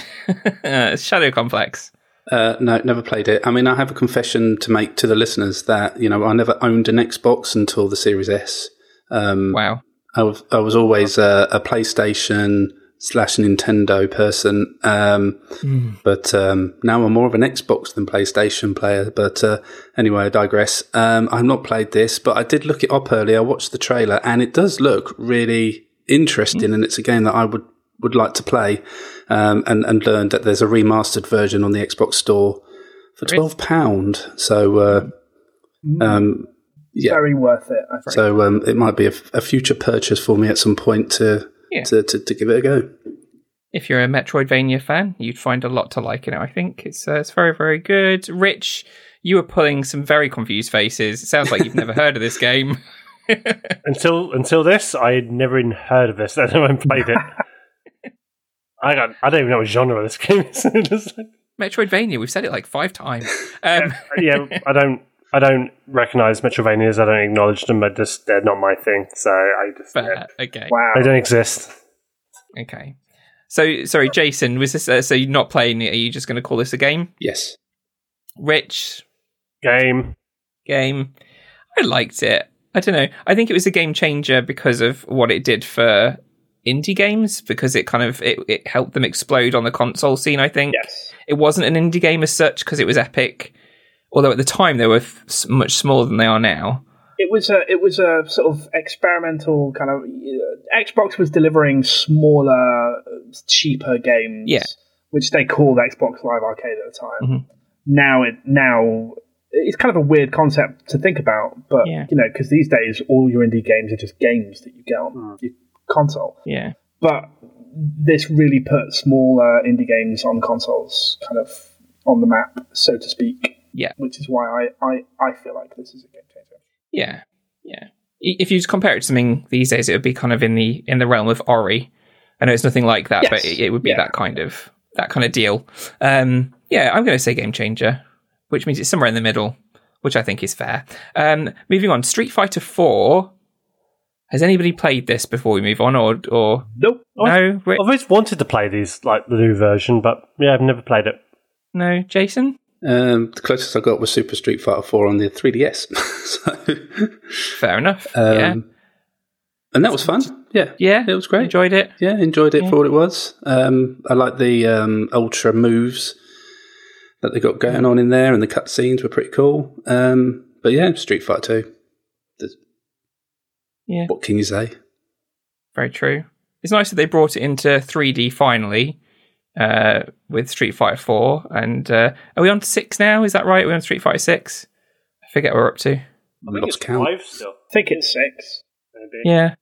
Speaker 1: uh, Shadow Complex.
Speaker 4: Uh, no, never played it. I mean, I have a confession to make to the listeners that you know I never owned an Xbox until the Series S. Um,
Speaker 1: Wow.
Speaker 4: I was I was always a, a PlayStation slash Nintendo person, um, but um, now I'm more of an Xbox than PlayStation player. But uh, anyway, I digress. Um, I've not played this, but I did look it up earlier. I watched the trailer, and it does look really interesting, and it's a game that I would would like to play. Um, and and learned that there's a remastered version on the Xbox Store for twelve pound. So. Uh, um, yeah,
Speaker 3: Very worth it. I think.
Speaker 4: so um, it might be a, a future purchase for me at some point to,
Speaker 1: Yeah.
Speaker 4: to, to, to give it a go.
Speaker 1: if you're a Metroidvania fan, you'd find a lot to like in it. I think it's uh, it's very very good. Rich, you were pulling some very confused faces. It sounds like you've never heard of this game.
Speaker 2: until until this, I had never even heard of this. I never played it. I got, I don't even know what genre this game is.
Speaker 1: Metroidvania. We've said it like five times. Um,
Speaker 2: yeah, I don't. I don't recognize Metroidvanias. I don't acknowledge them. I just they're not my thing. So I just
Speaker 1: but,
Speaker 2: yeah,
Speaker 1: okay,
Speaker 3: Wow.
Speaker 2: they don't exist.
Speaker 1: okay. So sorry, Jason. Was this? Uh, so you're not playing it? Are you just going to call this a game?
Speaker 4: Yes.
Speaker 1: Rich
Speaker 2: Game.
Speaker 1: game. I liked it. I don't know. I think it was a game changer because of what it did for indie games because it kind of it, it helped them explode on the console scene. I think
Speaker 3: Yes.
Speaker 1: it wasn't an indie game as such because it was Epic, although at the time they were f- s- much smaller than they are now.
Speaker 3: It was a it was a sort of experimental kind of uh, Xbox was delivering smaller, cheaper games,
Speaker 1: Yeah.
Speaker 3: which they called Xbox Live Arcade at the time.
Speaker 1: Mhm.
Speaker 3: Now it now it's kind of a weird concept to think about, but
Speaker 1: Yeah.
Speaker 3: you know because these days all your indie games are just games that you get on your console.
Speaker 1: Yeah,
Speaker 3: But this really put smaller indie games on consoles kind of on the map, so to speak.
Speaker 1: Yeah.
Speaker 3: which is why I I, I feel like this is a game changer.
Speaker 1: yeah, yeah. If you compare it to something these days, it would be kind of in the in the realm of Ori. I know it's nothing like that,
Speaker 3: Yes.
Speaker 1: but it, it would be
Speaker 3: Yeah.
Speaker 1: that kind of that kind of deal. Um, yeah, I'm going to say game changer, which means it's somewhere in the middle, which I think is fair. Um, moving on, Street Fighter Four. Has anybody played this before we move on, or or
Speaker 3: Nope.
Speaker 1: no?
Speaker 2: I've always wanted to play these, like the new version, but yeah, I've never played it.
Speaker 1: no, Jason.
Speaker 4: Um, the closest I got was Super Street Fighter 4 on the 3DS. so,
Speaker 1: Fair enough.
Speaker 4: um,
Speaker 1: yeah,
Speaker 4: And that was fun. Yeah.
Speaker 1: yeah,
Speaker 4: It was great.
Speaker 1: Enjoyed it.
Speaker 4: Yeah, enjoyed it for what it was. Um, I like the um, ultra moves that they got going on in there, and the cutscenes were pretty cool. Um, but yeah, Street Fighter 2. There's-
Speaker 1: Yeah.
Speaker 4: What can you say?
Speaker 1: Very true. It's nice that they brought it into 3D finally uh, with Street Fighter 4. And uh, are we on 6 now? Is that right? We're we on Street Fighter 6? I forget what we're up to.
Speaker 2: I think
Speaker 4: Lost
Speaker 2: it's
Speaker 4: count.
Speaker 2: five still.
Speaker 3: I think it's six.
Speaker 2: Maybe.
Speaker 1: Yeah.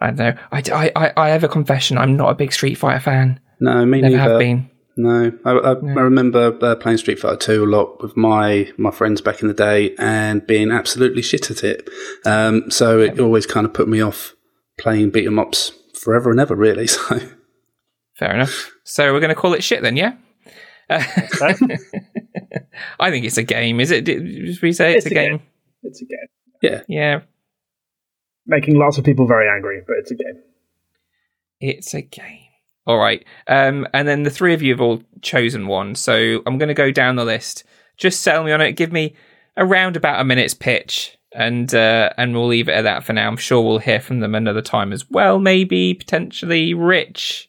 Speaker 1: I don't know. I, I, I, I have a confession. I'm not a big Street Fighter fan.
Speaker 4: No, me
Speaker 1: Never
Speaker 4: neither.
Speaker 1: have been.
Speaker 4: No, I, I, I remember uh, playing Street Fighter Two a lot with my my friends back in the day, and being absolutely shit at it. Um, so it always kind of put me off playing beat 'em ups forever and ever, really. So
Speaker 1: Fair enough. So we're going to call it shit then, yeah?
Speaker 2: Okay.
Speaker 1: I think it's a game. Is it? Did we say it's,
Speaker 3: It's
Speaker 1: a
Speaker 3: a
Speaker 1: game?
Speaker 3: game. It's a game.
Speaker 4: yeah,
Speaker 1: Yeah,
Speaker 3: Making lots of people very angry, but it's a game.
Speaker 1: It's a game. All right. Um, and then the three of you have all chosen one. So I'm going to go down the list. Just sell me on it. Give me around about a minute's pitch, and uh, and we'll leave it at that for now. I'm sure we'll hear from them another time as well. Maybe potentially. Rich,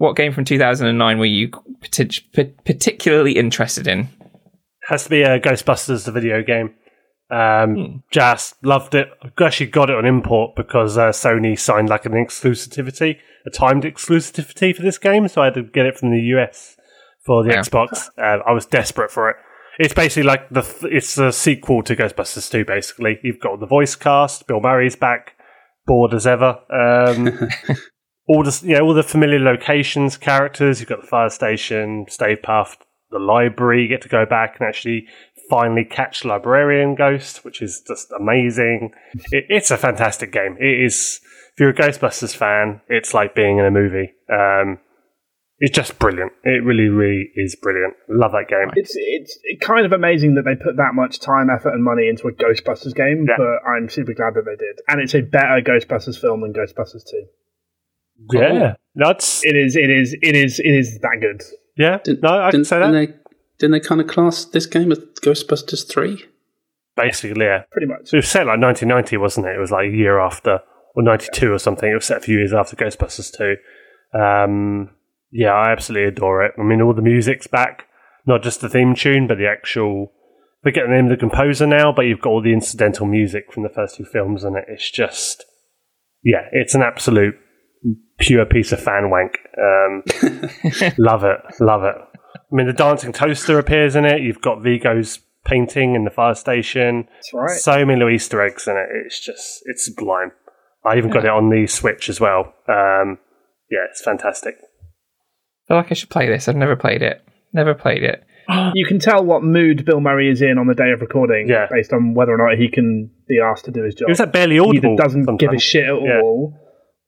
Speaker 1: what game from 2009 were you partic- particularly interested in?
Speaker 2: Has to be a Ghostbusters, the video game. Um, Just loved it. I actually got it on import because uh, Sony signed like an exclusivity, a timed exclusivity for this game, so I had to get it from the US for the
Speaker 1: Yeah.
Speaker 2: Xbox. Uh, I was desperate for it. It's basically like the th- it's a sequel to Ghostbusters 2. Basically, you've got the voice cast. Bill Murray's back, bored as ever. Um, all the you know, all the familiar locations, characters. You've got the fire station, Stay Puft, the library. You get to go back and actually finally catch librarian ghost, which is just amazing. It, it's a fantastic game. It is. If you're a Ghostbusters fan, it's like being in a movie. Um, it's just brilliant. It really, really is brilliant. Love that game.
Speaker 3: It's it's kind of amazing that they put that much time, effort, and money into a Ghostbusters game,
Speaker 2: Yeah.
Speaker 3: but I'm super glad that they did. And it's a better Ghostbusters film than Ghostbusters 2.
Speaker 2: Yeah, that's
Speaker 3: It is, it is, it is, it is that good.
Speaker 2: yeah.
Speaker 4: Didn't-
Speaker 2: no, I
Speaker 4: didn't,
Speaker 2: say that.
Speaker 4: didn't they didn't they kind of class this game as Ghostbusters Three?
Speaker 2: Basically, yeah.
Speaker 3: Pretty much.
Speaker 2: So it was set like 1990, wasn't it? It was like a year after, or 92 or something. It was set a few years after Ghostbusters 2. Um, yeah, I absolutely adore it. I mean, all the music's back, not just the theme tune, but the actual. Forget the name of the composer now, but you've got all the incidental music from the first two films, and it. it's just, yeah, it's an absolute pure piece of fan wank. Um, love it, love it. I mean, the dancing toaster appears in it. You've got Vigo's painting in the fire station.
Speaker 3: That's right.
Speaker 2: So many little Easter eggs in it. It's just, it's sublime. I even got it on the Switch as well. Um, yeah, it's fantastic.
Speaker 1: I feel like I should play this. I've never played it. Never played it.
Speaker 3: You can tell what mood Bill Murray is in on the day of recording,
Speaker 2: Yeah.
Speaker 3: based on whether or not he can be asked to do his job.
Speaker 2: It was like barely
Speaker 3: He
Speaker 2: audible.
Speaker 3: either doesn't give a shit at
Speaker 2: Yeah.
Speaker 3: all,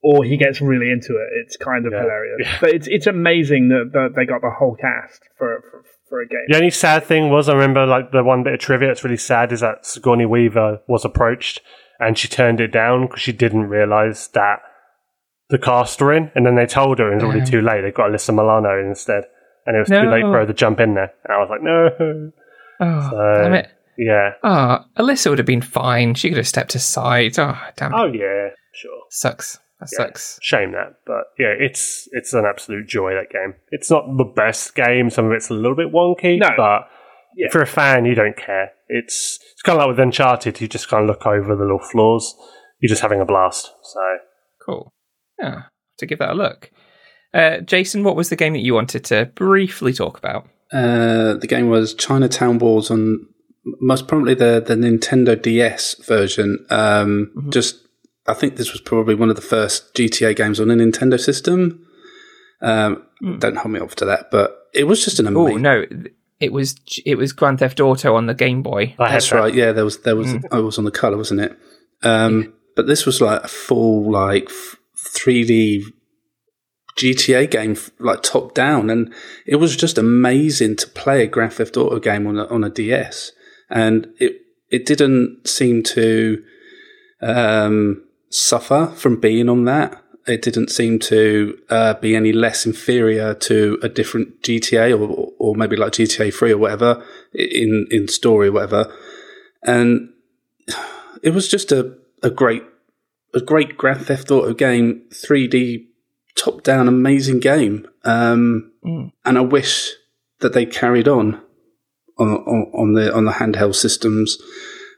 Speaker 3: or he gets really into it. It's kind of
Speaker 2: Yeah.
Speaker 3: hilarious.
Speaker 2: Yeah.
Speaker 3: But it's it's amazing that, that they got the whole cast for for, for a game.
Speaker 2: The only sad thing was, I remember like the one bit of trivia that's really sad is that Sigourney Weaver was approached and she turned it down because she didn't realise that the cast were in, and then they told her and it was already too late. They got Alyssa Milano instead, and it was too late for her to jump in there. And I was like, no.
Speaker 1: Oh,
Speaker 2: So,
Speaker 1: damn it.
Speaker 2: Yeah.
Speaker 1: Oh, Alyssa would have been fine. She could have stepped aside. Oh, damn it.
Speaker 2: Oh yeah, sure.
Speaker 1: Sucks. That
Speaker 2: Yeah.
Speaker 1: sucks.
Speaker 2: Shame that, but yeah, it's it's an absolute joy that game. It's not the best game. Some of it's a little bit wonky,
Speaker 3: No.
Speaker 2: but
Speaker 3: Yeah.
Speaker 2: if you're a fan, you don't care. It's it's kind of like with Uncharted. You just kind of look over the little flaws. You're just having a blast. So
Speaker 1: Cool. Yeah, to give that a look. Uh, Jason, what was the game that you wanted to briefly talk about?
Speaker 4: Uh, the game was Chinatown Wars on most probably the, the Nintendo DS version. Um, Just, I think this was probably one of the first GTA games on a Nintendo system. Um, Don't hold me up to that, but it was just an amazing.
Speaker 1: Oh
Speaker 4: amazing.
Speaker 1: no, it was it was Grand Theft Auto on the Game Boy.
Speaker 2: I had
Speaker 4: That's
Speaker 2: that.
Speaker 4: right. Yeah, there was there was I was on the color, wasn't it? Um, But this was like a full like three D GTA game, like top down, and it was just amazing to play a Grand Theft Auto game on a, on a DS, and it it didn't seem to um, suffer from being on that. It didn't seem to uh, be any less inferior to a different GTA or, or maybe like GTA Three or whatever in in story or whatever. And it was just a, a great a great Grand Theft Auto game, 3D top down, amazing game. Um,
Speaker 1: Mm.
Speaker 4: And I wish that they carried on on on, on the on the handheld systems,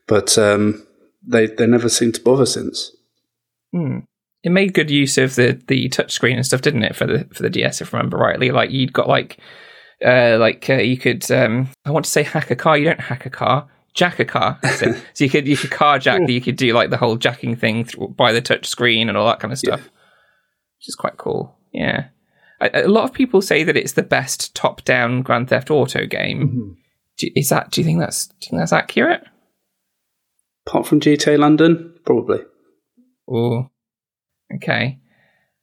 Speaker 4: but um, they they never seem to bother since.
Speaker 1: Hmm. It made good use of the the touchscreen and stuff, didn't it, for the for the DS, if I remember rightly? Like you'd got like uh like uh, you could um I want to say hack a car, you don't hack a car. Jack a car, so you could you could carjack, you could do like the whole jacking thing through, by the touchscreen and all that kind of stuff, which is quite cool. Yeah, a, a lot of people say that it's the best top-down Grand Theft Auto game. Do, is that? Do you think that's? Do you think that's accurate?
Speaker 4: Apart from GTA London, probably.
Speaker 1: Oh, okay.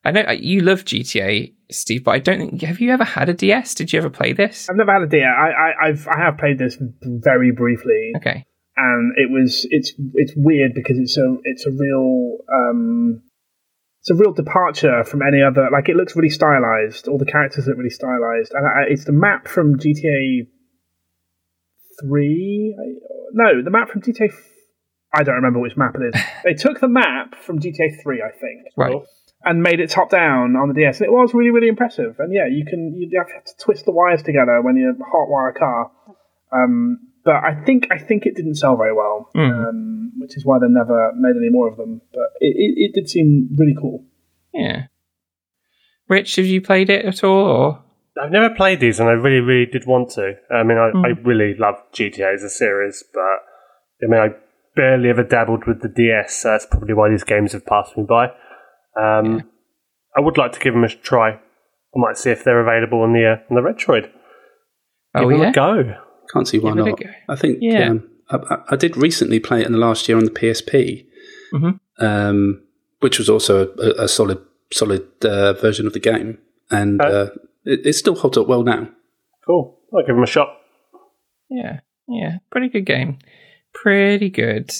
Speaker 1: I know uh, you love GTA, Steve, but I don't think. Have you ever had a DS? Did you ever play this?
Speaker 3: I've never had a DS. I, I I've I have played this very briefly,
Speaker 1: Okay.
Speaker 3: and it was it's it's weird because it's a it's a real um it's a real departure from any other. Like it looks really stylized. All the characters look really stylized, and I, it's the map from GTA three. No, the map from GTA. F- I don't remember which map it is. they took the map from GTA three, I think,
Speaker 1: Right.
Speaker 3: and made it top down on the DS. And it was really, really impressive. And yeah, you can you have to twist the wires together when you hotwire a car. Um, but I think I think it didn't sell very well,
Speaker 1: Mhm.
Speaker 3: um, which is why they never made any more of them. But it, it, it did seem really cool.
Speaker 1: Yeah. Rich, have you played it at all? Or
Speaker 2: I've never played these, and I really, really did want to. I mean, I, I really love GTA as a series, but I mean, I barely ever dabbled with the DS, so that's probably why these games have passed me by. Um, I would like to give them a try. I might see if they're available on the uh, on the Retroid.
Speaker 1: oh
Speaker 2: give them
Speaker 1: yeah,
Speaker 2: a go.
Speaker 4: Can't see why
Speaker 1: Give
Speaker 4: not. I think
Speaker 1: Yeah.
Speaker 4: um, I, I- I did recently play it in the last year on the PSP,
Speaker 1: Mhm.
Speaker 4: um, which was also a, a solid solid uh, version of the game, and
Speaker 2: Okay.
Speaker 4: uh, it, it still holds up well now.
Speaker 2: Cool. I'll give them a shot.
Speaker 1: yeah, yeah. Pretty good game. Pretty good.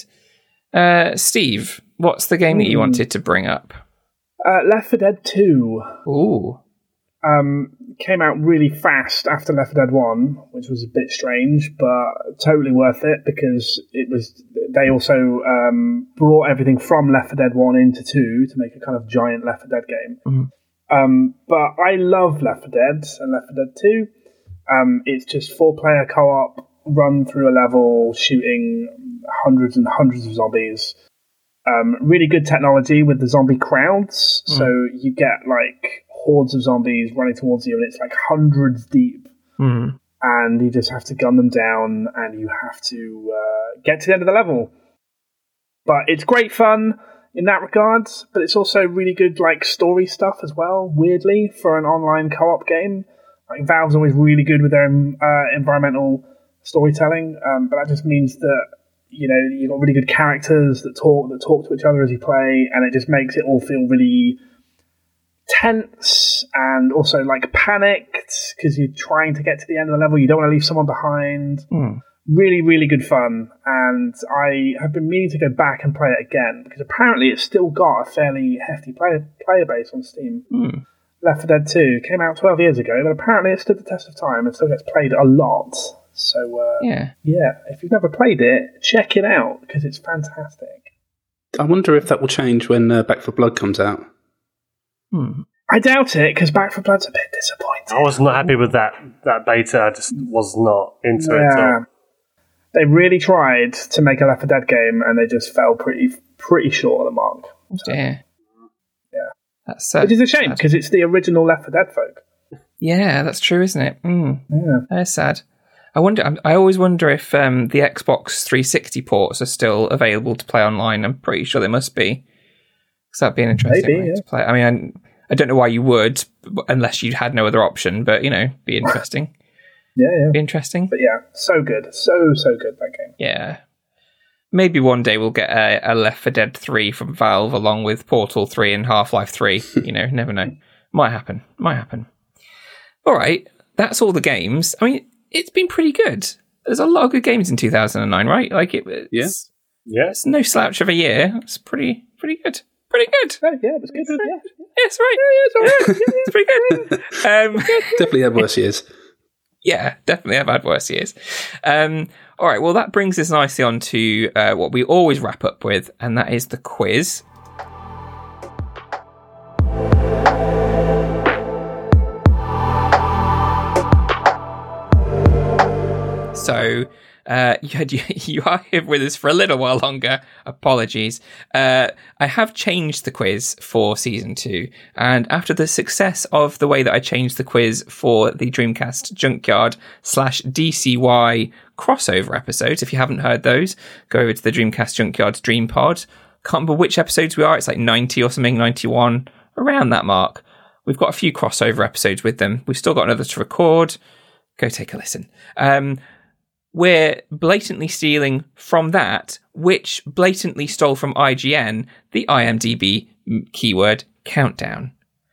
Speaker 1: Uh, Steve, what's the game that you
Speaker 3: Hmm.
Speaker 1: wanted to bring up?
Speaker 3: Uh, Left 4 Dead 2
Speaker 1: Ooh.
Speaker 3: um, came out really fast after Left 4 Dead 1, which was a bit strange, but totally worth it because it was. They also um, brought everything from Left 4 Dead 1 into 2 to make a kind of giant Left 4 Dead game.
Speaker 1: Mhm.
Speaker 3: Um, but I love Left 4 Dead and Left 4 Dead 2. Um, it's just four player co op, run through a level, shooting hundreds and hundreds of zombies. Um, really good technology with the zombie crowds. So you get like hordes of zombies running towards you, and it's like hundreds deep.
Speaker 1: Hmm.
Speaker 3: And you just have to gun them down, and you have to uh, get to the end of the level. But it's great fun. in that regard, but it's also really good like story stuff as well. Weirdly, for an online co-op game, like Valve's always really good with their uh, environmental storytelling, um, but that just means that you know you've got really good characters that talk that talk to each other as you play, and it just makes it all feel really tense and also like panicked because you're trying to get to the end of the level. You don't want to leave someone behind.
Speaker 1: Hmm.
Speaker 3: Really, really good fun, and I have been meaning to go back and play it again because apparently it's still got a fairly hefty player player base on Steam.
Speaker 1: Hmm.
Speaker 3: Left 4 Dead 2 came out 12 years ago, but apparently it stood the test of time and still gets played a lot. So, uh,
Speaker 1: Yeah.
Speaker 3: yeah, if you've never played it, check it out because it's fantastic.
Speaker 4: I wonder if that will change when uh, Back 4 Blood comes out.
Speaker 1: Hmm.
Speaker 3: I doubt it because Back 4 Blood's a bit disappointing.
Speaker 2: I was not happy with that that beta. I just was not into it. at all.
Speaker 3: They really tried to make a Left 4 Dead game and they just fell pretty pretty short of the mark.
Speaker 1: Dear.
Speaker 3: Yeah.
Speaker 1: That's sad.
Speaker 3: Which is a shame because it's the original Left 4 Dead folk.
Speaker 1: Yeah, that's true, isn't it? Mm.
Speaker 3: Yeah.
Speaker 1: That's sad. I wonder. I'm- always wonder if um, the Xbox 360 ports are still available to play online. I'm pretty sure they must be. Because that'd be an interesting
Speaker 3: Maybe,
Speaker 1: way
Speaker 3: yeah.
Speaker 1: to play. I mean, I, I don't know why you would, unless you had no other option. But you know, be interesting.
Speaker 3: Yeah, yeah.
Speaker 1: be interesting.
Speaker 3: But yeah, so good. So, so good, that game.
Speaker 1: Yeah. Maybe one day we'll get a, a Left 4 Dead 3 from Valve along with Portal 3 and Half Life 3. You know, never know. Might happen. Might happen. All right. That's all the games. I mean, it's been pretty good. There's a lot of good games in 2009, right? Like, it, it's,
Speaker 4: Yeah.
Speaker 2: Yes.
Speaker 1: it's no slouch of a year. It's pretty, pretty good. Pretty good.
Speaker 3: Oh, yeah, it was good. Yeah.
Speaker 1: Yes, right. Yeah, it's all right. it's pretty good. Um,
Speaker 4: Definitely had worse years.
Speaker 1: yeah, definitely have had worse years. Um, all right, well, that brings us nicely on to uh, what we always wrap up with, and that is the quiz. So uh, you, you are here with us for a little while longer. Apologies. Uh, I have changed the quiz for season two, and after the success of the way that I changed the quiz for the Dreamcast Junkyard slash DCY crossover episodes, if you haven't heard those, go over to the Dreamcast Junkyard Dream Pod. Can't remember which episodes we are. It's like ninety or something, ninety-one, around that mark. We've got a few crossover episodes with them. We've still got another to record. Go take a listen. Um, we're blatantly stealing from that, which blatantly stole from IGN the IMDb keyword countdown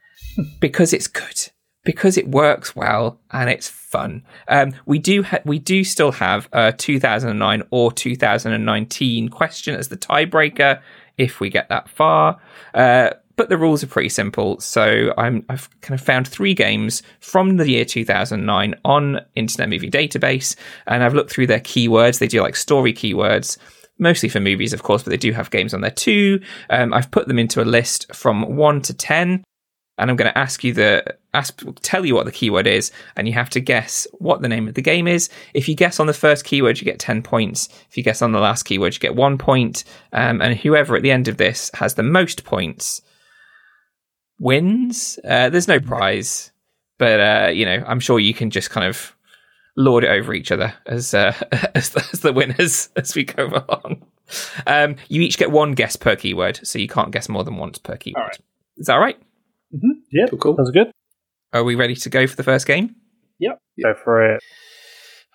Speaker 1: because it's good, because it works well and it's fun. Um, we do ha- we do still have a 2009 or 2019 question as the tiebreaker if we get that far. Uh, but the rules are pretty simple. So I'm, I've kind of found three games from the year 2009 on Internet Movie Database, and I've looked through their keywords. They do like story keywords, mostly for movies, of course, but they do have games on there too. Um, I've put them into a list from one to ten, and I'm going to ask you the ask tell you what the keyword is, and you have to guess what the name of the game is. If you guess on the first keyword, you get ten points. If you guess on the last keyword, you get one point. Um, and whoever at the end of this has the most points wins. Uh, there's no prize, but uh, you know, I'm sure you can just kind of lord it over each other as uh, as, the, as the winners as we go along. Um, you each get one guess per keyword, so you can't guess more than once per keyword.
Speaker 3: All right.
Speaker 1: Is that all right?
Speaker 2: Yeah.
Speaker 4: Cool, cool.
Speaker 2: Sounds good.
Speaker 1: Are we ready to go for the first game? Yep.
Speaker 2: Go for it.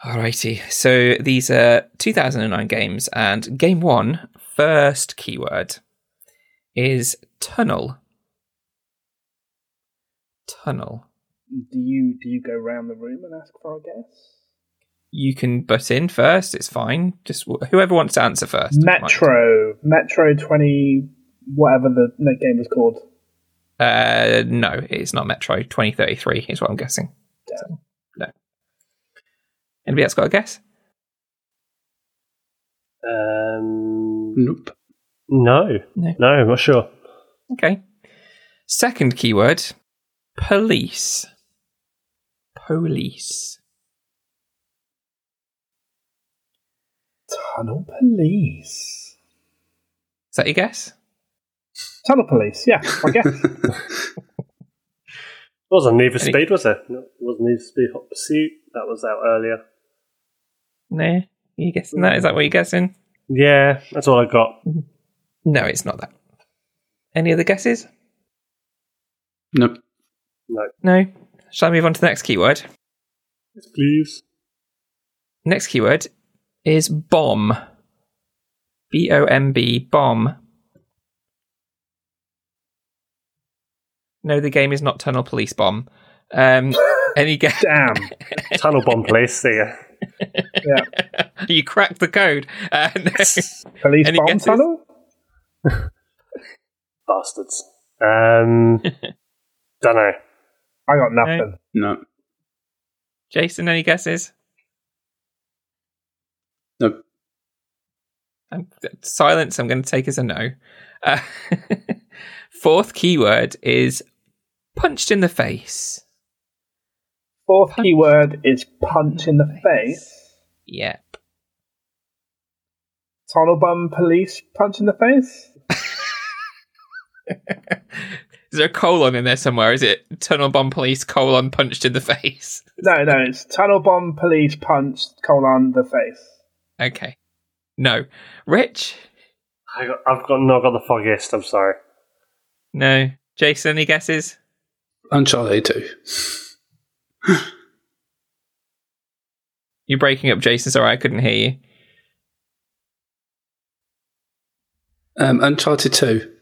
Speaker 1: Alrighty. So these are 2009 games, and game one, first keyword, is tunnel. Tunnel.
Speaker 3: Do you do you go round the room and ask for a guess?
Speaker 1: You can butt in first. It's fine. Just wh- whoever wants to answer first.
Speaker 3: Metro, Metro twenty, whatever the net game was called.
Speaker 1: Uh, no, it's not Metro. 2033 is what I'm guessing. So, no. Anybody else got a guess?
Speaker 2: Um,
Speaker 4: Nope.
Speaker 2: no.
Speaker 1: No.
Speaker 2: No, I'm not sure.
Speaker 1: Okay. Second keyword police. Police.
Speaker 3: Tunnel police.
Speaker 1: Is that your guess?
Speaker 3: Tunnel police. Yeah, I guess.
Speaker 2: It wasn't Need for
Speaker 1: Any-
Speaker 2: Speed, was it? No, it wasn't Need for Speed Hot Pursuit. That was out earlier.
Speaker 1: No. You guessing that? Is that what you're guessing?
Speaker 2: Yeah, that's all I got.
Speaker 1: No, it's not that. Any other guesses?
Speaker 4: Nope.
Speaker 1: No. Shall I move on to the next keyword?
Speaker 2: Yes, please.
Speaker 1: Next keyword is bomb. B O M B, bomb. No, the game is not Tunnel Police Bomb. Um, any guess?
Speaker 3: Damn.
Speaker 2: Tunnel bomb police. See ya.
Speaker 3: Yeah.
Speaker 1: you cracked the code. Uh, no.
Speaker 3: Police
Speaker 1: Any
Speaker 3: bomb
Speaker 1: guesses?
Speaker 3: tunnel?
Speaker 2: Bastards. Um, don't know.
Speaker 3: I got nothing.
Speaker 4: No.
Speaker 1: Jason, any guesses?
Speaker 4: Nope.
Speaker 1: I'm, silence, I'm going to take as a no. Uh, fourth keyword is punched in the face.
Speaker 3: Fourth keyword is punch in the face.
Speaker 1: Yep.
Speaker 3: Tunnel bum police punch in the face?
Speaker 1: Is there a colon in there somewhere? Is it tunnel bomb police colon punched in the face?
Speaker 3: No, no, it's tunnel bomb police punched colon the face.
Speaker 1: Okay. No. Rich?
Speaker 2: I got, I've got not got the foggiest. I'm sorry.
Speaker 1: No. Jason, any guesses?
Speaker 4: Uncharted 2.
Speaker 1: You're breaking up, Jason. Sorry, I couldn't hear you.
Speaker 4: Um, Uncharted 2.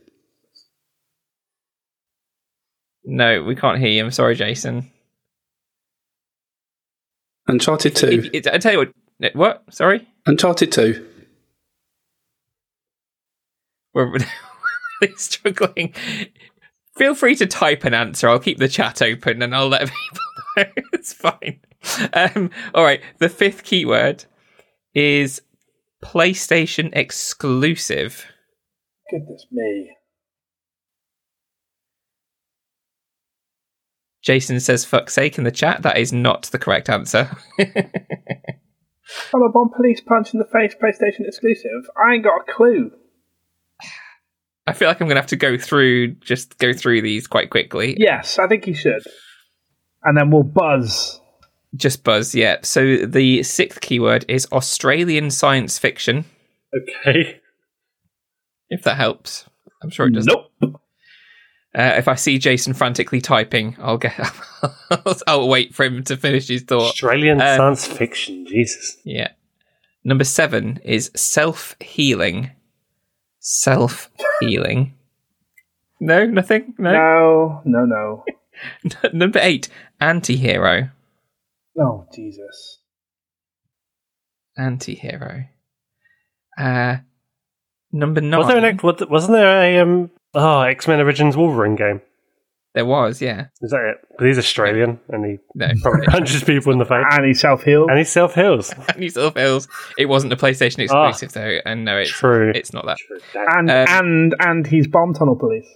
Speaker 1: No, we can't hear you. I'm sorry, Jason.
Speaker 4: Uncharted 2.
Speaker 1: If- it- I tell you what. What? Sorry?
Speaker 4: Uncharted 2.
Speaker 1: We're really struggling. Feel free to type an answer. I'll keep the chat open and I'll let people know. it's fine. Um, all right. The fifth keyword is PlayStation exclusive.
Speaker 3: Goodness me.
Speaker 1: Jason says fuck's sake in the chat. That is not the correct answer.
Speaker 3: I'm a bomb police punch in the face PlayStation exclusive? I ain't got a clue.
Speaker 1: I feel like I'm going to have to go through, just go through these quite quickly.
Speaker 3: Yes, I think you should. And then we'll buzz.
Speaker 1: Just buzz, yeah. So the sixth keyword is Australian science fiction,
Speaker 2: Okay.
Speaker 1: if that helps. I'm sure it does.
Speaker 3: Nope.
Speaker 1: Uh, if I see Jason frantically typing, I'll get. I'll, wait for him to finish his thought.
Speaker 2: Australian
Speaker 1: Um,
Speaker 2: science fiction. Jesus.
Speaker 1: Yeah. Number seven is self healing. Self healing. No, nothing. No.
Speaker 3: No, no, no.
Speaker 1: Number eight, anti-hero.
Speaker 3: Oh, Jesus.
Speaker 1: Anti-hero. Uh, number nine.
Speaker 2: Was there an wasn't there a um oh X Men Origins Wolverine game?
Speaker 1: There was, yeah.
Speaker 2: Is that it? But he's Australian and he
Speaker 1: No,
Speaker 2: probably punches people in the face
Speaker 3: And he self healed.
Speaker 2: and he self heals.
Speaker 1: New South Wales. It wasn't a PlayStation exclusive though, and no, it's
Speaker 2: True.
Speaker 1: it's not that.
Speaker 3: And
Speaker 1: Um,
Speaker 3: and and he's bomb tunnel police.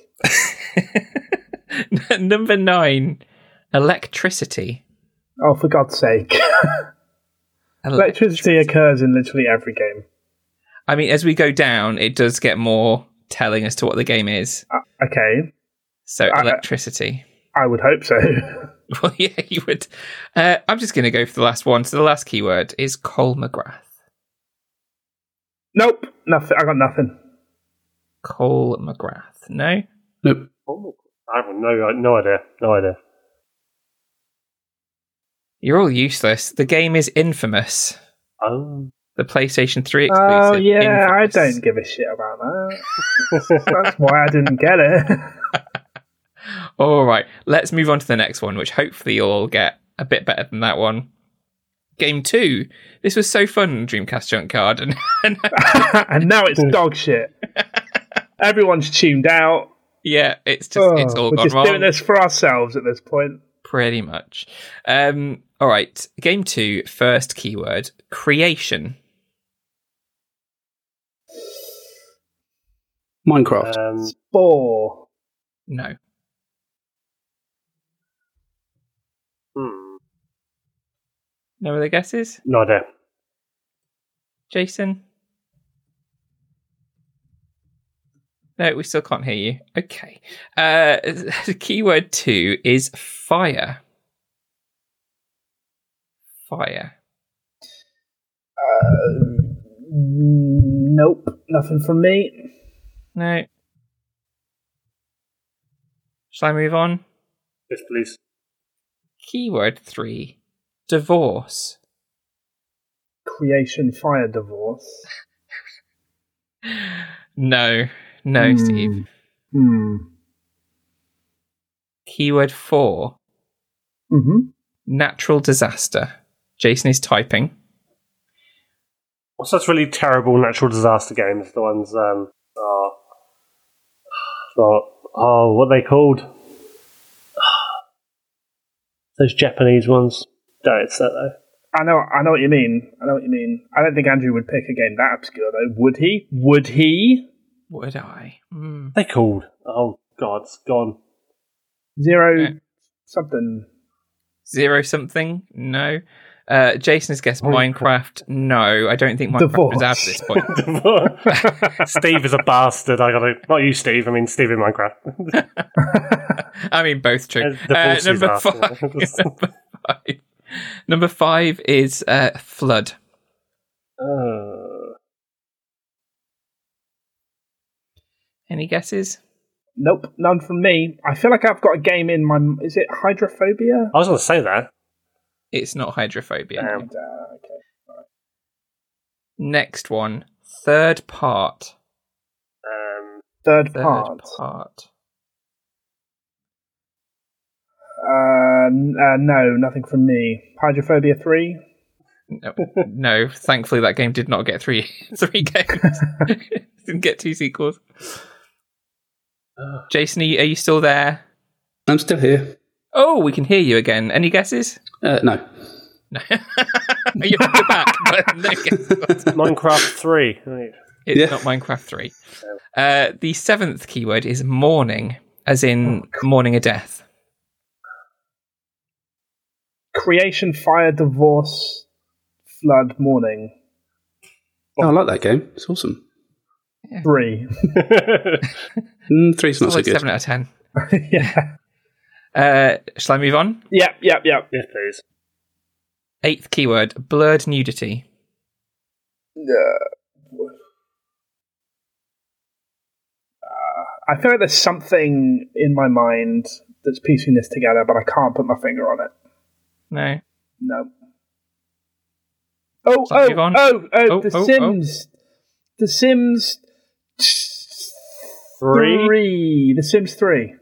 Speaker 1: Number nine, electricity.
Speaker 3: Oh, for God's sake. Electricity occurs in literally every game.
Speaker 1: I mean, as we go down, it does get more telling as to what the game is.
Speaker 3: Uh, okay,
Speaker 1: So
Speaker 3: I-
Speaker 1: electricity.
Speaker 3: I would hope so.
Speaker 1: Well, yeah, you would. Uh, I'm just going to go for the last one. So the last keyword is Cole MacGrath.
Speaker 3: nope, nothing. I got nothing.
Speaker 1: Cole MacGrath. No.
Speaker 4: Nope.
Speaker 2: I have no no idea. No idea.
Speaker 1: You're all useless. The game is Infamous.
Speaker 2: Oh.
Speaker 1: The PlayStation 3 exclusive.
Speaker 3: Oh yeah, I don't give a shit about that. That's why I didn't get it.
Speaker 1: All right, let's move on to the next one, which hopefully you'll all get a bit better than that one. Game two. This was so fun, Dreamcast Junkyard, and, and
Speaker 3: and now it's dog shit. Everyone's tuned out.
Speaker 1: yeah, it's just it's
Speaker 3: Oh,
Speaker 1: all
Speaker 3: we're
Speaker 1: gone
Speaker 3: just
Speaker 1: wrong.
Speaker 3: doing this for ourselves at this point.
Speaker 1: Pretty much. Um, all right, game two. First keyword: creation.
Speaker 4: Minecraft.
Speaker 2: Um,
Speaker 3: Four.
Speaker 1: No.
Speaker 2: hmm.
Speaker 1: No other guesses,
Speaker 2: No idea.
Speaker 1: Jason. No, we still can't hear you. Okay. Uh, the keyword two is fire. Fire.
Speaker 3: Nope, nothing from me.
Speaker 1: No. Shall I move on?
Speaker 2: Yes, please.
Speaker 1: Keyword three divorce.
Speaker 3: Creation, fire, divorce.
Speaker 1: No, no,
Speaker 3: Hmm.
Speaker 1: Steve.
Speaker 3: Hmm.
Speaker 1: Keyword four
Speaker 3: Mm-hmm.
Speaker 1: natural disaster. Jason is typing.
Speaker 2: What's those really terrible natural disaster games? The ones, um, are, oh, oh, what are they called? Those Japanese ones. Don't it's that though.
Speaker 3: I know, I know what you mean. I know what you mean. I don't think Andrew would pick a game that obscure, though. Would he? Would he?
Speaker 1: Would I? Hmm.
Speaker 2: They called. Oh God, it's gone.
Speaker 3: Zero
Speaker 1: Yeah.
Speaker 3: something.
Speaker 1: Zero something? No. Uh, Jason has guessed
Speaker 2: Minecraft.
Speaker 1: Minecraft. No, I don't think Minecraft is out at this point.
Speaker 2: Steve is a bastard. I gotta not you, Steve. I mean Steve in Minecraft.
Speaker 1: I mean, both true.
Speaker 2: Uh, the
Speaker 1: Uh,
Speaker 2: forces
Speaker 1: number, five, number five. Number five is uh, flood.
Speaker 2: Uh,
Speaker 1: Any guesses?
Speaker 3: Nope, none from me. I feel like I've got a game in my. Is it Hydrophobia?
Speaker 2: I was going to say that.
Speaker 1: It's not hydrophobia.
Speaker 2: Damn.
Speaker 3: Uh, okay.
Speaker 1: Next one, third part.
Speaker 2: Um,
Speaker 3: Third,
Speaker 1: Third
Speaker 3: part.
Speaker 1: part.
Speaker 3: Uh, n- uh, no, nothing from me. Hydrophobia three.
Speaker 1: No, no, thankfully that game did not get three three games. Didn't get two sequels. Jason, are you, are you still there?
Speaker 4: I'm still here.
Speaker 1: Oh, we can hear you again. Any guesses?
Speaker 4: Uh, no.
Speaker 1: No. you're, you're back. No.
Speaker 2: Minecraft Three. Right.
Speaker 1: It's
Speaker 4: Yeah.
Speaker 1: not Minecraft 3. Uh, the seventh keyword is mourning, as in mourning a death.
Speaker 3: Creation, fire, divorce, flood, mourning.
Speaker 4: Oh, I like that game. It's awesome.
Speaker 3: Three.
Speaker 4: Mm, three's not
Speaker 1: It's
Speaker 4: so
Speaker 1: like
Speaker 4: good.
Speaker 1: 7 out of 10.
Speaker 3: yeah.
Speaker 1: Uh, shall I move on?
Speaker 3: Yep, yep, yep.
Speaker 2: yes, please.
Speaker 1: Eighth keyword blurred nudity.
Speaker 3: I feel like there's something in my mind that's piecing this together, but I can't put my finger on it.
Speaker 1: No.
Speaker 3: No. Oh, oh, oh, oh,
Speaker 1: Oh,
Speaker 3: The
Speaker 1: oh, oh.
Speaker 3: Sims. The Sims
Speaker 2: Three.
Speaker 3: 3. The Sims 3.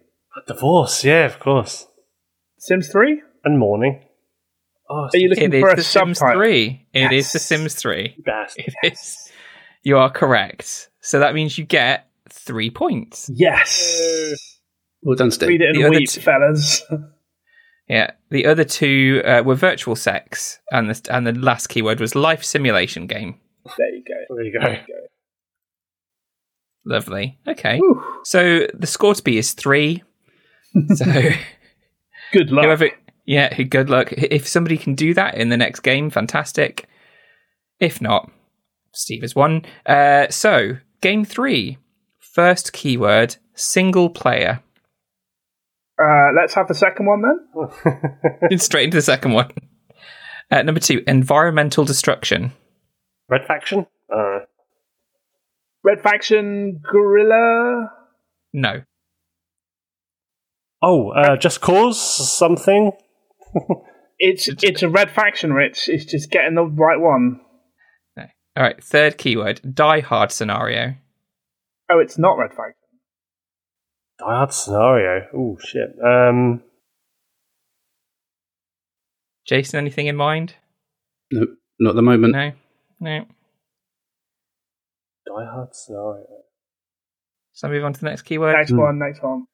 Speaker 2: Divorce. Yeah, of course.
Speaker 3: Sims 3?
Speaker 2: And mourning. Oh,
Speaker 3: Are you looking
Speaker 1: It
Speaker 3: for
Speaker 1: is
Speaker 3: a
Speaker 1: The Sims
Speaker 3: subtitle?
Speaker 1: 3. It is
Speaker 3: Yes.
Speaker 1: The Sims 3.
Speaker 2: bastard.
Speaker 1: It is. You are correct. So that means you get three points.
Speaker 3: Yes.
Speaker 4: Well done, Steve.
Speaker 3: Read it and
Speaker 1: other
Speaker 3: weep,
Speaker 1: two-
Speaker 3: fellas.
Speaker 1: Yeah. The other two uh, were virtual sex, and the, and the last keyword was life simulation game.
Speaker 3: there you go.
Speaker 2: There you go.
Speaker 1: Lovely. Okay.
Speaker 3: Whew.
Speaker 1: So the score to be is three. So
Speaker 3: Good luck.
Speaker 1: whoever, yeah, good luck. If somebody can do that in the next game, fantastic. If not, Steve has won. Uh, so game three, first keyword, single player.
Speaker 3: Uh, let's have the second one then.
Speaker 1: Straight into the second one. Uh, number two, environmental destruction.
Speaker 2: Red faction. Uh,
Speaker 3: Red Faction Guerrilla.
Speaker 1: No.
Speaker 2: Oh, uh, just cause something.
Speaker 3: It's it's a Red Faction, Rich. It's just getting the right one.
Speaker 1: No. All right. Third keyword, die hard scenario.
Speaker 3: Oh, it's not Red Faction.
Speaker 2: Die Hard scenario. Oh shit. Um,
Speaker 1: Jason, anything in mind?
Speaker 4: No, not at the moment.
Speaker 1: No. No.
Speaker 2: Die Hard scenario.
Speaker 1: So move on to the next keyword.
Speaker 3: Next one, next one.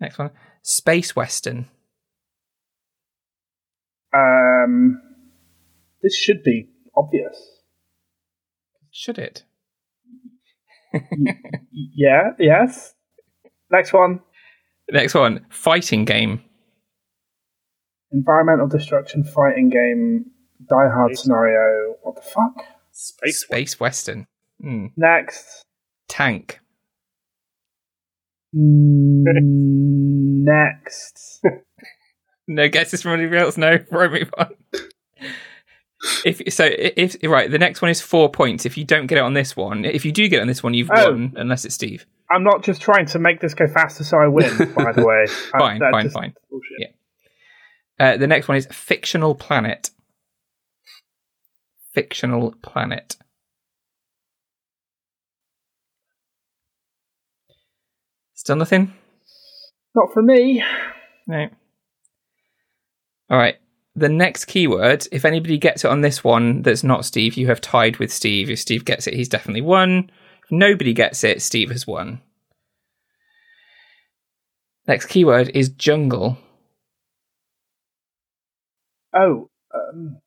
Speaker 1: Next one. Space Western.
Speaker 3: Um, this should be obvious.
Speaker 1: Should it?
Speaker 3: Yeah. Yes. Next one.
Speaker 1: Next one. Fighting game.
Speaker 3: Environmental destruction fighting game. Die Hard
Speaker 2: Space.
Speaker 3: scenario. What the fuck?
Speaker 2: Space.
Speaker 1: Space Western. Hmm.
Speaker 3: Next.
Speaker 1: Tank.
Speaker 3: Mm, Next.
Speaker 1: No guesses from anybody else? No? Right, move on. If so, if right, the next one is four points. If you don't get it on this one, if you do get it on this one, you've
Speaker 3: Oh.
Speaker 1: won, unless it's Steve.
Speaker 3: I'm not just trying to make this go faster so I win. by the way,
Speaker 1: Fine,
Speaker 3: that
Speaker 1: fine, fine.
Speaker 3: bullshit.
Speaker 1: Yeah. Uh, the next one is fictional planet. Fictional planet. Still nothing?
Speaker 3: Not for me.
Speaker 1: No. All right. The next keyword, if anybody gets it on this one that's not Steve, you have tied with Steve. If Steve gets it, he's definitely won. If nobody gets it, Steve has won. Next keyword is jungle.
Speaker 3: Oh, um,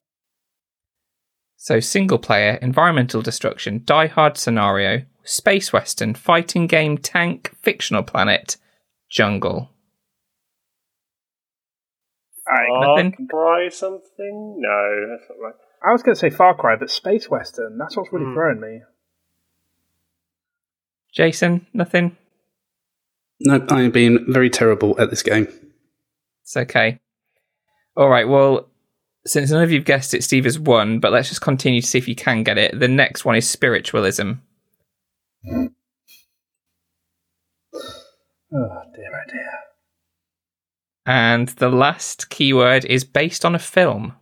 Speaker 1: So single player, environmental destruction, die hard scenario, space western, fighting game, tank, fictional planet, jungle.
Speaker 3: I,
Speaker 1: Nothing?
Speaker 2: Far Cry something? No, that's not right.
Speaker 3: I was going to say Far Cry, but Space Western. That's what's really
Speaker 2: Hmm.
Speaker 3: throwing me.
Speaker 1: Jason, nothing?
Speaker 4: No, I am being very terrible at this game.
Speaker 1: It's okay. All right, well, since none of you've guessed it, Steve has won, but let's just continue to see if you can get it. The next one is spiritualism.
Speaker 3: Oh dear, oh dear.
Speaker 1: And the last keyword is based on a film.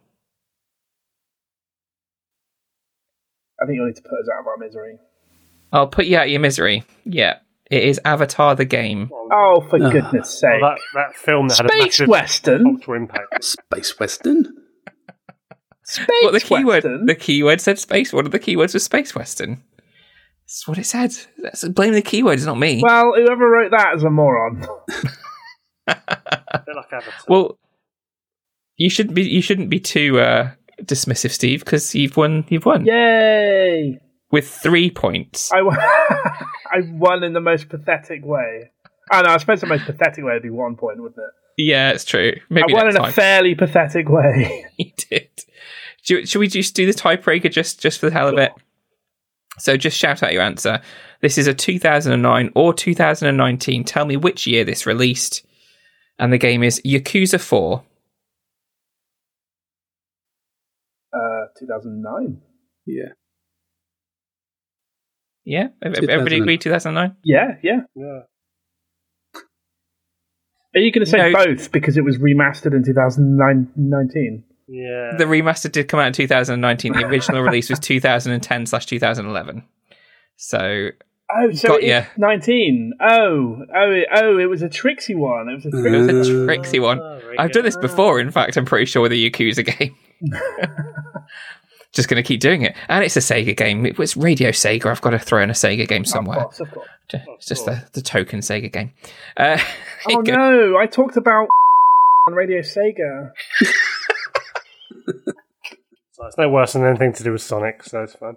Speaker 3: I think you'll need to put us out of our misery.
Speaker 1: I'll put you out of your misery. Yeah, it is Avatar the game.
Speaker 3: Oh, for
Speaker 4: Ah.
Speaker 3: goodness
Speaker 2: Well,
Speaker 3: sake!
Speaker 2: that, that film that had a massive
Speaker 3: Western.
Speaker 2: cultural impact.
Speaker 4: Space Western?
Speaker 3: Space
Speaker 1: What the keyword?
Speaker 3: Western.
Speaker 1: The keyword said space. One of the keywords was space western. That's what it said. That's, blame the keywords, not me.
Speaker 3: Well, whoever wrote that is a moron.
Speaker 2: Like
Speaker 1: Well, you shouldn't be. You shouldn't be too uh, dismissive, Steve, because you've won. You've won
Speaker 3: Yay!
Speaker 1: with three points.
Speaker 3: I won I won in the most pathetic way. Oh know. I suppose the most pathetic way would be one point, wouldn't it?
Speaker 1: Yeah, it's true. Maybe
Speaker 3: I won in a fairly pathetic way.
Speaker 1: you did. Do, should we just do the tiebreaker just just for the hell of it? So just shout out your answer. This is a 2009 or 2019. Tell me which year this released. And the game is Yakuza 4.
Speaker 3: Uh, 2009.
Speaker 4: Yeah.
Speaker 1: Yeah, everybody
Speaker 4: 2000.
Speaker 1: agree 2009.
Speaker 3: Yeah, yeah.
Speaker 2: yeah.
Speaker 3: Are you going to say
Speaker 1: No.
Speaker 3: both because it was remastered in 2019?
Speaker 2: Yeah.
Speaker 1: The remaster did come out in 2019. The original release was 2010 slash 2011. So
Speaker 3: Oh, so
Speaker 1: Got
Speaker 3: it's
Speaker 1: ya.
Speaker 3: 19. Oh, oh, it- oh, it was a tricksy one. It was a
Speaker 1: it
Speaker 3: tricksy
Speaker 1: was a tricksy one.
Speaker 2: Oh,
Speaker 1: I've done this before. In fact, I'm pretty sure with a Yakuza game. Just going to keep doing it, and it's a Sega game. It was Radio Sega. I've got to throw in a Sega game somewhere.
Speaker 3: Of course, of course.
Speaker 1: It's just the, the token Sega game. Uh,
Speaker 3: Oh no, I talked about on Radio Sega.
Speaker 2: So it's no worse than anything to do with Sonic, so it's fine.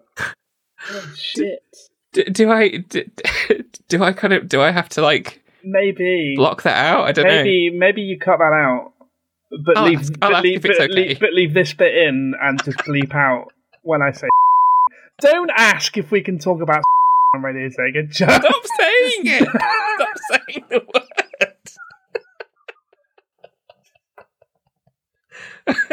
Speaker 3: Oh shit.
Speaker 1: do, do I do, do I kind of do I have to like
Speaker 3: Maybe.
Speaker 1: block that out? I don't know.
Speaker 3: maybe maybe you cut that out. But
Speaker 1: I'll
Speaker 3: leave
Speaker 1: ask-
Speaker 3: but leave, but,
Speaker 1: okay.
Speaker 3: leave but leave this bit in and just bleep out when I say Don't ask if we can talk about on Radio Sega. Just
Speaker 1: Stop saying it. Stop saying the word.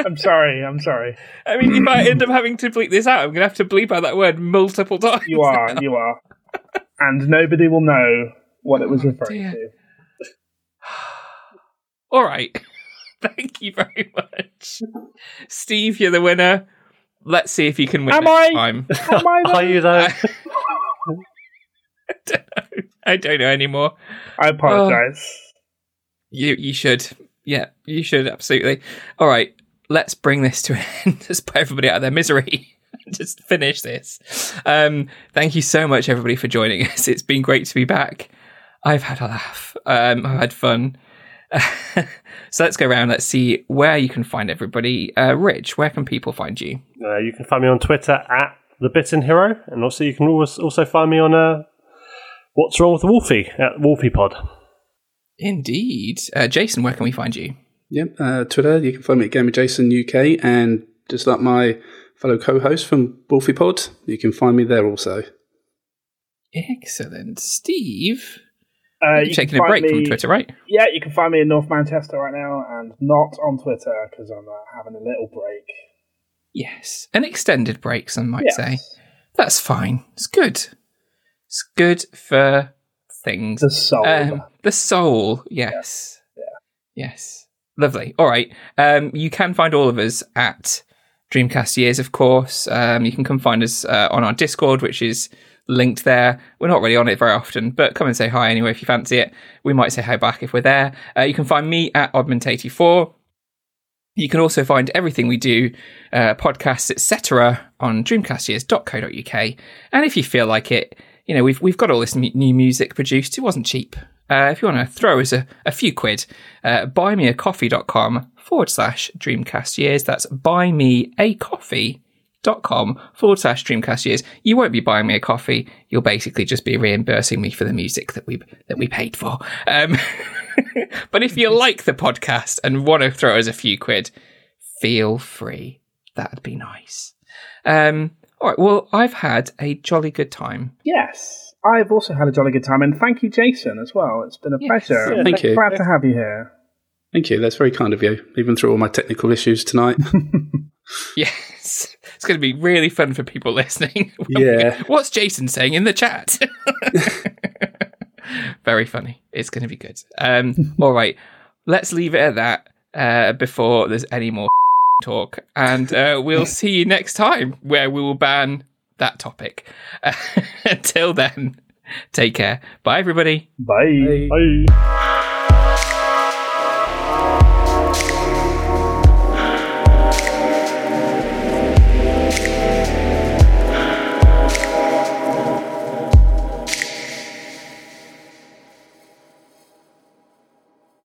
Speaker 3: I'm sorry, I'm sorry.
Speaker 1: I mean, if I end up having to bleep this out, I'm going to have to bleep out that word multiple times.
Speaker 3: You are, you are. And nobody will know what it was oh, referring
Speaker 1: dear.
Speaker 3: to.
Speaker 1: All right. Thank you very much. Steve, you're the winner. Let's see if you can win
Speaker 3: Am
Speaker 1: next
Speaker 3: I?
Speaker 1: time.
Speaker 3: Am I
Speaker 2: Are you though?
Speaker 1: I don't know anymore.
Speaker 3: I apologize.
Speaker 1: You you should. Yeah, you should absolutely. All right, let's bring this to an end. Let's put everybody out of their misery. Just finish this. Um, thank you so much, everybody, for joining us. It's been great to be back. I've had a laugh. Um, I've had fun. so let's go around. Let's see where you can find everybody. Uh, Rich, where can people find you?
Speaker 2: Uh, you can find me on Twitter at the Bitten Hero, and also you can always also find me on uh, What's Wrong with Wolfie at Wolfie Pod.
Speaker 1: Indeed, uh, Jason, where can we find you?
Speaker 4: Yep. Uh, Twitter, you can find me at GamerJason UK, and just like my fellow co-host from Wolfie Pod, you can find me there also.
Speaker 1: Excellent, Steve.
Speaker 3: Uh,
Speaker 1: You're
Speaker 3: you
Speaker 1: taking a break
Speaker 3: find
Speaker 1: from Twitter, right?
Speaker 3: Yeah, you can find me in North Manchester right now and not on Twitter because I'm uh, having a little break.
Speaker 1: Yes, an extended break, some might
Speaker 3: Yes.
Speaker 1: say. That's fine. It's good. It's good for things.
Speaker 3: The soul.
Speaker 1: Um, the soul, yes. Yes. Lovely. All right. Um, you can find all of us at Dreamcast Years, of course. Um, you can come find us uh, on our Discord, which is linked there. We're not really on it very often, but come and say hi anyway if you fancy it. We might say hi back if we're there. Uh, you can find me at Oddment84. You can also find everything we do, uh, podcasts, etc., on dreamcastyears.co.uk. And if you feel like it, you know, we've we've got all this new music produced. It wasn't cheap. Uh, if you want to throw us a, a few quid, uh, buymeacoffee.com forward slash dreamcast years. That's buymeacoffee.com forward slash dreamcast years. You won't be buying me a coffee. You'll basically just be reimbursing me for the music that we that we paid for. Um, but if you like the podcast and want to throw us a few quid, feel free. That'd be nice. Um, all right. Well, I've had a jolly good time.
Speaker 3: Yes, I've also had a jolly good time, and thank you, Jason, as well. It's been a
Speaker 1: Yes.
Speaker 3: pleasure.
Speaker 2: Yeah,
Speaker 4: thank you.
Speaker 3: Glad to have you here.
Speaker 4: Thank you. That's very kind of you, even through all my technical issues tonight.
Speaker 1: Yes, it's going to be really fun for people listening.
Speaker 4: Yeah.
Speaker 1: What's Jason saying in the chat? Very funny. It's going to be good. Um, all right, let's leave it at that uh, before there's any more talk, and uh, we'll see you next time where we will ban that topic. until then, take care. Bye, everybody.
Speaker 3: Bye.
Speaker 2: Bye.